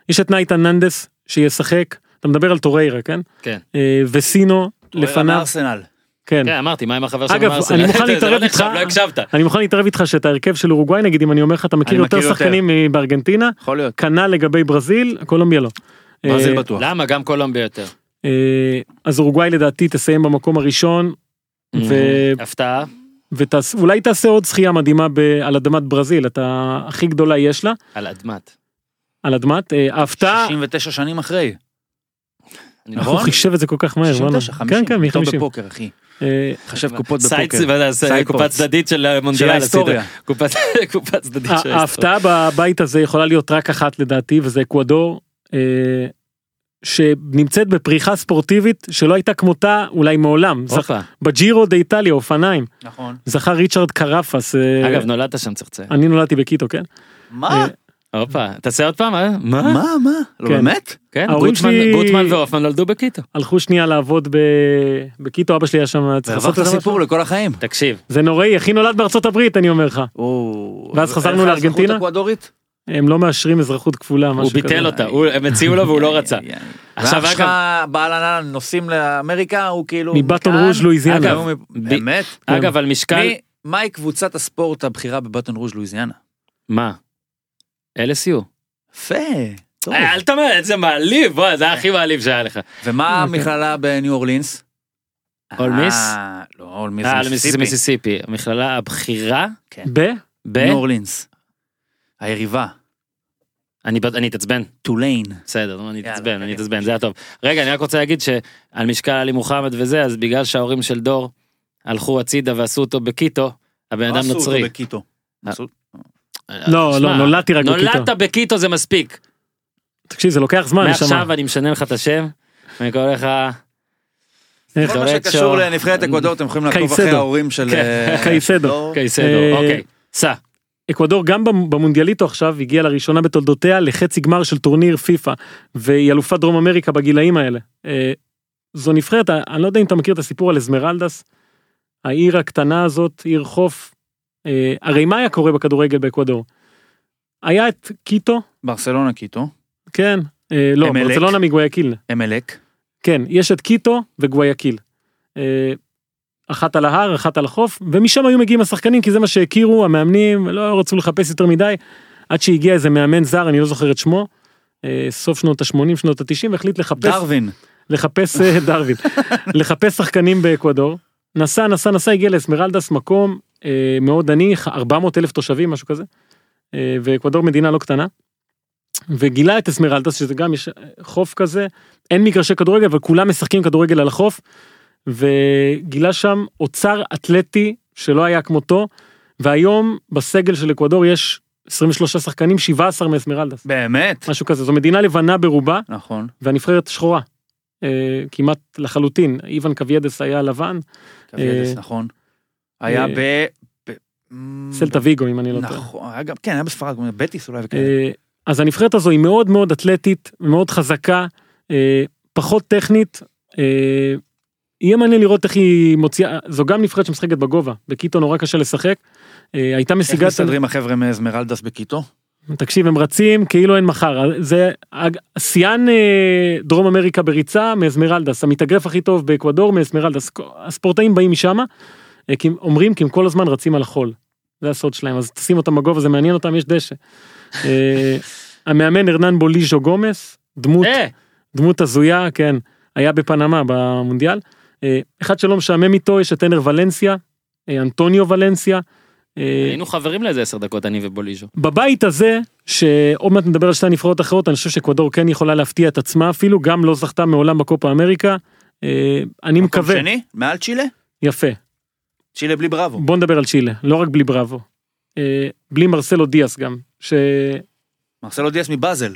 Speaker 4: יש את נייטן ננדס שישחק אתה מדבר על טוריירה כן?
Speaker 1: כן.
Speaker 4: אה, וסינו לפניו
Speaker 2: ארסנל.
Speaker 4: כן.
Speaker 1: כן אמרתי מה עם החבר שלנו
Speaker 4: אגב,
Speaker 1: מארסנל?
Speaker 4: אני מוכן
Speaker 1: לא
Speaker 4: להתערב איתך.
Speaker 1: לא הקשבת.
Speaker 4: אני מוכן להתערב איתך שאת ההרכב של אורוגוואי נגיד אם אני אומר לך אתה מכיר יותר. שחקנים בארגנטינה. כנ"ל לגבי ברזיל קולומביה לא.
Speaker 2: ברזיל
Speaker 4: אה,
Speaker 2: בטוח.
Speaker 1: למה גם קולומביה יותר?
Speaker 4: אה, אז אורוגוואי לדעתי תסיים במקום הראשון ו-
Speaker 1: הפתעה.
Speaker 4: ואולי תעשה עוד זכייה מדהימה על אדמת ברזיל אתה הכי גדולה יש לה
Speaker 1: על אדמת.
Speaker 4: על אדמת אה, ההפתעה
Speaker 2: 69 שנים אחרי.
Speaker 1: לא
Speaker 4: הוא חישב את זה כל כך מהר. בואנה.
Speaker 2: 69, 50.
Speaker 4: כן כן
Speaker 2: טוב
Speaker 4: מ-50.
Speaker 2: בפוקר אחי.
Speaker 4: אה,
Speaker 2: חשב קופות בפוקר. סייד
Speaker 1: קופה. צדדית של
Speaker 2: של
Speaker 1: המונדיאל.
Speaker 2: ההיסטוריה.
Speaker 1: קופה- צדדית של ההיסטוריה.
Speaker 4: ההפתעה בבית הזה יכולה להיות רק אחת לדעתי וזה אקוודור. אה, שנמצאת בפריחה ספורטיבית שלא הייתה כמותה אולי מעולם. בג'ירו דה איטליה אופניים
Speaker 2: נכון.
Speaker 4: זכה ריצ'רד קרפס אה,
Speaker 1: אגב נולדת שם צחצח.
Speaker 4: אני נולדתי בקיטו כן.
Speaker 2: מה?
Speaker 1: הופה. תעשה עוד פעם אה? מה?
Speaker 2: מה? מה? לא
Speaker 4: כן.
Speaker 2: באמת?
Speaker 1: כן גוטמן
Speaker 4: שלי-
Speaker 1: גוטמן והופמן נולדו בקיטו.
Speaker 4: הלכו שנייה לעבוד ב... בקיטו אבא שלי היה שם צריך לעשות את זה
Speaker 2: סיפור לכל החיים.
Speaker 1: תקשיב.
Speaker 4: זה נוראי אחי נולד בארצות הברית אני אומר לך
Speaker 2: או,
Speaker 4: ואז חזרנו
Speaker 2: לך
Speaker 4: לארגנטינה? הם לא מאשרים אזרחות כפולה
Speaker 1: הוא
Speaker 4: משהו
Speaker 1: ביטל
Speaker 4: כזה.
Speaker 1: אותה. הוא- הם הציעו לו והוא לא רצה. עכשיו,
Speaker 2: שלך
Speaker 1: אגב-
Speaker 2: בעל הנעל נוסעים לאמריקה הוא כאילו
Speaker 4: מבטון רוז' לואיזיאנה.
Speaker 2: באמת?
Speaker 1: אגב על משקל.
Speaker 2: מי- מהי קבוצת הספורט הבכירה בבטון רוז' לואיזיאנה?
Speaker 1: מה? LSU.
Speaker 2: יפה.
Speaker 1: אה, אל תאמר איזה מעליב בוא זה הכי מעליב שהיה לך.
Speaker 2: ומה המכללה בניו אורלינס?
Speaker 1: אולמיס?
Speaker 2: אה, לא, אולמיס
Speaker 1: אה
Speaker 2: זה
Speaker 1: מיסיסיפי.
Speaker 2: מיסיסיפי.
Speaker 1: המכללה הבכירה
Speaker 4: ב?
Speaker 1: ב...
Speaker 2: ניו אורלינס. היריבה.
Speaker 1: אני אתעצבן.
Speaker 2: טוליין.
Speaker 1: בסדר, אני אתעצבן, אני
Speaker 2: קדימה.
Speaker 1: אתעצבן, זה היה טוב. רגע, אני רק רוצה להגיד שעל משקל עלי מוחמד וזה, אז בגלל שההורים של דור הלכו הצידה ועשו אותו בקיטו, הבן אדם
Speaker 2: עשו אותו
Speaker 1: נוצרי.
Speaker 2: בקיטו.
Speaker 4: לא,
Speaker 1: שמע,
Speaker 4: לא, נולדתי רק בקיטו.
Speaker 1: נולדת בקיטו זה מספיק.
Speaker 4: תקשיב, זה לוקח זמן, נשמה.
Speaker 1: מעכשיו אני משנה לך את השם, ואני קורא לך...
Speaker 2: כל מה. שקשור לנבחרת אקוודור אתם יכולים לעקוב אחרי. ההורים של...
Speaker 1: כן.
Speaker 2: אה,
Speaker 4: קייסדו.
Speaker 1: קייסדו,
Speaker 4: אה,
Speaker 1: אוקיי. סע.
Speaker 4: אקוודור גם במ- במונדיאליטו עכשיו הגיעה לראשונה בתולדותיה לחצי גמר של טורניר פיפא והיא אלופת דרום אמריקה בגילאים האלה. אה, זו נבחרת, אני לא יודע אם אתה מכיר את הסיפור על אסמרלדס, העיר הקטנה הזאת, עיר חוף. אה, הרי מה היה קורה בכדורגל באקוודור? היה את קיטו,
Speaker 2: ברסלונה קיטו,
Speaker 4: כן, אה, לא,
Speaker 2: אמלק.
Speaker 4: ברצלונה מגוויאקיל,
Speaker 2: אמלק,
Speaker 4: כן, יש את קיטו וגוויאקיל. אה, אחת על ההר, אחת על החוף, ומשם היו מגיעים השחקנים, כי זה מה שהכירו, המאמנים, לא רצו לחפש יותר מדי, עד שהגיע איזה מאמן זר, אני לא זוכר את שמו, סוף שנות ה-80, שנות ה-90, והחליט לחפש,
Speaker 2: דרווין.
Speaker 4: לחפש, דרווין, לחפש שחקנים באקוודור. נסע, נסע, נסע, הגיע לאסמרלדס, מקום מאוד עני, 400 אלף תושבים, משהו כזה, אה, ואקוודור מדינה לא קטנה. וגילה את אסמרלדס, שזה גם יש אה, חוף כזה, אין מגרשי כדורגל, אבל כולם משחקים כדורגל על החוף, וגילה שם אוצר אתלטי שלא היה כמותו, והיום בסגל של אקוודור יש 23 שחקנים, 17 מאסמרלדס,
Speaker 2: באמת?
Speaker 4: משהו כזה, זו מדינה לבנה ברובה,
Speaker 2: נכון.
Speaker 4: והנבחרת שחורה, אה, כמעט לחלוטין, איוון קאביידס היה לבן,
Speaker 2: קאביידס,
Speaker 4: אה,
Speaker 2: נכון. היה
Speaker 4: אה,
Speaker 2: ב...
Speaker 4: סלטה ויגו אם אני לא טועה.
Speaker 2: נכון, גם, כן, היה בספרד, בטיס אולי וכאלה.
Speaker 4: אה, אז הנבחרת הזו היא מאוד מאוד אתלטית, מאוד חזקה, אה, פחות טכנית. אה, יהיה מעניין לראות איך היא מוציאה, זו גם נבחרת שמשחקת בגובה, בקיטו נורא קשה לשחק. אה, הייתה
Speaker 2: איך
Speaker 4: משיגה, את-
Speaker 2: מסתדרים החבר'ה מאסמרלדס בקיטו?
Speaker 4: תקשיב הם רצים כאילו אין מחר, זה שיאן אה, דרום אמריקה בריצה מאסמרלדס, המתאגרף הכי טוב באקוודור מאסמרלדס, הספורטאים באים משם, אה, כי הם אומרים כי הם כל הזמן רצים על החול, זה הסוד שלהם, אז תשים אותם בגובה זה מעניין אותם יש דשא. אה, המאמן הרנן בוליז'ו גומס, דמות
Speaker 1: אה,
Speaker 4: דמות הזויה, כן, היה בפנמה במונדיאל. אה, אחד שלא משעמם איתו, יש את טנר ולנסיה, אה, אנטוניו ולנסיה. אה,
Speaker 1: היינו חברים לאיזה עשר דקות, אני ובוליז'ו.
Speaker 4: בבית הזה, שעוד מעט נדבר על שתי הנבחרות האחרות, אני חושב שאקוודור כן יכולה להפתיע את עצמה אפילו, גם לא זכתה מעולם בקופה אמריקה. אה, אני
Speaker 2: מקום
Speaker 4: מקווה,
Speaker 2: שני? מעל צ'ילה?
Speaker 4: יפה.
Speaker 2: צ'ילה בלי בראבו.
Speaker 4: בוא נדבר על צ'ילה, לא רק בלי בראבו. אה, בלי מרסלו דיאס גם, שהיה,
Speaker 2: מרסלו דיאס מבאזל.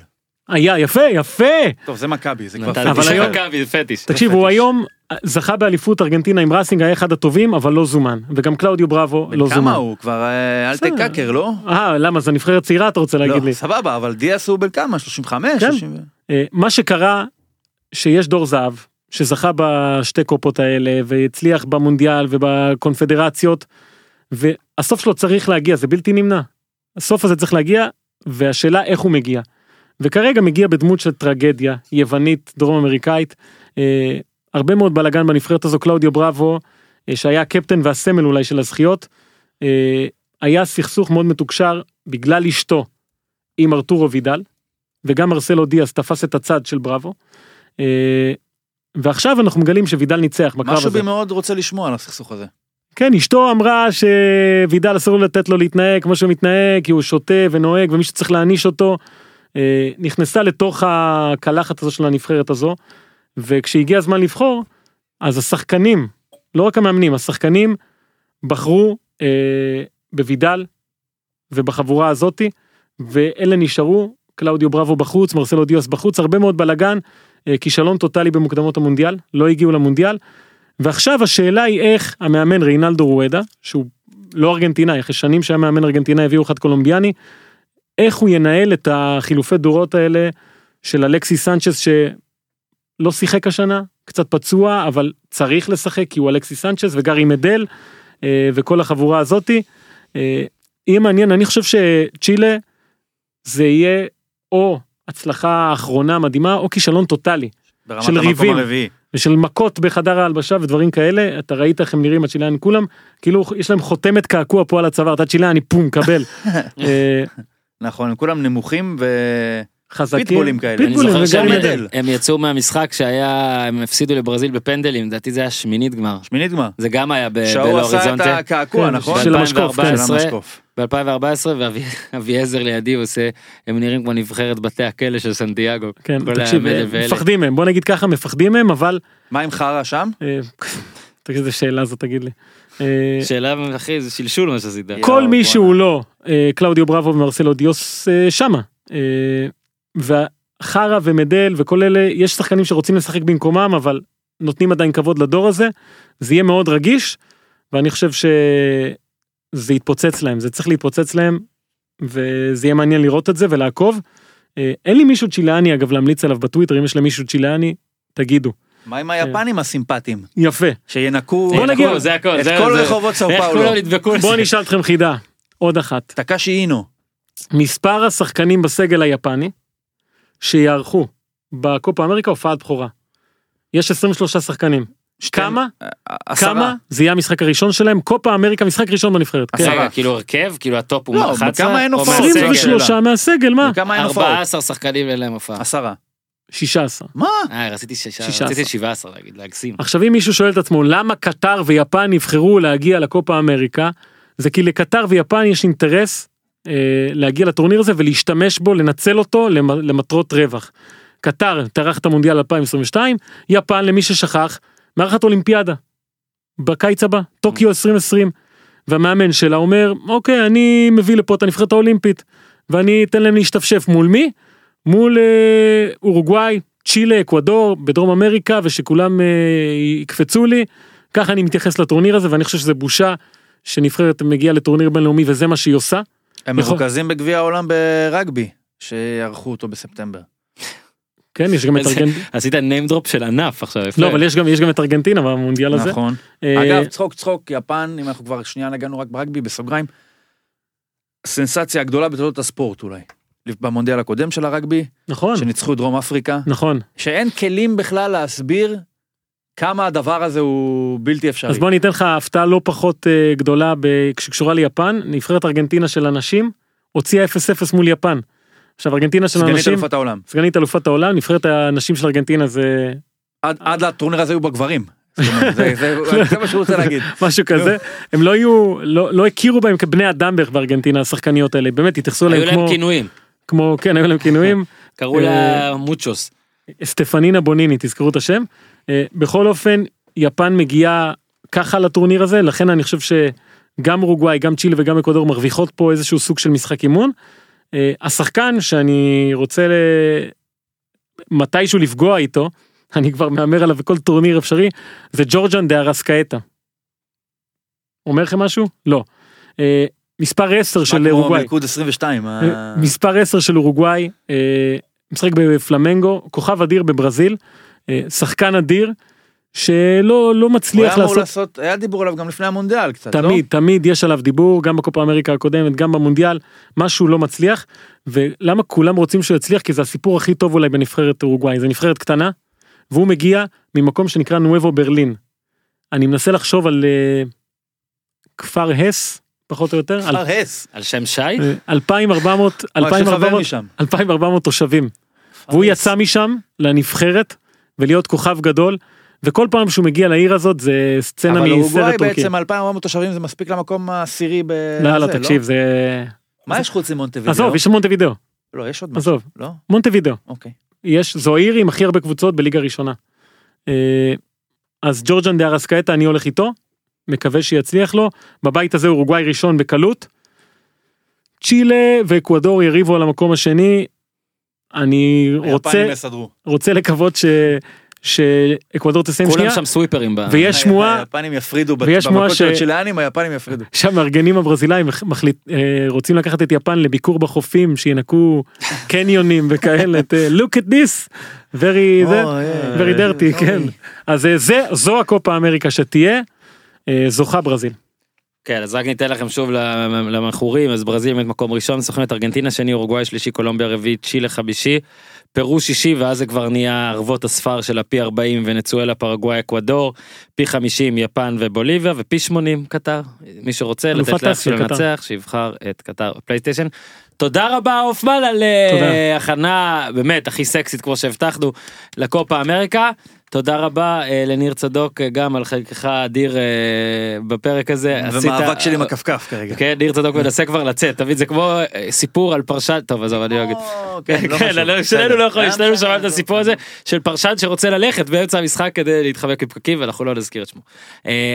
Speaker 4: יפה, יפה.
Speaker 2: טוב, זה מכבי, זה כבר...
Speaker 1: נתן
Speaker 4: אבל
Speaker 2: פטיש
Speaker 4: היום-.
Speaker 1: מכבי, זה פטיש.
Speaker 4: תקשיב, הוא היום זכה באליפות ארגנטינה עם ראסינג, היה אחד הטובים, אבל לא זומן. וגם קלאודיו בראבו לא זומן.
Speaker 2: כמה הוא? כבר אה, אלטה
Speaker 4: בסדר.
Speaker 2: קאקר, לא?
Speaker 4: אה, למה, זה נבחרת צעירה אתה רוצה להגיד
Speaker 2: לא,
Speaker 4: לי.
Speaker 2: סבבה, אבל דיאס הוא בן כמה? 35?
Speaker 4: כן.
Speaker 2: 30?
Speaker 4: אה, מה שקרה, שיש דור זהב, שזכה בשתי קופות האלה, והצליח במונדיאל ובקונפדרציות, והסוף שלו צריך להגיע, זה בלתי נמנע. הסוף הזה צריך להגיע, והשאלה איך הוא מגיע. וכרגע מגיע בדמות של טרגדיה יוונית, דרום אמריקאית. אה, הרבה מאוד בלאגן בנבחרת הזו, קלאודיו בראבו, אה, שהיה הקפטן והסמל אולי של הזכיות. אה, היה סכסוך מאוד מתוקשר בגלל אשתו עם ארתורו וידל, וגם מרסלו דיאס תפס את הצד של בראבו. אה, ועכשיו אנחנו מגלים שווידל ניצח בקרב
Speaker 2: משהו
Speaker 4: הזה.
Speaker 2: בי מאוד רוצה לשמוע על הסכסוך הזה.
Speaker 4: כן, אשתו אמרה שוידל אסור לתת לו להתנהג כמו שהוא מתנהג, כי הוא שותה ונוהג ומישהו צריך להעניש אותו. אה, נכנסה לתוך הקלחת הזו של הנבחרת הזו, וכשהגיע הזמן לבחור, אז השחקנים, לא רק המאמנים, השחקנים בחרו אה, בוידל ובחבורה הזאתי, ואלה נשארו, קלאודיו בראבו בחוץ, מרסלו דיאס בחוץ, הרבה מאוד בלאגן, כישלון טוטאלי במוקדמות המונדיאל, לא הגיעו למונדיאל. ועכשיו השאלה היא איך המאמן ריינלדו רואדה, שהוא לא ארגנטינאי, אחרי שנים שהיה מאמן ארגנטינאי הביאו אחד קולומביאני, איך הוא ינהל את החילופי דורות האלה של אלכסי סנצ'ס שלא שיחק השנה, קצת פצוע, אבל צריך לשחק כי הוא אלכסי סנצ'ס וגארי מדל אה, וכל החבורה הזאתי. אה, יהיה מעניין, אני חושב שצ'ילה זה יהיה או הצלחה אחרונה מדהימה או כישלון טוטאלי. של ריבים.
Speaker 2: הרביעי.
Speaker 4: ושל מכות בחדר ההלבשה ודברים כאלה אתה ראית איך הם נראים הצ'ילאנים כולם כאילו יש להם חותמת קעקוע פה על הצוואר אתה צ'ילאני פום קבל אה,
Speaker 2: נכון, הם כולם נמוכים ו...
Speaker 4: חזקים
Speaker 2: פיטבולים כאלה.
Speaker 1: אני
Speaker 4: פיטבולים
Speaker 1: זוכר
Speaker 4: וגם
Speaker 1: שהם
Speaker 2: מדל.
Speaker 1: הם יצאו מהמשחק שהיה, הם הפסידו לברזיל בפנדלים, לדעתי זה היה שמינית גמר.
Speaker 2: שמינית גמר.
Speaker 1: זה גם היה ב-
Speaker 2: שההוא
Speaker 1: בלא
Speaker 2: עשה את. הקעקוע,
Speaker 4: כן,
Speaker 2: נכון?
Speaker 4: של המשקוף, כן.
Speaker 2: של המשקוף.
Speaker 1: ב-2014 ואביעזר לידי עושה, הם נראים כמו נבחרת בתי הכלא של סנטיאגו.
Speaker 4: כן תקשיב אה. מפחדים מהם בוא נגיד ככה מפחדים מהם אבל
Speaker 2: מה עם חרא שם?
Speaker 4: אה, תגיד איזה שאלה זאת תגיד לי. אה,
Speaker 1: שאלה אחי זה שלשול מה שעשית.
Speaker 4: כל מי. שהוא לא קלאודיו בראבו ומרסלו דיוס שמה. וחרא ומדל וכל אלה יש שחקנים שרוצים לשחק במקומם אבל נותנים עדיין כבוד לדור הזה זה יהיה מאוד רגיש ואני חושב שזה יתפוצץ להם זה צריך להתפוצץ להם וזה יהיה מעניין לראות את זה ולעקוב. אה, אין לי מישהו צ'יליאני אגב להמליץ עליו בטוויטר אם יש למישהו צ'יליאני תגידו
Speaker 2: מה עם היפנים הסימפטיים?
Speaker 4: יפה
Speaker 2: שינקו
Speaker 4: בוא נגיע.
Speaker 1: זה הכל
Speaker 2: את
Speaker 1: זה-
Speaker 2: כל
Speaker 1: זה-
Speaker 2: רחובות סאו פאולו.
Speaker 1: זה.
Speaker 4: נשאל אתכם חידה עוד אחת
Speaker 2: טקשי אינו.
Speaker 4: מספר השחקנים בסגל היפני שיערכו בקופה אמריקה הופעת בכורה. יש 23 שחקנים. כמה?
Speaker 2: עשרה.
Speaker 4: כמה? זה יהיה המשחק הראשון שלהם קופה אמריקה משחק ראשון בנבחרת. כן.
Speaker 1: רגע, כאילו הרכב כאילו הטופ הוא
Speaker 2: לא,
Speaker 1: 11
Speaker 2: בכמה אין
Speaker 1: או
Speaker 2: הופעות?
Speaker 1: מהסגל?
Speaker 4: 23 מהסגל מה?
Speaker 2: וכמה אין הופעות?
Speaker 1: 14 שחקנים אין להם הופעה.
Speaker 2: עשרה.
Speaker 4: 16.
Speaker 2: מה?
Speaker 1: אה רציתי שישה
Speaker 4: 16.
Speaker 1: רציתי 17 להגיד להגזים.
Speaker 4: עכשיו אם מישהו שואל את עצמו למה קטר ויפן נבחרו להגיע לקופה אמריקה זה כי לקטר ויפן יש אינטרס אה, להגיע לטורניר הזה ולהשתמש בו לנצל אותו למ- למטרות רווח. קטר תארח את המונדיאל 2022 יפן למי ששכח מארחת אולימפיאדה. בקיץ הבא טוקיו 2020 והמאמן שלה אומר אוקיי אני מביא לפה את הנבחרת האולימפית ואני אתן להם להשתפשף מול מי? מול אה, אורוגוואי צ'ילה אקוודור בדרום אמריקה ושכולם אה, יקפצו לי ככה אני מתייחס לטורניר הזה ואני חושב שזה בושה שנבחרת מגיעה לטורניר בינלאומי וזה מה שהיא עושה.
Speaker 2: הם
Speaker 4: יכול-
Speaker 2: מרוכזים בגביע העולם ברגבי, שערכו אותו בספטמבר.
Speaker 4: כן יש גם את ארגנטינה.
Speaker 1: עשית name drop של ענף עכשיו.
Speaker 4: לא אבל יש גם יש גם את ארגנטינה במונדיאל הזה.
Speaker 2: נכון.
Speaker 4: אה,
Speaker 2: אגב, צחוק צחוק, יפן, אם אנחנו כבר שנייה נגענו רק ברגבי, בסוגריים, סנסציה הגדולה בתולדות הספורט אולי. במונדיאל הקודם של הרגבי,
Speaker 4: נכון
Speaker 2: שניצחו דרום אפריקה,
Speaker 4: נכון
Speaker 2: שאין כלים בכלל להסביר כמה הדבר הזה הוא בלתי אפשרי.
Speaker 4: אז בוא אני אתן לך הפתעה לא פחות אה, גדולה ב- שקשורה ליפן נבחרת ארגנטינה של הנשים הוציאה 0-0 מול יפן. עכשיו ארגנטינה של
Speaker 2: סגנית
Speaker 4: הנשים
Speaker 2: אלופת העולם.
Speaker 4: סגנית אלופת העולם נבחרת הנשים של ארגנטינה זה
Speaker 2: עד- עד לטורניר הזה היו בגברים. זה- זה זה מה שהוא רוצה להגיד.
Speaker 4: משהו כזה הם לא היו לא, לא הכירו בהם כבני אדם בערך בארגנטינה השחקניות האלה באמת התייחסו
Speaker 1: היו
Speaker 4: אליהם
Speaker 1: להם
Speaker 4: כמו
Speaker 1: כינויים.
Speaker 4: כמו כן היו להם כינויים
Speaker 1: קראו
Speaker 4: אה,
Speaker 1: לה מוצ'וס.
Speaker 4: סטפנינה בוניני תזכרו את השם אה, בכל אופן יפן מגיעה ככה לטורניר הזה לכן אני חושב שגם אורוגוואי גם צ'ילה וגם אקוודור מרוויחות פה איזשהו סוג של משחק אימון. אה, השחקן שאני רוצה ל... מתישהו לפגוע איתו אני כבר מהמר עליו בכל טורניר אפשרי זה ג'ורג'יאן דה ארסקאטה. אומר לכם משהו? לא. אה, מספר 10 של
Speaker 2: כמו
Speaker 4: אורוגוואי.
Speaker 2: מלכוד 22. ה-
Speaker 4: אה, מספר 10 של אורוגוואי, אה, משחק בפלמנגו, כוכב אדיר בברזיל, אה, שחקן אדיר, שלא לא
Speaker 2: הוא היה
Speaker 4: מצליח
Speaker 2: אמור
Speaker 4: לעשות,
Speaker 2: לעשות, היה דיבור עליו גם לפני המונדיאל קצת, לא?
Speaker 4: תמיד, תמיד יש עליו דיבור, גם בקופה אמריקה הקודמת, גם במונדיאל, משהו לא מצליח, ולמה כולם רוצים שהוא יצליח? כי זה הסיפור הכי טוב אולי בנבחרת אורוגוואי, זה נבחרת קטנה, והוא מגיע ממקום שנקרא נואבו ברלין. אני מנסה לחשוב על אה, כפר הס, פחות או יותר, על
Speaker 2: כפר הס.
Speaker 1: על שם שי?
Speaker 4: אה, 2,400,
Speaker 2: וואי, יש לי חבר
Speaker 4: 2,400,
Speaker 2: משם.
Speaker 4: 2,400 תושבים. והוא יצא משם לנבחרת ולהיות כוכב גדול וכל פעם שהוא מגיע לעיר הזאת זה סצנה
Speaker 2: אבל
Speaker 4: מסרט
Speaker 2: אורוגוואי
Speaker 4: טורקי.
Speaker 2: בעצם 2,400 תושבים זה מספיק למקום העשירי ב...
Speaker 4: לא לא
Speaker 2: זה,
Speaker 4: תקשיב זה
Speaker 2: מה יש חוץ ממונטווידאו?
Speaker 4: עזוב יש מונטווידאו
Speaker 2: לא, יש עוד משהו.
Speaker 4: עזוב
Speaker 2: לא?
Speaker 4: מונטווידאו
Speaker 2: אוקיי.
Speaker 4: יש זו העיר עם הכי הרבה קבוצות בליגה ראשונה. אה, אז ג'ורג'ן דה ארסקאטה אני הולך איתו מקווה שיצליח לו בבית הזה אורוגוואי ראשון בקלות. צ'ילה ואקוודור יריבו על המקום השני. אני רוצה
Speaker 2: היפנים יסדרו.
Speaker 4: רוצה לקוות ש... שאקוודור תסיים
Speaker 1: כולם
Speaker 4: שנייה
Speaker 1: שם סוויפרים.
Speaker 4: ויש שמועה
Speaker 2: היפנים יפרידו
Speaker 4: ויש שמועה
Speaker 2: במכות של
Speaker 4: ש-
Speaker 2: הצ'יליאנים, היפנים יפרידו.
Speaker 4: שהמארגנים הברזילאים מח- מחליט, אה, רוצים לקחת את יפן לביקור בחופים שינקו קניונים וכאלה אה, look at this very זה,
Speaker 2: אוי, אה,
Speaker 4: very dirty
Speaker 2: אוי.
Speaker 4: כן אז אה, זה זו הקופה אמריקה שתהיה זוכה ברזיל
Speaker 1: כן אז רק ניתן לכם שוב למ- למכורים אז ברזיל באמת מקום ראשון סוכנת ארגנטינה שני אורוגוואי שלישי קולומביה רביעי צ'ילה חמישי. פרו שישי ואז זה כבר נהיה ערבות הספר של הפי 40 ונצואלה פרגוואי אקוודור פי 50 יפן ובוליביה ופי 80 קטר מי שרוצה לתת לאח
Speaker 4: אסיה,
Speaker 1: שלו
Speaker 4: קטר.
Speaker 1: לנצח שיבחר את קטר פלייסטיישן. תודה רבה הופמן על אה,
Speaker 4: תודה.
Speaker 1: הכנה באמת הכי סקסית כמו שהבטחנו לקופה אמריקה תודה רבה אה, לניר צדוק אה, גם על חלקך האדיר אה, בפרק הזה. עשית-
Speaker 2: ומאבק שלי עם הכפכף כרגע.
Speaker 1: כן, ניר צדוק מנסה כבר לצאת, תמיד זה כמו סיפור על פרשן, טוב עזוב אני לא אגיד. כן,
Speaker 2: לא
Speaker 1: כן,
Speaker 2: חשוב,
Speaker 1: לא. שנינו לא יכולים, שנינו שמענו את הסיפור הזה של פרשן שרוצה ללכת באמצע המשחק כדי להתחמק מפקקים ואנחנו לא נזכיר את שמו.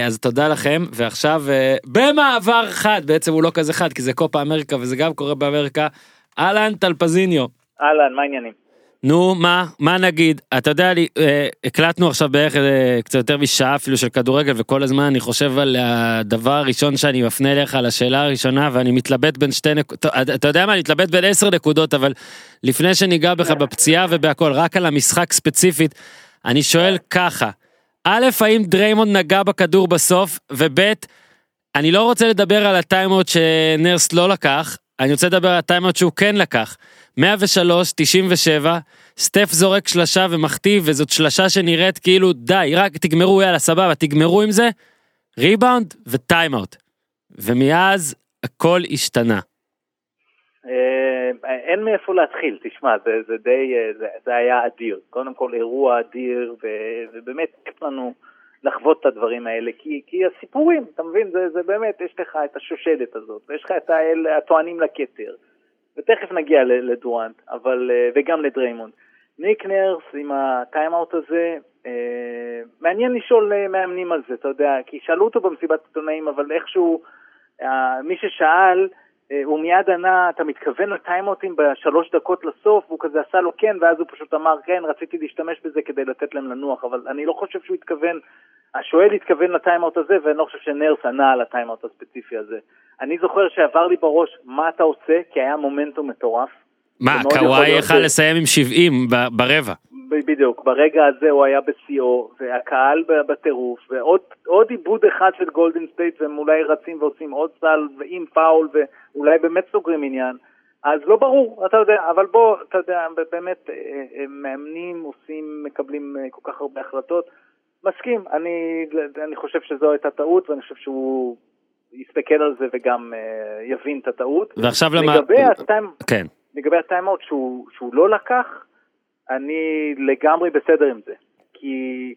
Speaker 1: אז תודה לכם ועכשיו במעבר חד בעצם הוא לא כזה חד כי זה קופה אמריקה וזה גם קורה באמריקה. אהלן טלפזיניו.
Speaker 6: אהלן, מה העניינים?
Speaker 1: נו מה מה נגיד? אתה יודע לי אה, הקלטנו עכשיו בערך אה, קצת יותר משעה אפילו של כדורגל וכל הזמן אני חושב על הדבר הראשון שאני מפנה אליך על השאלה הראשונה ואני מתלבט בין שתי נקודות אתה יודע מה אני מתלבט בין עשר נקודות אבל לפני שניגע בך בפציעה ובהכל רק על המשחק ספציפית אני שואל ככה. א' האם דריימונד נגע בכדור בסוף? וב' אני לא רוצה לדבר על הטיימאוט שנרס לא לקח אני רוצה לדבר על הטיימאוט שהוא כן לקח 103 97 סטף זורק שלשה ומחטיא וזאת שלשה שנראית כאילו די רק תגמרו יאללה סבבה תגמרו עם זה ריבאונד וטיימאוט ומאז הכל השתנה.
Speaker 6: אה, אין מאיפה להתחיל, תשמע, זה, זה די, אה, זה, זה היה אדיר. קודם כל אירוע אדיר, ו, ובאמת כיף לנו לחוות את הדברים האלה, כי, כי הסיפורים, אתה מבין, זה, זה באמת, יש לך את השושלת הזאת, ויש לך את הטוענים לכתר, ותכף נגיע לדורנט, אבל, אה, וגם לדריימונד. ניק נרס עם הטיימאוט הזה, אה, מעניין לשאול אה, מאמנים על זה, אתה יודע, כי שאלו אותו במסיבת עיתונאים, אבל איכשהו, מי ששאל, הוא מיד ענה, אתה מתכוון לטיימאוטים בשלוש דקות לסוף? והוא כזה עשה לו כן, ואז הוא פשוט אמר, כן, רציתי להשתמש בזה כדי לתת להם לנוח, אבל אני לא חושב שהוא התכוון, השואל התכוון לטיימאוט הזה, ואני לא חושב שנרס ענה על הטיימאוט הספציפי הזה. אני זוכר שעבר לי בראש, מה אתה עושה? כי היה מומנטום מטורף.
Speaker 1: מה קוואי יכל לסיים עם 70 ב- ברבע.
Speaker 6: בדיוק, ברגע הזה הוא היה בשיאו, והקהל בטירוף, ועוד עוד איבוד אחד של גולדן סטייט, והם אולי רצים ועושים עוד סל, ועם פאול, ואולי באמת סוגרים עניין. אז לא ברור, אתה יודע, אבל בוא, אתה יודע, באמת, אה, אה, מאמנים עושים, מקבלים אה, כל כך הרבה החלטות. מסכים, אני, אני חושב שזו הייתה טעות, ואני חושב שהוא יסתכל על זה וגם אה, יבין את הטעות.
Speaker 1: ועכשיו למה...
Speaker 6: לגבי הטיים...
Speaker 1: כן.
Speaker 6: לגבי הטיימאוט שהוא, שהוא לא לקח, אני לגמרי בסדר עם זה. כי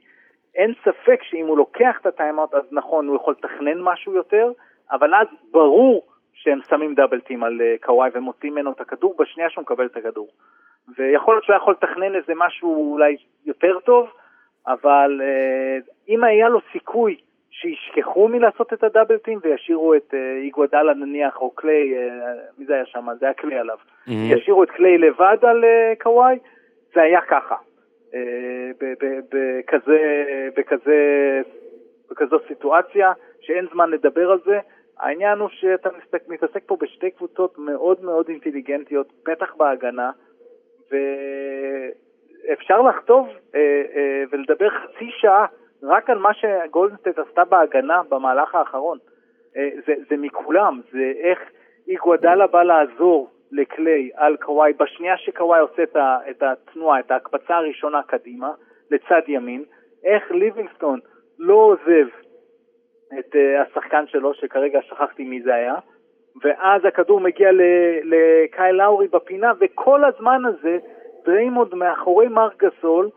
Speaker 6: אין ספק שאם הוא לוקח את הטיימאוט, אז נכון, הוא יכול לתכנן משהו יותר, אבל אז ברור שהם שמים דאבל טים על uh, קוואי ומוצאים ממנו את הכדור בשנייה שהוא מקבל את הכדור. ויכול להיות שהוא יכול לתכנן איזה משהו אולי יותר טוב, אבל uh, אם היה לו סיכוי שישכחו מלעשות את הדאבל טים וישאירו את uh, איגוודאלה נניח, או קליי, uh, מי זה היה שם? זה היה קליי עליו.
Speaker 1: Mhm.
Speaker 6: ישאירו את קליי לבד על uh, קוואי, זה היה ככה. אה, בכזה, בכזה, בכזו סיטואציה, שאין זמן לדבר על זה. העניין הוא שאתה מתעסק פה בשתי קבוצות מאוד מאוד אינטליגנטיות, בטח בהגנה, ואפשר אה, אה, ולדבר חצי שעה רק על מה שגולדנסטייט עשתה בהגנה במהלך האחרון. אה, זה, זה מכולם, זה איך איגוודאלה בא לעזור לקליי על קוואי, בשנייה שקוואי עושה את, ה, את התנועה, את ההקפצה הראשונה קדימה, לצד ימין, איך ליבינגסטון לא עוזב את אה, השחקן שלו, שכרגע שכחתי מי זה היה, ואז הכדור מגיע לקייל לאורי בפינה, וכל הזמן הזה דריימונד מאחורי מרק גסול, אה,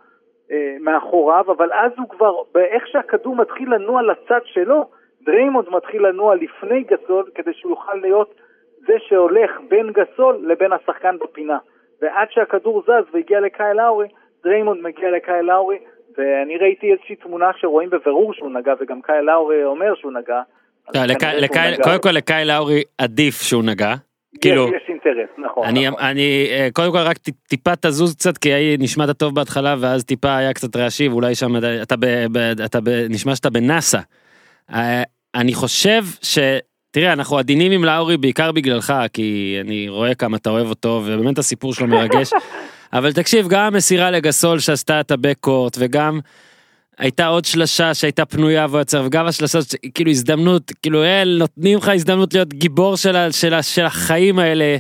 Speaker 6: מאחוריו, אבל אז הוא כבר, באיך שהכדור מתחיל לנוע לצד שלו, דריימונד מתחיל לנוע לפני גסול, כדי שהוא יוכל להיות זה שהולך בין גסול לבין השחקן בפינה. ועד שהכדור זז והגיע לקייל לאורי, דריימונד מגיע לקייל לאורי, ואני ראיתי איזושהי תמונה שרואים בבירור שהוא נגע, וגם קייל לאורי אומר שהוא נגע.
Speaker 1: לקי-
Speaker 6: נגע.
Speaker 1: קודם כל לקייל לאורי עדיף שהוא נגע.
Speaker 6: יש-
Speaker 1: כאילו,
Speaker 6: יש אינטרס, נכון.
Speaker 1: אני,
Speaker 6: נכון.
Speaker 1: אני אה, קודם כל רק טיפה תזוז קצת כי היה- נשמעת טוב בהתחלה ואז טיפה היה קצת רעשי ואולי שם אתה- אתה, ב, ב, אתה ב, נשמע שאתה בנאסא. אה, אני חושב ש... תראה אנחנו עדינים עם לאורי בעיקר בגללך כי אני רואה כמה אתה אוהב אותו ובאמת הסיפור שלו מרגש. אבל תקשיב גם המסירה לגסול שעשתה את הבקורט וגם הייתה עוד שלשה שהייתה פנויה והוא יצר וגם השלשה כאילו הזדמנות כאילו אל נותנים לך הזדמנות להיות גיבור של, ה- של, ה- של החיים האלה.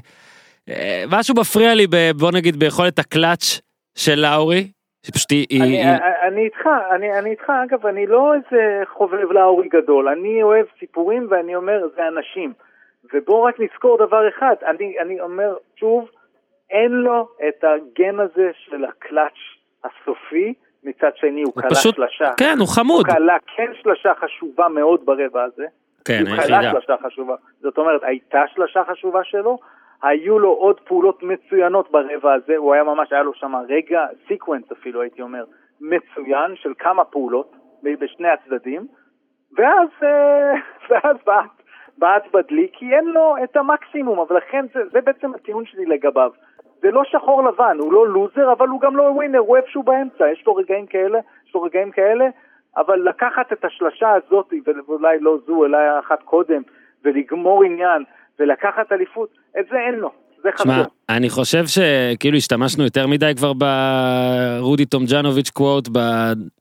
Speaker 1: אה, משהו מפריע לי ב, בוא נגיד ביכולת הקלאץ' של לאורי. שפשוט היא, היא,
Speaker 6: אני,
Speaker 1: היא,
Speaker 6: אני איתך, אני, אני איתך, אגב, אני לא איזה חובב לאורי גדול, אני אוהב סיפורים ואני אומר, זה אנשים. ובואו רק נזכור דבר אחד, אני, אני אומר שוב, אין לו את הגן הזה של הקלאץ' הסופי, מצד שני הוא
Speaker 1: הוא
Speaker 6: קלע
Speaker 1: פשוט,
Speaker 6: שלשה.
Speaker 1: כן, הוא חמוד.
Speaker 6: הוא קלע כן שלשה חשובה מאוד ברבע הזה.
Speaker 1: כן,
Speaker 6: הוא קלע
Speaker 1: היחידה.
Speaker 6: שלשה חשובה. זאת אומרת, הייתה שלשה חשובה שלו, היו לו עוד פעולות מצוינות ברבע הזה, הוא היה ממש, היה לו שם רגע, sequence אפילו הייתי אומר, מצוין של כמה פעולות בשני הצדדים, ואז, אה, ואז בעט, בעט בדלי, כי אין לו את המקסימום, אבל לכן זה, זה בעצם הטיעון שלי לגביו. זה לא שחור לבן, הוא לא לוזר, אבל הוא גם לא ווינר, הוא איפשהו באמצע, יש לו רגעים כאלה, יש לו רגעים כאלה, אבל לקחת את השלשה הזאת, ואולי לא זו, אלא אחת קודם, ולגמור עניין, ולקחת אליפות, את זה אין לו, זה.
Speaker 1: שמע, אני חושב שכאילו השתמשנו יותר מדי כבר ברודי טומיאנוביץ' quote,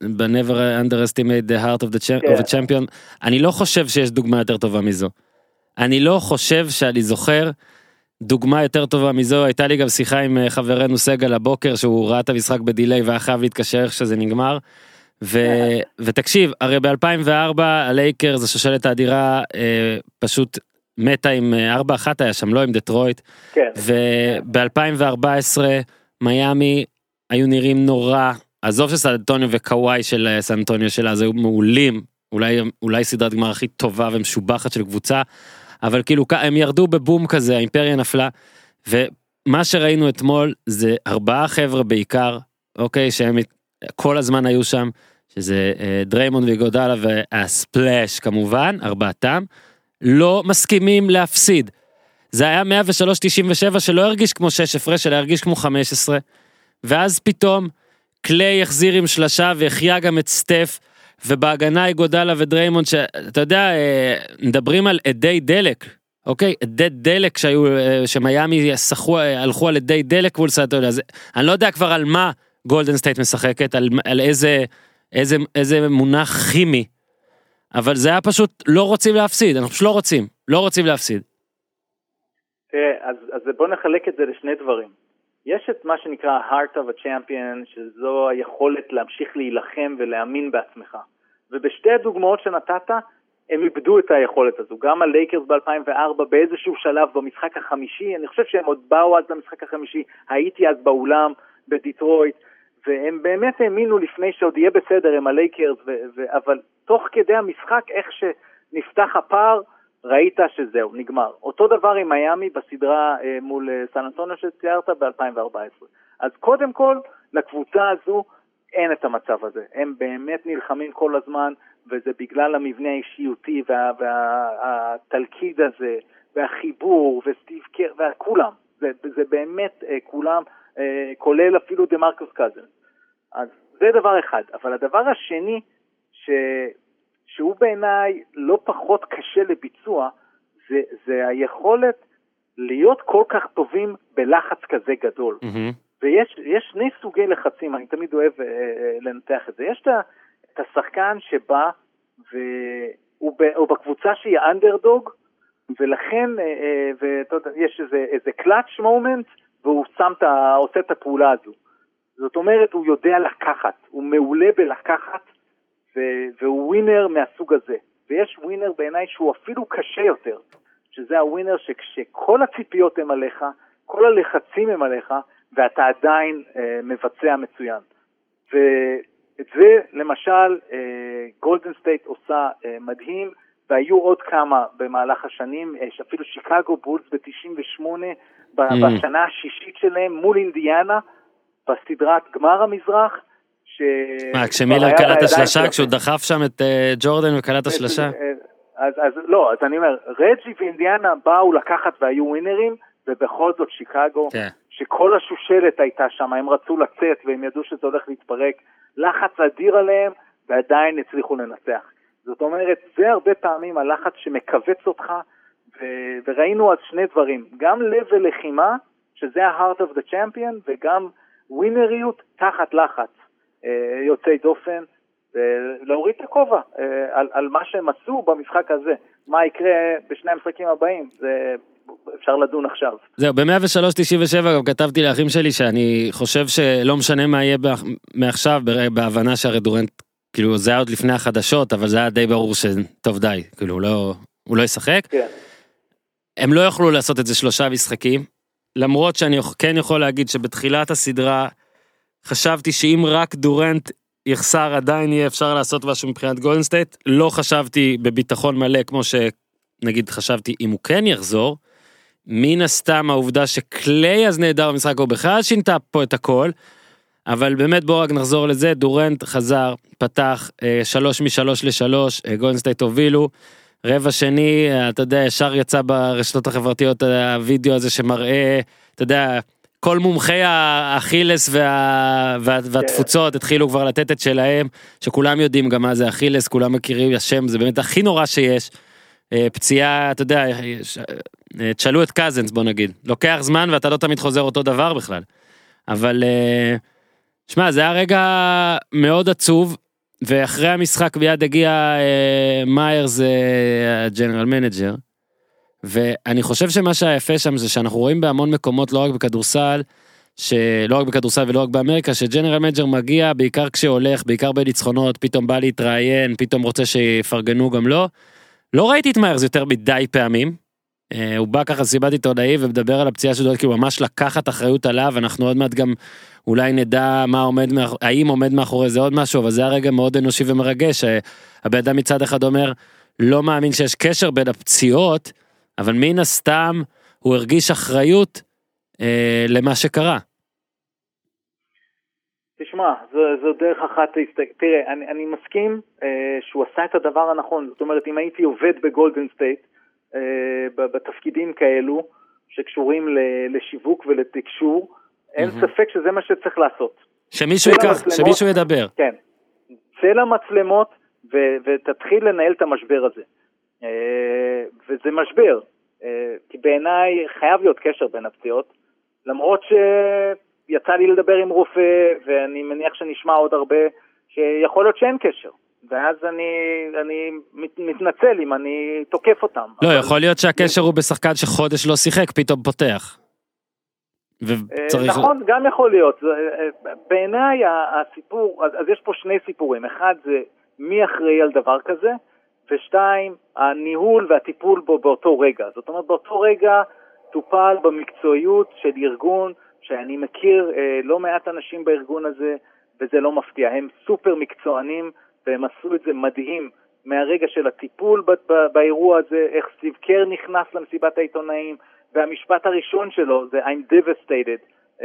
Speaker 1: ב-never underestimate the heart of, the cha-
Speaker 6: כן.
Speaker 1: of a champion. אני לא חושב שיש דוגמה יותר טובה מזו. אני לא חושב שאני זוכר דוגמה יותר טובה מזו, הייתה לי גם שיחה עם אה, חברנו סגל הבוקר שהוא ראה את המשחק בדיליי והיה חייב להתקשר איך שזה נגמר. ו... ותקשיב, הרי ב-2004 הלייקרס, השושלת האדירה, אה, פשוט מתה עם 4-1 היה שם, לא עם דטרויט.
Speaker 6: כן,
Speaker 1: וב-2014 מיאמי היו נראים נורא, עזוב שסן אנטוניו וקוואי של אה, סן אנטוניו של אז היו מעולים, אולי, אולי סדרת גמר הכי טובה ומשובחת של קבוצה, אבל כאילו הם ירדו בבום כזה, האימפריה נפלה, ומה שראינו אתמול זה ארבעה חבר'ה בעיקר, אוקיי, שהם כל הזמן היו שם, שזה אה, דריימונד ואיגודלה והספלאש כמובן, ארבעתם, לא מסכימים להפסיד. זה היה 103-97 שלא הרגיש כמו 6 הפרש, אלא הרגיש כמו 15. ואז פתאום קליי החזיר עם שלשה והחיה גם את סטף, ובהגנה איגודלה ודריימונד, שאתה יודע, אה, מדברים על אדי דלק, אוקיי? אדי דלק שהיו, אה, שמיאמי סחו, אה, הלכו על אדי דלק מול סן אנטוניו, אז אני לא יודע כבר על מה גולדן סטייט משחקת, על, על איזה, איזה, איזה מונח כימי, אבל זה היה פשוט לא רוצים להפסיד, אנחנו פשוט לא רוצים, לא רוצים להפסיד.
Speaker 6: תראה, אז, אז בוא נחלק את זה לשני דברים. יש את מה שנקרא heart of a champion, שזו היכולת להמשיך להילחם ולהאמין בעצמך. ובשתי הדוגמאות שנתת, הם איבדו את היכולת הזו. גם הלייקרס ב-2004 באיזשהו שלב במשחק החמישי, אני חושב שהם עוד באו אז למשחק החמישי, הייתי אז באולם בדיטרויט, והם באמת האמינו לפני שעוד יהיה בסדר עם הלייקרס, ו- ו- אבל תוך כדי המשחק, איך שנפתח הפער, ראית שזהו, נגמר. אותו דבר עם מיאמי בסדרה אה, מול אה, סן אנטוניו שציירת ב-2014. אז קודם כל, לקבוצה הזו אין את המצב הזה. הם באמת נלחמים כל הזמן, וזה בגלל המבנה האישיותי והתלכיד הזה, והחיבור, וסטיב קר, וכולם. זה, זה באמת אה, כולם, אה, כולל אפילו דה מרקוס קזנס. אז זה דבר אחד. אבל הדבר השני, ש... שהוא בעיניי לא פחות קשה לביצוע, זה, זה היכולת להיות כל כך טובים בלחץ כזה גדול. ויש יש שני סוגי לחצים, אני תמיד אוהב אה, אה, לנתח את זה. יש את השחקן שבא והוא ב, הוא בקבוצה שהיא אנדרדוג, ולכן, אה, אה, ואתה יודע, יש איזה, איזה קלאץ' מומנט, והוא שם את עושה את הפעולה הזו. זאת אומרת, הוא יודע לקחת, הוא מעולה בלקחת, ו- והוא ווינר מהסוג הזה. ויש ווינר בעיניי שהוא אפילו קשה יותר, שזה הווינר שכשכל הציפיות הם עליך, כל הלחצים הם עליך, ואתה עדיין אה, מבצע מצוין. ואת זה למשל אה, גולדן סטייט עושה אה, מדהים, והיו עוד כמה במהלך השנים, אה, אפילו שיקגו בולס ב-98, ב-
Speaker 1: Mm.
Speaker 6: בשנה השישית שלהם מול אינדיאנה, בסדרת גמר המזרח, ש...
Speaker 1: מה, כשמילר קלע את השלשה. כשהוא דחף שם את אה, ג'ורדן וקלע את השלשה?
Speaker 6: אז, אז לא, אז אני אומר, רג'י ואינדיאנה באו לקחת והיו ווינרים, ובכל זאת שיקגו,
Speaker 1: כן.
Speaker 6: שכל השושלת הייתה שם, הם רצו לצאת והם ידעו שזה הולך להתפרק, לחץ אדיר עליהם, ועדיין הצליחו לנצח. זאת אומרת, זה הרבה פעמים הלחץ שמכווץ אותך, ו- וראינו אז שני דברים, גם לב ולחימה, שזה ה-heart of the champion, וגם ווינריות תחת לחץ אה, יוצאי דופן, ולהוריד את הכובע אה, על, על מה שהם עשו במשחק הזה. מה יקרה בשני המשחקים הבאים, זה אפשר לדון עכשיו.
Speaker 1: זהו, ב-103.97 גם כתבתי לאחים שלי שאני חושב שלא משנה מה יהיה באח- מעכשיו, בהבנה שהרי דורנט, כאילו זה היה עוד לפני החדשות, אבל זה היה די ברור שטוב די, כאילו הוא לא, הוא לא ישחק.
Speaker 6: כן.
Speaker 1: הם לא יוכלו לעשות את זה שלושה משחקים, למרות שאני כן יכול להגיד שבתחילת הסדרה חשבתי שאם רק דורנט יחסר עדיין יהיה אפשר לעשות משהו מבחינת גולדן סטייט. לא חשבתי בביטחון מלא כמו שנגיד חשבתי אם הוא כן יחזור. מן הסתם העובדה שקליי אז נעדר במשחק ההוא בכלל שינתה פה את הכל. אבל באמת בואו רק נחזור לזה דורנט חזר פתח אה, שלוש משלוש לשלוש אה, גולדן סטייט הובילו. רבע שני אה, אתה יודע ישר יצא ברשתות החברתיות הווידאו הזה שמראה אתה יודע כל מומחי האכילס וה, וה, והתפוצות התחילו כבר לתת את שלהם שכולם יודעים גם מה זה אכילס כולם מכירים השם זה באמת הכי נורא שיש. אה, פציעה אתה יודע יש- אה, תשאלו את קאזינס בוא נגיד לוקח זמן ואתה לא תמיד חוזר אותו דבר בכלל. אבל אה, שמע זה היה רגע מאוד עצוב ואחרי המשחק מיד הגיע אה, אה, ה general manager. ואני חושב שמה שהיה יפה שם זה שאנחנו רואים בהמון מקומות לא רק בכדורסל. שלא רק בכדורסל ולא רק באמריקה ש general manager מגיע בעיקר כשהולך בעיקר בניצחונות פתאום בא להתראיין פתאום רוצה שיפרגנו גם לו. לא ראיתי את מיירס יותר מדי פעמים. אה, הוא בא ככה סיבת עיתונאי ומדבר על הפציעה שלו כאילו ממש לקחת אחריות עליו אנחנו עוד מעט גם אולי נדע מה עומד. האם עומד מאחורי זה עוד משהו אבל זה היה רגע מאוד אנושי ומרגש הבן אדם מצד אחד אומר לא מאמין שיש קשר בין הפציעות אבל מן הסתם הוא הרגיש אחריות אה, למה שקרה.
Speaker 6: תשמע, זו, זו דרך אחת להסתכל, תראה, אני, אני מסכים אה, שהוא עשה את הדבר הנכון, זאת אומרת, אם הייתי עובד בגולדן סטייט, אה, בתפקידים כאלו, שקשורים ל- לשיווק ולתקשור, אין
Speaker 1: מהמם.
Speaker 6: ספק שזה מה שצריך לעשות.
Speaker 1: שמישהו ייקח,
Speaker 6: למצלמות.
Speaker 1: שמישהו ידבר.
Speaker 6: כן. צא למצלמות ו- ותתחיל לנהל את המשבר הזה. אה, וזה משבר, אה, כי בעיניי חייב להיות קשר בין הפציעות, למרות שיצא לי לדבר עם רופא, ואני מניח שנשמע עוד הרבה, שיכול להיות שאין קשר. ואז אני, אני מת, מתנצל אם אני תוקף אותם.
Speaker 1: לא,
Speaker 6: אבל-
Speaker 1: יכול להיות שהקשר הוא בשחקן שחודש לא שיחק, פתאום פותח.
Speaker 6: אה,
Speaker 1: וצריך...
Speaker 6: נכון, גם יכול להיות. בעיניי הסיפור, אז יש פה שני סיפורים. אחד זה מי אחראי על דבר כזה, ושתיים, הניהול והטיפול בו באותו רגע. זאת אומרת, באותו רגע טופל במקצועיות של ארגון, שאני מכיר אה, לא מעט אנשים בארגון הזה, וזה לא מפתיע. הם סופר מקצוענים, והם עשו את זה מדהים. מהרגע של הטיפול ב- ב- באירוע הזה, איך סטיב קר נכנס למסיבת העיתונאים, והמשפט הראשון שלו זה I'm devastated, uh,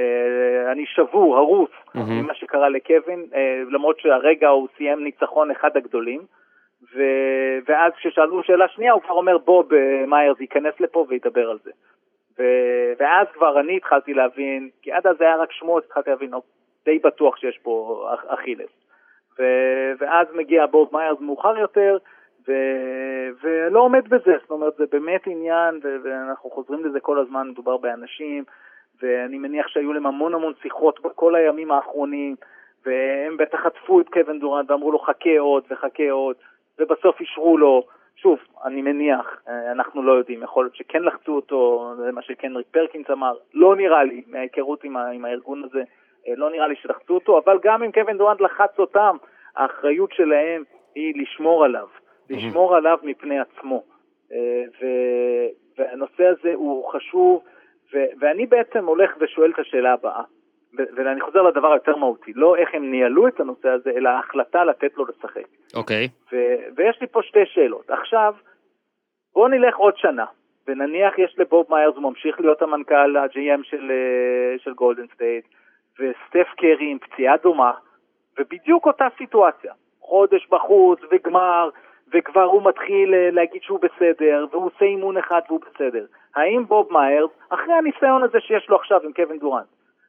Speaker 6: אני שבור, הרוס,
Speaker 1: מהמם.
Speaker 6: ממה שקרה לקווין, uh, למרות שהרגע הוא סיים ניצחון אחד הגדולים, ו... ואז כששאלו שאלה שנייה הוא כבר אומר בוב אה, מיירס ייכנס לפה וידבר על זה. ו... ואז כבר אני התחלתי להבין, כי עד אז היה רק שמועות, התחלתי להבין, "אוקיי, די בטוח שיש פה אכ- אכילס. ו... ואז מגיע בוב מיירס מאוחר יותר, ו... ולא עומד בזה, זאת אומרת זה באמת עניין, ו... ואנחנו חוזרים לזה כל הזמן, מדובר באנשים, ואני מניח שהיו להם המון המון שיחות בכל הימים האחרונים, והם בטח חטפו את קווין דורנט ואמרו לו חכה עוד וחכה עוד, ובסוף אישרו לו, שוב, אני מניח, אה, אנחנו לא יודעים, יכול להיות שכן לחצו אותו, זה מה שקנריק פרקינס אמר, לא נראה לי, מההיכרות עם, עם הארגון הזה, אה, לא נראה לי שלחצו אותו, אבל גם אם קווין דורנט לחץ אותם, האחריות שלהם היא לשמור עליו, לשמור עליו מפני עצמו. אה, ו- והנושא הזה הוא חשוב, ו- ואני בעצם הולך ושואל את השאלה הבאה, ואני חוזר לדבר היותר מהותי, לא איך הם ניהלו את הנושא הזה, אלא ההחלטה לתת לו לשחק.
Speaker 1: אוקיי.
Speaker 6: ו- ויש לי פה שתי שאלות. עכשיו, בואו נלך עוד שנה, ונניח יש לבוב מיירס, הוא ממשיך להיות המנכ"ל, ה-GM של, אה, של גולדן סטייט, וסטף קרי עם פציעה דומה, ובדיוק אותה סיטואציה. חודש בחוץ וגמר, וכבר הוא מתחיל אה, להגיד שהוא בסדר, והוא עושה אימון אחד והוא בסדר. האם בוב מיירס, אחרי הניסיון הזה שיש לו עכשיו עם קווין דורנט,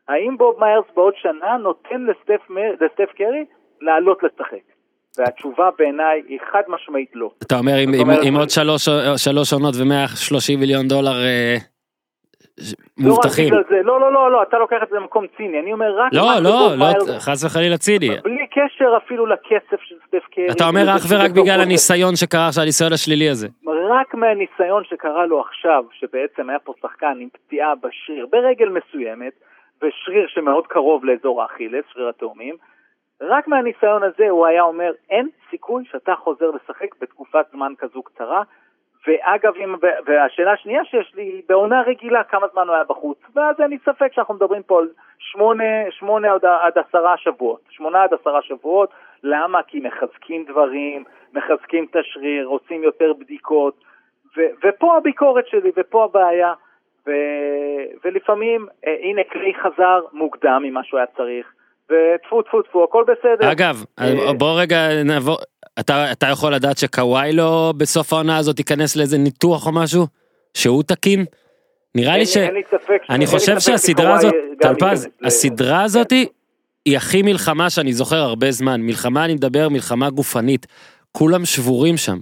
Speaker 6: האם בוב מיירס בעוד שנה נותן לסטף, מ- לסטף קרי לעלות לשחק? והתשובה בעיניי היא חד משמעית לא.
Speaker 1: אתה אומר עם- עם- עם עוד שלוש שלוש עונות ו-130 מיליון דולר אה,
Speaker 6: לא
Speaker 1: מובטחים.
Speaker 6: בגלל זה, לא, לא, לא, לא, אתה לוקח את זה למקום ציני, אני אומר רק...
Speaker 1: לא, לא, לא,
Speaker 6: מיירס-
Speaker 1: חס וחלילה ציני.
Speaker 6: בלי קשר אפילו לכסף של סטף קרי.
Speaker 1: אתה אומר אך ורק בגלל. הניסיון שקרה עכשיו, הניסיון השלילי הזה.
Speaker 6: רק מהניסיון שקרה לו עכשיו, שבעצם היה פה שחקן עם פציעה בשריר, ברגל מסוימת, ושריר שמאוד קרוב לאזור האכילס, שריר התאומים, רק מהניסיון הזה הוא היה אומר, אין סיכוי שאתה חוזר לשחק בתקופת זמן כזו קצרה. ואגב, אם, והשאלה השנייה שיש לי, היא בעונה רגילה, כמה זמן הוא היה בחוץ? ואז אין לי ספק שאנחנו מדברים פה על שמונה, שמונה עד, עד עשרה שבועות, שמונה עד עשרה שבועות, למה? כי מחזקים דברים, מחזקים את השריר, עושים יותר בדיקות, ו- ופה הביקורת שלי, ופה הבעיה. ו- ולפעמים, אה, הנה קליי חזר מוקדם ממה שהוא היה צריך, וטפו טפו טפו, הכל בסדר.
Speaker 1: אגב,
Speaker 6: אה,
Speaker 1: בוא רגע נעבור, אתה, אתה יכול לדעת שקוואי לא בסוף העונה הזאת ייכנס לאיזה ניתוח או משהו? שהוא תקין? נראה
Speaker 6: אין
Speaker 1: לי ש...
Speaker 6: אין לי ספק,
Speaker 1: אני חושב שהסדרה הזאת, טלפז, הסדרה הזאת היא הכי מלחמה שאני זוכר הרבה זמן. מלחמה, אני מדבר, מלחמה גופנית. כולם שבורים שם.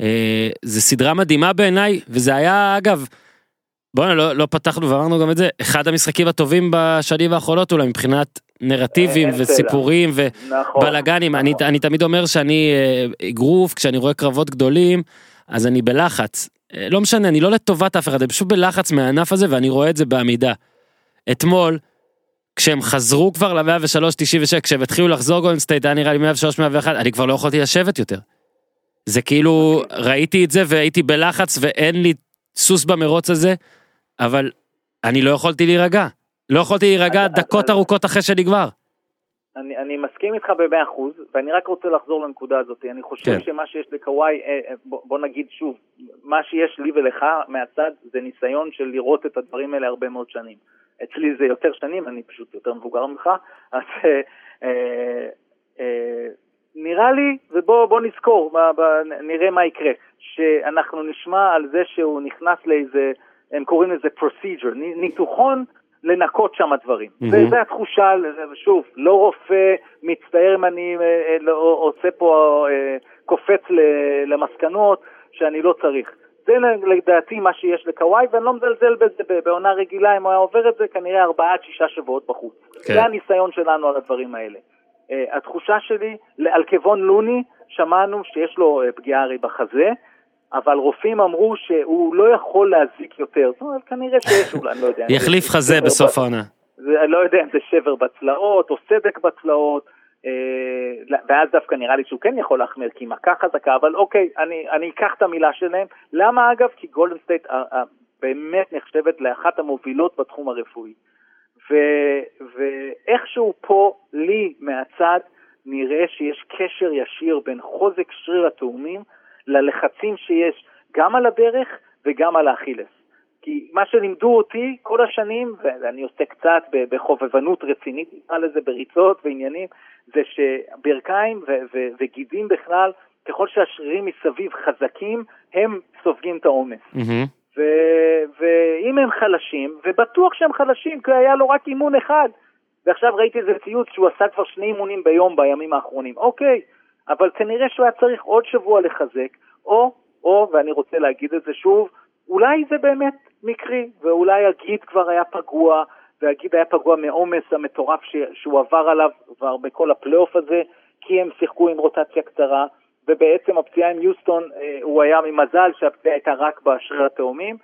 Speaker 1: אה, זה סדרה מדהימה בעיניי, וזה היה, אגב, בוא'נה, לא, לא פתחנו ואמרנו גם את זה, אחד המשחקים הטובים בשנים האחרונות אולי מבחינת נרטיבים. וסיפורים
Speaker 6: נכון,
Speaker 1: ובלאגנים. אני,
Speaker 6: נכון.
Speaker 1: אני תמיד אומר שאני אה, אגרוף, כשאני רואה קרבות גדולים, אז אני בלחץ. אה, לא משנה, אני לא לטובת אף אחד, אני פשוט בלחץ מהענף הזה ואני רואה את זה בעמידה. אתמול, כשהם חזרו כבר ל-103-96, כשהם התחילו לחזור גולדן סטייט, היה נראה לי 103-101, אני כבר לא יכולתי לשבת יותר. זה כאילו, ראיתי את זה והייתי בלחץ ואין לי סוס במרוץ הזה, אבל אני לא יכולתי להירגע. לא יכולתי להירגע דקות ארוכות אחרי שנגמר.
Speaker 6: אני, אני מסכים איתך במאה אחוז, ואני רק רוצה לחזור לנקודה הזאת. אני חושב
Speaker 1: כן.
Speaker 6: שמה שיש לקוואי, אה, אה, בוא, בוא נגיד שוב, מה שיש לי ולך מהצד זה ניסיון של לראות את הדברים האלה הרבה מאוד שנים. אצלי זה יותר שנים, אני פשוט יותר מבוגר ממך, אז אה, אה, אה, נראה לי, ובוא בוא נזכור, נראה מה יקרה, שאנחנו נשמע על זה שהוא נכנס לאיזה, הם קוראים לזה procedure, ניתוחון לנקות שם דברים.
Speaker 1: מהמם.
Speaker 6: וזה התחושה, שוב, לא רופא, מצטער אם אני אה, אה, לא, עושה פה, אה, קופץ למסקנות שאני לא צריך. זה לדעתי מה שיש לקוואי, ואני לא מזלזל בזה בעונה רגילה, אם הוא היה עובר את זה, כנראה ארבעה עד שישה שבועות בחוץ.
Speaker 1: כן.
Speaker 6: זה הניסיון שלנו על הדברים האלה. Uh, התחושה שלי, על קוון לוני, שמענו שיש לו uh, פגיעה הרי בחזה, אבל רופאים אמרו שהוא לא יכול להזיק יותר. זאת אומרת, כנראה שיש, אולי, אני לא יודע.
Speaker 1: יחליף חזה בסוף העונה.
Speaker 6: אני לא יודע אם זה שבר בצלעות או סדק בצלעות, אה, ואז דווקא נראה לי שהוא כן יכול להחמיר, כי מכה חזקה, אבל אוקיי, אני, אני אקח את המילה שלהם. למה אגב? כי גולדן סטייט באמת נחשבת לאחת המובילות בתחום הרפואי. ו, ואיכשהו פה, לי מהצד, נראה שיש קשר ישיר בין חוזק שריר התאומים ללחצים שיש גם על הברך וגם על האכילס. כי מה שלימדו אותי כל השנים, ואני עושה קצת בחובבנות רצינית, נקרא לזה בריצות ועניינים, זה שברכיים ו- ו- וגידים בכלל, ככל שהשרירים מסביב חזקים, הם סופגים את העומס. ו- ואם הם חלשים, ובטוח שהם חלשים, כי היה לו רק אימון אחד, ועכשיו ראיתי איזה ציוץ שהוא עשה כבר שני אימונים ביום בימים האחרונים. אוקיי, אבל כנראה שהוא היה צריך עוד שבוע לחזק, או, או, ואני רוצה להגיד את זה שוב, אולי זה באמת מקרי, ואולי הגיד כבר היה פגוע, והגיד היה פגוע מעומס המטורף ש- שהוא עבר עליו כבר בכל הפלייאוף הזה, כי הם שיחקו עם רוטציה קצרה, ובעצם הפציעה עם יוסטון, אה, הוא היה ממזל שהפציעה הייתה רק בשריר התאומים,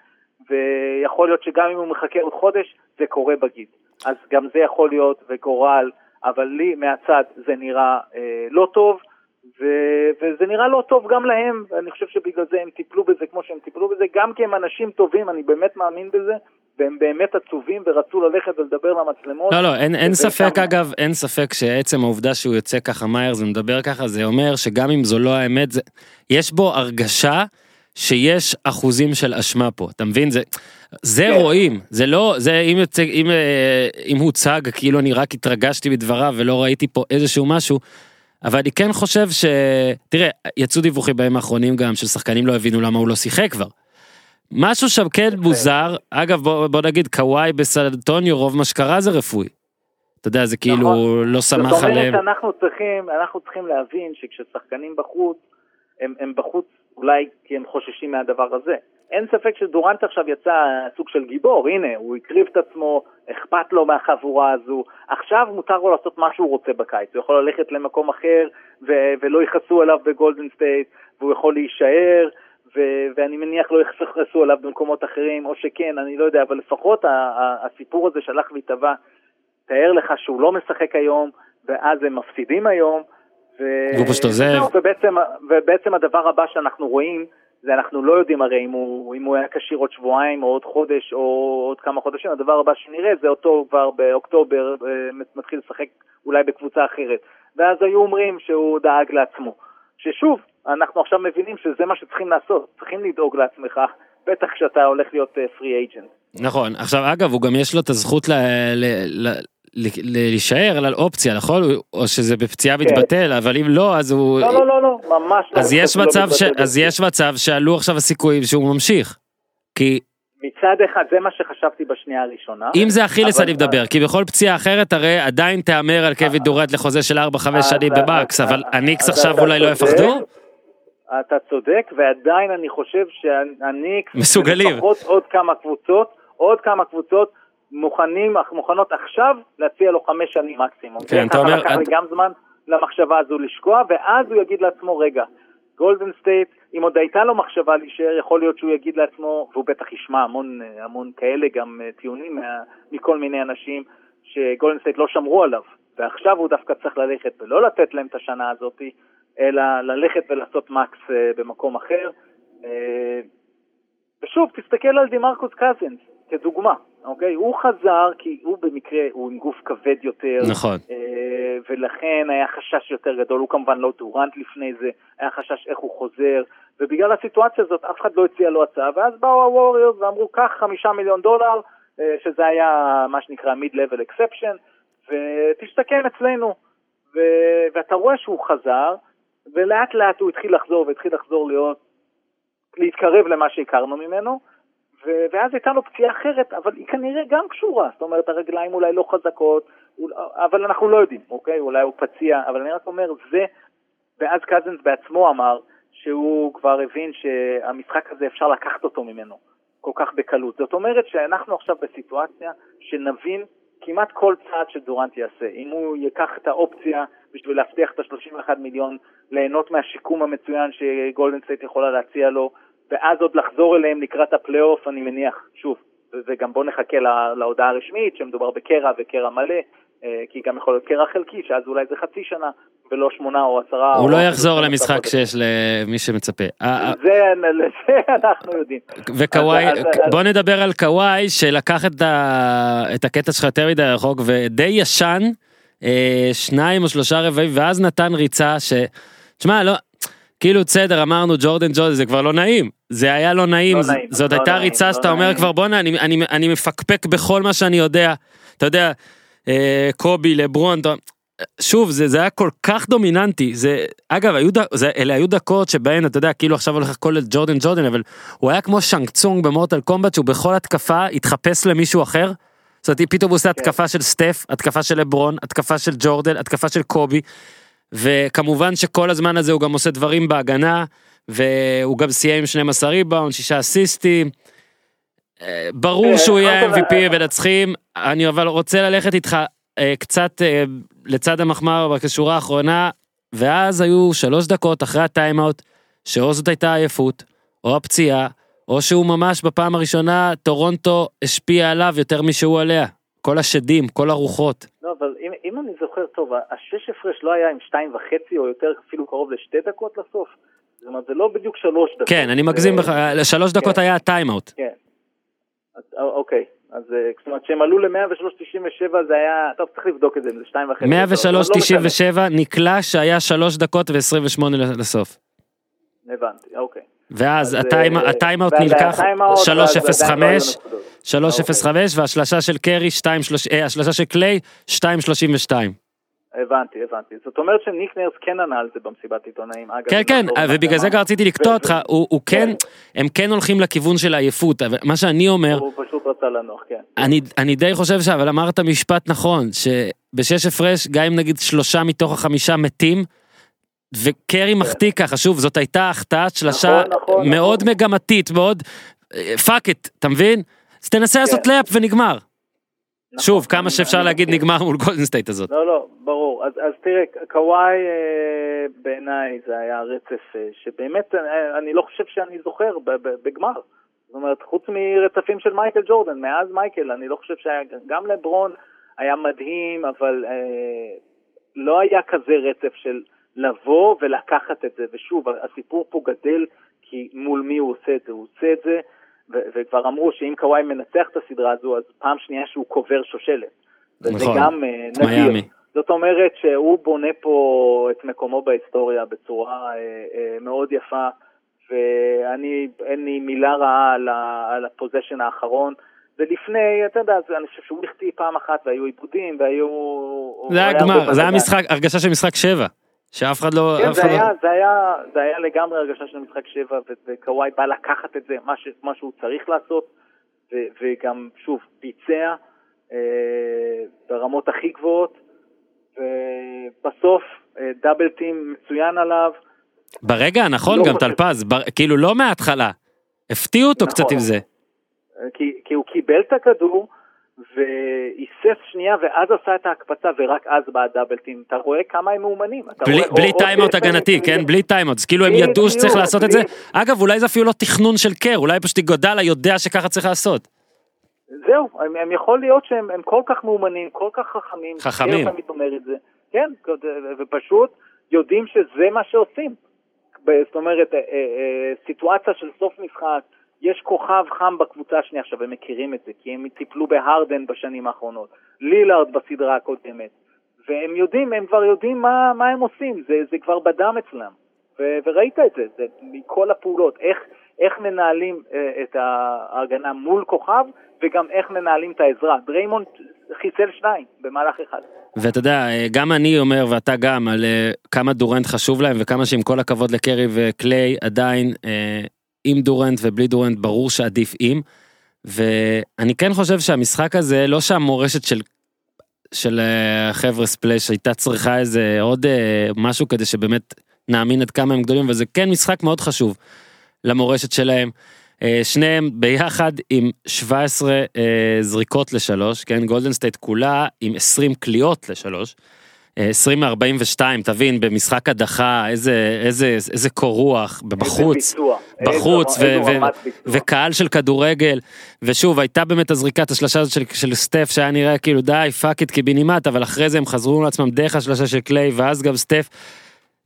Speaker 6: ויכול להיות שגם אם הוא מחכה עוד חודש, זה קורה בגיד. אז גם זה יכול להיות, וגורל, אבל לי מהצד זה נראה אה, לא טוב, ו- וזה נראה לא טוב גם להם, ואני חושב שבגלל זה הם טיפלו בזה כמו שהם טיפלו בזה, גם כי הם אנשים טובים, אני באמת מאמין בזה, והם באמת עצובים ורצו ללכת ולדבר למצלמות.
Speaker 1: לא, לא, אין, אין ספק
Speaker 6: גם-
Speaker 1: אגב, אין ספק שעצם העובדה שהוא יוצא ככה מיירס ומדבר ככה, זה אומר שגם אם זו לא האמת, זה, יש בו הרגשה שיש אחוזים של אשמה פה, אתה מבין? זה, זה
Speaker 6: כן.
Speaker 1: רואים, זה לא, זה אם, יוצא, אם, אה, אם הוצג כאילו אני רק התרגשתי בדבריו ולא ראיתי פה איזשהו משהו, אבל אני כן חושב ש... תראה, יצאו דיווחים בימים האחרונים גם של שחקנים לא הבינו למה הוא לא שיחק כבר. משהו שם כן מוזר, אגב בוא, בוא נגיד קוואי בסן אנטוניו רוב מה שקרה זה רפואי. אתה יודע זה כאילו
Speaker 6: נכון.
Speaker 1: לא סמך
Speaker 6: זאת
Speaker 1: עליהם.
Speaker 6: אומרת שאנחנו צריכים, אנחנו צריכים להבין שכששחקנים בחוץ, הם, הם בחוץ אולי כי הם חוששים מהדבר הזה. אין ספק שדורנט עכשיו יצא סוג של גיבור, הנה, הוא הקריב את עצמו, אכפת לו מהחבורה הזו, עכשיו מותר לו לעשות מה שהוא רוצה בקיץ, הוא יכול ללכת למקום אחר ו- ולא יכעסו עליו בגולדן סטייט, והוא יכול להישאר, ו- ואני מניח לא יכעסו עליו במקומות אחרים, או שכן, אני לא יודע, אבל לפחות הסיפור הזה שהלך והתהווה, תאר לך שהוא לא משחק היום, ואז הם מפסידים היום, ו- ובעצם, ובעצם הדבר הבא שאנחנו רואים, זה אנחנו לא יודעים הרי אם הוא, אם הוא היה כשיר עוד שבועיים או עוד חודש או עוד כמה חודשים, הדבר הבא שנראה זה אותו כבר באוקטובר אה, מתחיל לשחק אולי בקבוצה אחרת. ואז היו אומרים שהוא דאג לעצמו. ששוב, אנחנו עכשיו מבינים שזה מה שצריכים לעשות, צריכים לדאוג לעצמך, בטח כשאתה הולך להיות פרי אייג'נט.
Speaker 1: נכון עכשיו אגב הוא גם יש לו את הזכות ל... ל... ל... להישאר על אופציה נכון או שזה בפציעה מתבטל אבל אם לא אז הוא
Speaker 6: כן. לא, לא, לא, לא, ממש לא.
Speaker 1: אז יש
Speaker 6: לא
Speaker 1: מצב ש...
Speaker 6: מתבטל.
Speaker 1: אז יש מצב שעלו עכשיו הסיכויים שהוא ממשיך. כי
Speaker 6: מצד אחד, זה מה שחשבתי בשנייה הראשונה.
Speaker 1: אם זה אכילס אני מדבר כי בכל פציעה אחרת הרי עדיין תהמר על קווין דורנט לחוזה של 4-5
Speaker 6: אז-
Speaker 1: שנים
Speaker 6: אז-
Speaker 1: אבל הניקס עכשיו אולי לא. יפחדו.
Speaker 6: אתה צודק, ועדיין אני חושב שהניקס,
Speaker 1: מסוגלים.
Speaker 6: עוד כמה קבוצות, עוד כמה קבוצות מוכנים, מוכנות עכשיו להציע לו חמש שנים מקסימום.
Speaker 1: כן, אתה אומר-
Speaker 6: לקח לי גם זמן למחשבה הזו לשקוע, ואז הוא יגיד לעצמו, רגע, גולדן סטייט, אם עוד הייתה לו מחשבה להישאר, יכול להיות שהוא יגיד לעצמו, והוא בטח ישמע המון, המון כאלה, גם אה, טיעונים מכל מיני אנשים, שגולדן סטייט לא שמרו עליו, ועכשיו הוא דווקא צריך ללכת ולא לתת להם את השנה הזאתי, אלא ללכת ולעשות max אה, במקום אחר. אה, ושוב, תסתכל על דימרקוס קזינס כדוגמה, אוקיי? הוא חזר כי הוא במקרה, הוא עם גוף כבד יותר.
Speaker 1: נכון.
Speaker 6: אה, ולכן היה חשש יותר גדול, הוא כמובן לא דורנט לפני זה, היה חשש איך הוא חוזר, ובגלל הסיטואציה הזאת אף אחד לא הציע לו הצעה, ואז באו הווריורס ואמרו, קח חמישה מיליון דולר, אה, שזה היה מה שנקרא mid-level exception, ותשתכן אצלנו. ו- ואתה רואה שהוא חזר, ולאט לאט הוא התחיל לחזור, והתחיל לחזור להיות, להתקרב למה שהכרנו ממנו, ו- ואז הייתה לו פציעה אחרת, אבל היא כנראה גם קשורה, זאת אומרת הרגליים אולי לא חזקות, אבל אנחנו לא יודעים, אוקיי? אולי הוא פציע, אבל אני רק אומר, זה, ואז קזנס בעצמו אמר שהוא כבר הבין שהמשחק הזה אפשר לקחת אותו ממנו כל כך בקלות. זאת אומרת שאנחנו עכשיו בסיטואציה שנבין כמעט כל צעד שדורנט יעשה. אם הוא ייקח את האופציה בשביל להבטיח את ה-31 מיליון, ליהנות מהשיקום המצוין שגולדן סטייט יכולה להציע לו, ואז עוד לחזור אליהם לקראת הפלייאוף, אני מניח, שוב, וגם בוא נחכה לה- להודעה הרשמית שמדובר בקרע וקרע מלא, אה, כי גם יכול להיות קרע חלקי, שאז אולי זה חצי שנה, ולא שמונה או עשרה.
Speaker 1: הוא
Speaker 6: או
Speaker 1: לא יחזור
Speaker 6: 12
Speaker 1: למשחק. שיש למי שמצפה. אה, אה,
Speaker 6: זה, לזה אנחנו יודעים.
Speaker 1: וקוואי, בוא נדבר על קוואי שלקח את, ה... את הקטע שלך יותר מדי רחוק ודי ישן, שניים או שלושה רבעים, ואז נתן ריצה ש... תשמע, לא, כאילו בסדר, אמרנו ג'ורדן ג'ורדן, זה כבר לא נעים. זה היה לא נעים,
Speaker 6: לא נעים,
Speaker 1: זאת
Speaker 6: לא
Speaker 1: הייתה
Speaker 6: נעים,
Speaker 1: ריצה
Speaker 6: לא
Speaker 1: שאתה אומר
Speaker 6: נעים.
Speaker 1: כבר בואנה, אני, אני, אני מפקפק בכל מה שאני יודע. אתה יודע, אה, קובי, לברון, אתה... שוב זה זה היה כל כך דומיננטי זה אגב היו. זה, אלה היו דקות שבהן אתה יודע כאילו עכשיו הולך הכל לג'ורדן ג'ורדן אבל הוא היה כמו שאנג צונג במורטל קומבט שהוא בכל התקפה התחפש למישהו אחר. זאת אומרת פתאום הוא עושה התקפה של סטף התקפה של לברון התקפה של ג'ורדן התקפה של קובי. וכמובן שכל הזמן הזה הוא גם עושה דברים בהגנה והוא גם סיים עם 12 ריבאונד שישה אסיסטים. אה, ברור
Speaker 6: אה,
Speaker 1: שהוא יהיה MVP ונצחים אני אבל רוצה ללכת איתך אה, קצת אה, לצד המחמר בשורה האחרונה ואז היו שלוש דקות אחרי הטיימאוט שאו זאת הייתה עייפות או הפציעה או שהוא ממש בפעם הראשונה טורונטו השפיע עליו יותר משהוא עליה כל השדים כל הרוחות
Speaker 6: לא, אבל אם, אם אני זוכר טוב, השש הפרש לא היה עם שתיים וחצי או יותר, אפילו קרוב לשתי דקות לסוף. זאת אומרת, זה לא בדיוק שלוש דקות.
Speaker 1: כן אני מגזים בך שלוש דקות
Speaker 6: כן.
Speaker 1: היה הטיימאוט
Speaker 6: כן. אז, א- אוקיי, אז אה, זאת אומרת שהם עלו ל-103.97 זה היה, טוב צריך לבדוק את זה, זה שתיים וחצי. אבל לא משנה.
Speaker 1: 103.97 נקלע שהיה שלוש דקות ו-28 לסוף.
Speaker 6: הבנתי, אוקיי.
Speaker 1: ואז
Speaker 6: אה,
Speaker 1: הטיימאוט נלקח
Speaker 6: הטיימאוט, ואז עדיין לא היו
Speaker 1: 3.05
Speaker 6: נקודות.
Speaker 1: 3.05 והשלשה של קרי 2 השלשה של קליי 2.32.
Speaker 6: הבנתי, הבנתי. זאת אומרת שניק נרס כן ענה על זה במסיבת עיתונאים. אגב,
Speaker 1: כן כן
Speaker 6: נחזור
Speaker 1: ובגלל זה גם רציתי לקטוע אותך הוא הוא כן הם כן הולכים לכיוון של העייפות אבל מה שאני אומר
Speaker 6: הוא פשוט רצה לנוח, כן.
Speaker 1: אני אני די חושב ש... אבל אמרת משפט נכון שבשש הפרש גם אם נגיד שלושה מתוך החמישה מתים. וקרי מחטיא ככה שוב זאת הייתה החטאת שלשה
Speaker 6: נכון, נכון,
Speaker 1: מאוד
Speaker 6: נכון.
Speaker 1: מגמתית מאוד fuck it אתה מבין? אז תנסה לעשות
Speaker 6: כן.
Speaker 1: layup ונגמר.
Speaker 6: נכון,
Speaker 1: שוב כמה
Speaker 6: אני-
Speaker 1: שאפשר
Speaker 6: אני
Speaker 1: להגיד. נגמר מול גולדן סטייט הזאת.
Speaker 6: לא, לא, ברור. אז, אז תראה, קוואי אה, בעיניי זה היה רצף אה, שבאמת אה, אני לא חושב שאני זוכר ב- ב- בגמר. זאת אומרת, חוץ מרצפים של מייקל ג'ורדן, מאז מייקל, אני לא חושב שהיה, גם לברון היה מדהים, אבל אה, לא היה כזה רצף של לבוא ולקחת את זה. ושוב, הסיפור פה גדל, כי מול מי הוא עושה את זה? הוא עושה את זה, ו- וכבר אמרו שאם קוואי מנצח את הסדרה הזו, אז פעם שנייה שהוא קובר שושלת. וזה
Speaker 1: נכון,
Speaker 6: גם אה,
Speaker 1: את
Speaker 6: נדיר. זאת אומרת שהוא בונה פה את מקומו בהיסטוריה בצורה אה, אה, מאוד יפה, ואני, אין לי מילה רעה על, ה, על הפוזיישן האחרון. ולפני, אתה יודע, אני חושב שהוא החטיא פעם אחת והיו עיבודים והיו...
Speaker 1: זה היה גמר, זה היה. משחק, הרגשה של משחק שבע. שאף אחד לא...
Speaker 6: כן, זה
Speaker 1: לא-
Speaker 6: היה, זה, היה, זה היה לגמרי הרגשה של משחק שבע, וקוואי בא לקחת את זה, מה, ש, מה שהוא צריך לעשות, ו, וגם, שוב, ביצע אה, ברמות הכי גבוהות, ובסוף אה, דאבל טים מצוין עליו.
Speaker 1: ברגע הנכון
Speaker 6: לא
Speaker 1: גם. טלפז, בר- כאילו לא מההתחלה. הפתיעו אותו
Speaker 6: נכון.
Speaker 1: קצת עם זה.
Speaker 6: אה, כי, כי הוא קיבל את הכדור, והיסס שנייה, ואז עשה את ההקפצה, ורק אז בא ה double team. אתה רואה כמה הם מאומנים.
Speaker 1: בלי, בלי
Speaker 6: או- או
Speaker 1: timeout
Speaker 6: שפן,
Speaker 1: הגנתי, כן? בלי timeout. אז כאילו הם ידעו שצריך לעשות את זה. אגב, אולי זה אפילו לא תכנון של קר, אולי פשוט איגודלה יודע שככה צריך לעשות.
Speaker 6: זהו, הם, הם יכול להיות שהם הם כל כך מאומנים, כל כך חכמים.
Speaker 1: חכמים.
Speaker 6: אני תמיד אומר את זה. כן, ופשוט יודעים שזה מה שעושים. זאת אומרת, אה, אה, אה, סיטואציה של סוף משחק, יש כוכב חם בקבוצה השנייה, עכשיו הם מכירים את זה, כי הם טיפלו בהרדן בשנים האחרונות, לילארד בסדרה הקודמת, והם יודעים, הם כבר יודעים מה, מה הם עושים, זה, זה כבר בדם אצלם. ו- וראית את זה, זה מכל הפעולות, איך, איך מנהלים אה, את ההגנה מול כוכב, וגם איך מנהלים את העזרה. דריימונד חיסל שניים במהלך אחד.
Speaker 1: ואתה יודע, גם אני אומר ואתה גם על אה, כמה דורנט חשוב להם וכמה שעם כל הכבוד לקרי וקליי עדיין אה, עם דורנט ובלי דורנט ברור שעדיף עם. ואני כן חושב שהמשחק הזה לא שהמורשת של של אה, החבר'ה Splash הייתה צריכה איזה עוד אה, משהו כדי שבאמת נאמין עד כמה הם גדולים וזה כן משחק מאוד חשוב למורשת שלהם. אה, שניהם ביחד עם 17 אה, זריקות לשלוש, כן, גולדן סטייט כולה עם 20 קליעות לשלוש. אה, 20 מ-42, תבין, במשחק הדחה, איזה, איזה, איזה קור רוח, בחוץ,
Speaker 6: איזה.
Speaker 1: בחוץ,
Speaker 6: איזה- איזה
Speaker 1: ו- ו-
Speaker 6: רמת ביצוע.
Speaker 1: וקהל של כדורגל, ושוב, הייתה באמת הזריקת השלשה הזאת של, של סטף, שהיה נראה כאילו די, fuck it קיבינימט, אבל אחרי זה הם חזרו לעצמם דרך השלשה של קליי, ואז גם סטף.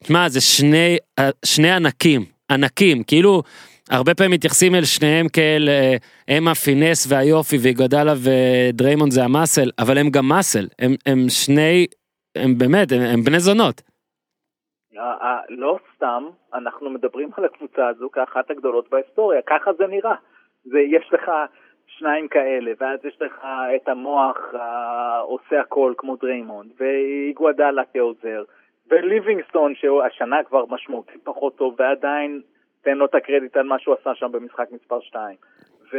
Speaker 1: תשמע, זה שני, אה, שני ענקים, ענקים, כאילו, הרבה פעמים מתייחסים אל שניהם כאל אה, הם ה finesse והיופי ואיגודלה ודריימונד זה ה muscle, אבל הם גם muscle, הם, הם שני, הם באמת, הם, הם בני זונות.
Speaker 6: לא סתם, אנחנו מדברים על הקבוצה הזו כאחת הגדולות בהיסטוריה, ככה זה נראה. זה, יש לך שניים כאלה, ואז יש לך את המוח העושה הכל כמו דריימונד, ואיגואדלה כעוזר, וליבינגסטון שהשנה כבר משמעותית פחות טוב, ועדיין תן לו את הקרדיט על מה שהוא עשה שם במשחק מספר 2. ו...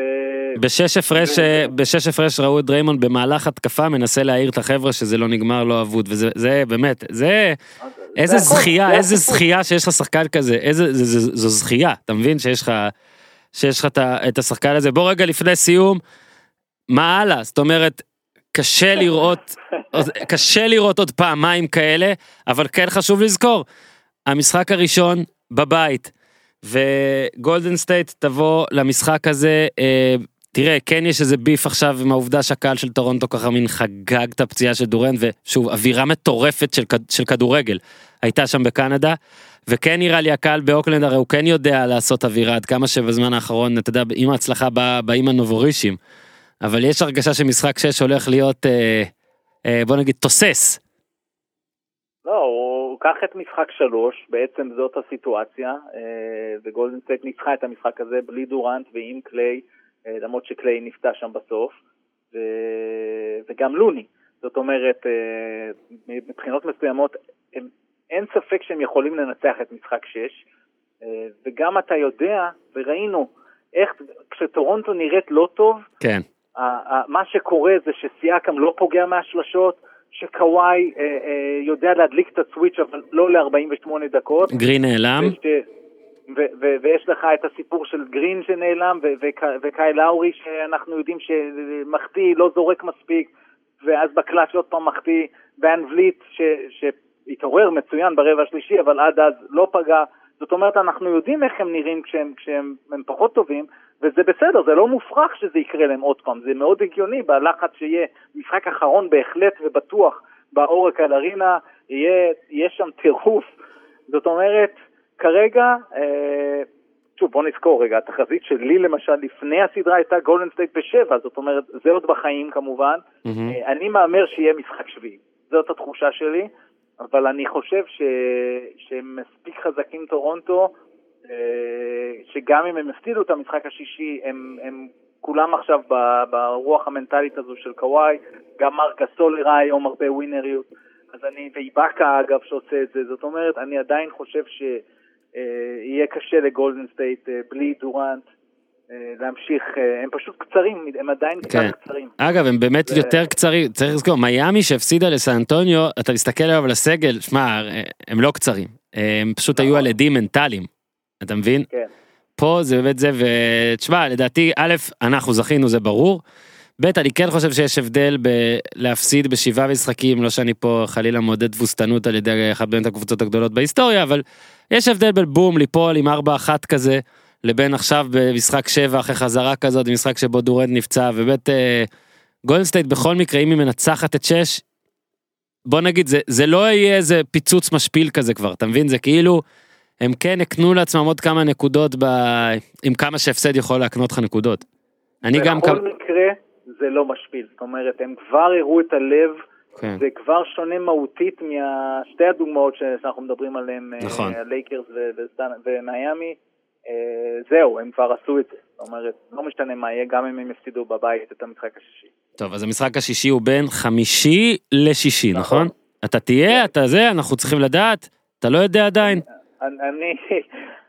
Speaker 1: בשש הפרש, בשש הפרש ראו את דריימונד במהלך התקפה מנסה להעיר את החבר'ה שזה לא נגמר לא אבוד וזה זה באמת זה איזה זכייה
Speaker 6: זה
Speaker 1: איזה. זכייה שיש לך שחקן כזה איזה זה, זה, זו זכייה אתה מבין? שיש לך שיש לך את השחקן הזה. בוא רגע לפני סיום מה הלאה? זאת אומרת קשה לראות קשה לראות עוד פעמיים כאלה אבל כן חשוב לזכור המשחק הראשון בבית וגולדן סטייט תבוא למשחק הזה אה, תראה כן יש איזה beef עכשיו עם העובדה שהקהל של טורונטו ככה מין חגג את הפציעה של דורנט ושוב אווירה מטורפת של, של כדורגל הייתה שם בקנדה וכן נראה לי הקהל באוקלנד הרי הוא כן יודע לעשות אווירה עד כמה שבזמן האחרון אתה יודע עם ההצלחה בא- באים הנובורישים אבל יש הרגשה שמשחק 6 הולך להיות אה, אה, בוא נגיד תוסס.
Speaker 6: לא, הוא קח את משחק שלוש, בעצם זאת הסיטואציה, אה, וגולדן סטייט ניצחה את המשחק הזה בלי דורנט ועם קליי, אה, למרות שקליי נפצע שם בסוף, ו- וגם לוני. זאת אומרת, אה, מבחינות מסוימות, הם, אין ספק שהם יכולים לנצח את משחק שש, וגם אתה יודע, וראינו, איך כשטורונטו נראית לא טוב,
Speaker 1: כן
Speaker 6: מה שקורה זה שסיאקם לא פוגע מהשלשות, שקוואי אה, אה, יודע להדליק את הסוויץ' אבל לא ל-48 דקות.
Speaker 1: גרין נעלם
Speaker 6: וש- ו- ו- ויש לך את הסיפור של גרין שנעלם וקאי לאורי שאנחנו יודעים שמחטיא, לא זורק מספיק, ואז בקלאץ' עוד פעם מחטיא, ואן וליט ש- שהתעורר מצוין ברבע השלישי אבל עד אז לא פגע. זאת אומרת אנחנו יודעים איך הם נראים כשהם, כשהם הם פחות טובים וזה בסדר, זה לא מופרך שזה יקרה להם עוד פעם, זה מאוד הגיוני בלחץ שיהיה משחק אחרון בהחלט ובטוח באורקל ארינה, יהיה, יהיה שם טירוף. זאת אומרת, כרגע, אה, שוב בוא נזכור רגע, התחזית שלי למשל לפני הסדרה הייתה גולדן סטייט בשבע, זאת אומרת זה עוד בחיים כמובן. אה, אני מהמר שיהיה משחק שביעי. זאת התחושה שלי, אבל אני חושב ש... שהם מספיק חזקים טורונטו, אה, שגם אם הם הפסידו את המשחק השישי, הם, הם כולם עכשיו ב- ברוח המנטלית הזו של קוואי, גם מרק גסול הראה היום הרבה ווינריות, אז אני, ואיבאקה אגב שעושה את זה, זאת אומרת, אני עדיין חושב שיהיה קשה לגולדן סטייט אה, בלי דורנט. אה, להמשיך, אה, הם פשוט קצרים, הם עדיין קצת
Speaker 1: כן.
Speaker 6: קצרים.
Speaker 1: אגב, הם באמת
Speaker 6: זה-
Speaker 1: יותר קצרים, צריך לזכור, מיאמי שהפסידה לסן אנטוניו, אתה מסתכל עליו על הסגל, שמע, הם לא קצרים, הם פשוט היו על עדים מנטליים, אתה מבין?
Speaker 6: כן.
Speaker 1: פה זה באמת זה, ותשמע, לדעתי, א', אנחנו זכינו, זה ברור. ב', אני כן חושב שיש הבדל בלהפסיד בשבעה משחקים, לא שאני פה חלילה מעודד תבוסתנות על ידי אחת באמת הקבוצות הגדולות בהיסטוריה, אבל יש הבדל בין בום ליפול עם 4-1 כזה, לבין עכשיו במשחק 7 אחרי חזרה כזאת, במשחק שבו דורנט נפצע, ובאמת אה, גולדן סטייט בכל מקרה, אם היא מנצחת את 6, בוא נגיד, זה, זה לא יהיה איזה פיצוץ משפיל כזה כבר, אתה מבין? זה כאילו, הם כן הקנו לעצמם עוד כמה נקודות ב... עם כמה שהפסד יכול להקנות לך נקודות. אני גם...
Speaker 6: בכל מקרה זה לא משפיל, זאת אומרת, הם כבר הראו את הלב,
Speaker 1: כן.
Speaker 6: זה כבר שונה מהותית משתי הדוגמאות שאנחנו מדברים עליהן, אה,
Speaker 1: נכון.
Speaker 6: הלייקרס ומיאמי, זהו, הם כבר עשו את זה, זאת אומרת, לא משנה מה יהיה, גם אם הם יפסידו בבית את המשחק השישי.
Speaker 1: טוב, אז המשחק השישי הוא בין חמישי לשישי, נכון?
Speaker 6: נכון.
Speaker 1: אתה תהיה, אתה זה, אנחנו צריכים לדעת, אתה לא יודע עדיין.
Speaker 6: אני,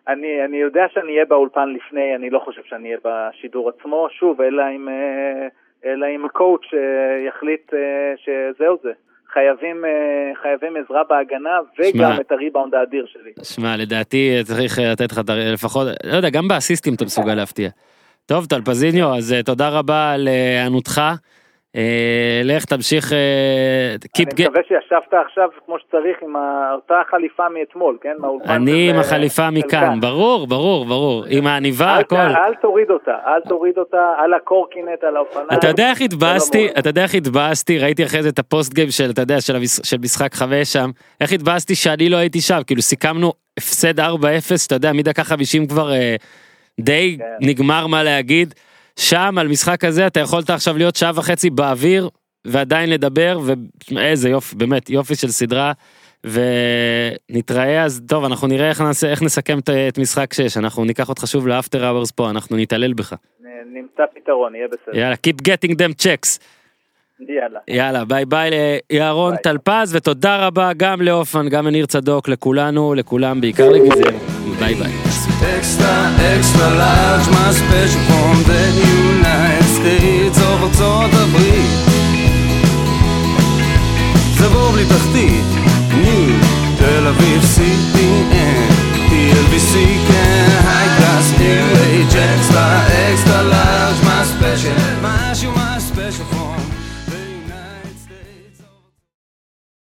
Speaker 6: אני, אני, יודע שאני אהיה באולפן לפני, אני לא חושב שאני אהיה בשידור עצמו, שוב, אלא אם, אה, אלא אם הקואוץ' אה, יחליט אה, שזהו זה. חייבים, אה, חייבים עזרה בהגנה וגם
Speaker 1: שמע.
Speaker 6: את הריבאונד האדיר שלי.
Speaker 1: שמע, לדעתי צריך לתת לך לפחות, לא יודע, גם באסיסטים אתה מסוגל להפתיע. טוב, טלפזיניו, אז אה, תודה רבה על אה, היענותך. אה, לך תמשיך, אה,
Speaker 6: אני מקווה שישבת עכשיו כמו שצריך עם אותה חליפה מאתמול, כן?
Speaker 1: אני עם
Speaker 6: אה,
Speaker 1: החליפה מכאן,
Speaker 6: כאן.
Speaker 1: ברור, ברור, ברור, עם העניבה, הכל.
Speaker 6: אל תוריד אותה, אל תוריד אותה על הקורקינט, על האופניים.
Speaker 1: אתה יודע איך התבאסתי. אתה יודע איך התבאסתי, ראיתי אחרי זה את הפוסט גיים של, אתה יודע, של משחק חמש שם, איך התבאסתי שאני לא הייתי שם, כאילו סיכמנו הפסד 4-0, אתה יודע, מדקה 50 כבר די
Speaker 6: כן.
Speaker 1: נגמר מה להגיד, שם על משחק הזה אתה יכולת עכשיו להיות שעה וחצי באוויר, ועדיין לדבר, ואיזה יופי, באמת, יופי של סדרה. ונתראה אז טוב אנחנו נראה איך נעשה איך נסכם את, את משחק 6 אנחנו ניקח אותך שוב ל after hours פה אנחנו נתעלל בך
Speaker 6: נמצא פתרון, יהיה בסדר.
Speaker 1: יאללה keep getting them checks
Speaker 6: יאללה.
Speaker 1: יאללה ביי ביי לירון. טלפז ותודה רבה גם להופמן גם לניר צדוק לכולנו לכולם בעיקר לגיזם ביי ביי.
Speaker 3: Extra, extra large, my special from the United States of ארצות הברית. זה בור בלי תחתית, ניו, תל אביב, CPN, TLVC, כן, היי קלאס, אינגליץ', אקסטרה, אקסטרה לארג', מה ספיישל,